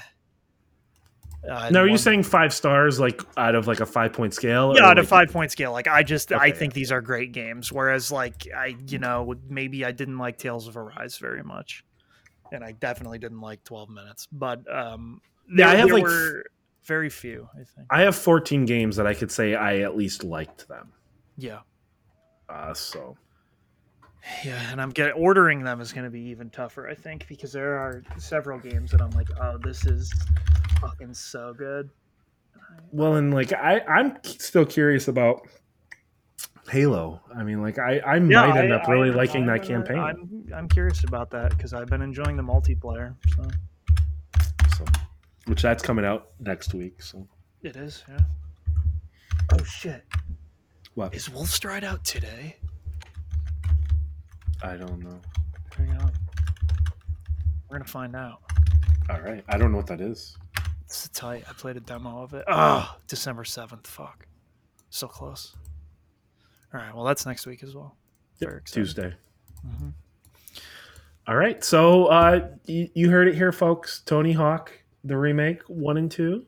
A: Uh,
B: now, are you saying five stars, like out of like a five point scale?
A: yeah, on a
B: like-
A: five point scale? Like I just I
B: Okay.
A: think these are great games. Whereas like I you know maybe I didn't like Tales of Arise very much, and I definitely didn't like Twelve Minutes. But um,
B: Yeah, I have, like,
A: were very few. I think.
B: I have 14 games that I could say I at least liked them.
A: Yeah.
B: Uh, so
A: Yeah, and I'm getting ordering them is going to be even tougher, I think, because there are several games that I'm like, oh, this is fucking so good.
B: well, and like I, I'm still curious about Halo. I mean, like I, I might end
A: I-
B: up really
A: I-
B: liking that campaign.
A: I'm I'm curious about that because I've been enjoying the multiplayer. So
B: so, which that's coming out next week. So
A: it is, yeah. Oh shit!
B: what?
A: Is Wolfstride out today?
B: I don't know.
A: Hang on. We're gonna find out.
B: All right, I don't know what that is.
A: It's tight. I played a demo of it. Oh, December seventh. Fuck, so close. All right. Well, that's next week as well. Excited.
B: Tuesday.
A: Mhm.
B: All right, so uh, you, you heard it here, folks. Tony Hawk, the remake one and two,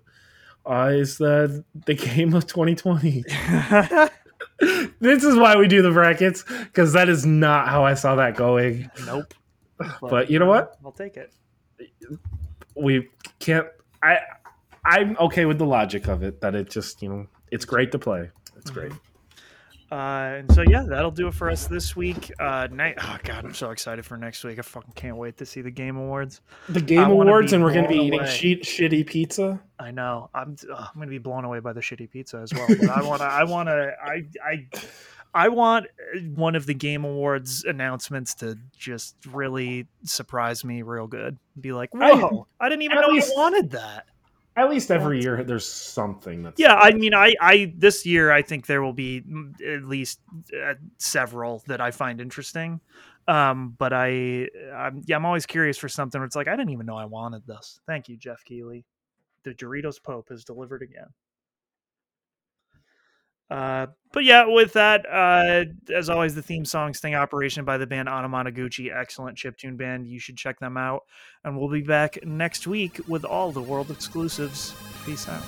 B: uh, is the the game of 2020. this is why we do the brackets because that is not how I saw that going.
A: nope.
B: But you know what?
A: I'll take it.
B: We can't. I I'm okay with the logic of it. That it just you know it's great to play. It's great. Mm-hmm.
A: Uh, and so yeah, that'll do it for us this week. Uh, night. Oh god, I'm so excited for next week. I fucking can't wait to see the Game Awards.
B: The Game
A: I
B: Awards, and we're going to be eating shit, shitty pizza.
A: I know. I'm. Uh, I'm gonna be blown away by the shitty pizza as well. But I want to. I want to. I. I. I want uh, one of the Game Awards announcements to just really surprise me real good. Be like, whoa! I, didn't even know
B: least-
A: I wanted that.
B: At least every year, there's something that's
A: Yeah, I mean, I, I this year I think there will be at least uh, several that I find interesting. Um, but I, I'm, yeah, I'm always curious for something where it's like I didn't even know I wanted this. Thank you, Jeff Keighley. The Doritos Pope is delivered again. Uh, but yeah, with that, uh, as always, the theme song "Sting Operation" by the band Anamanaguchi, excellent chiptune band. You should check them out. And we'll be back next week with all the world exclusives. Peace out.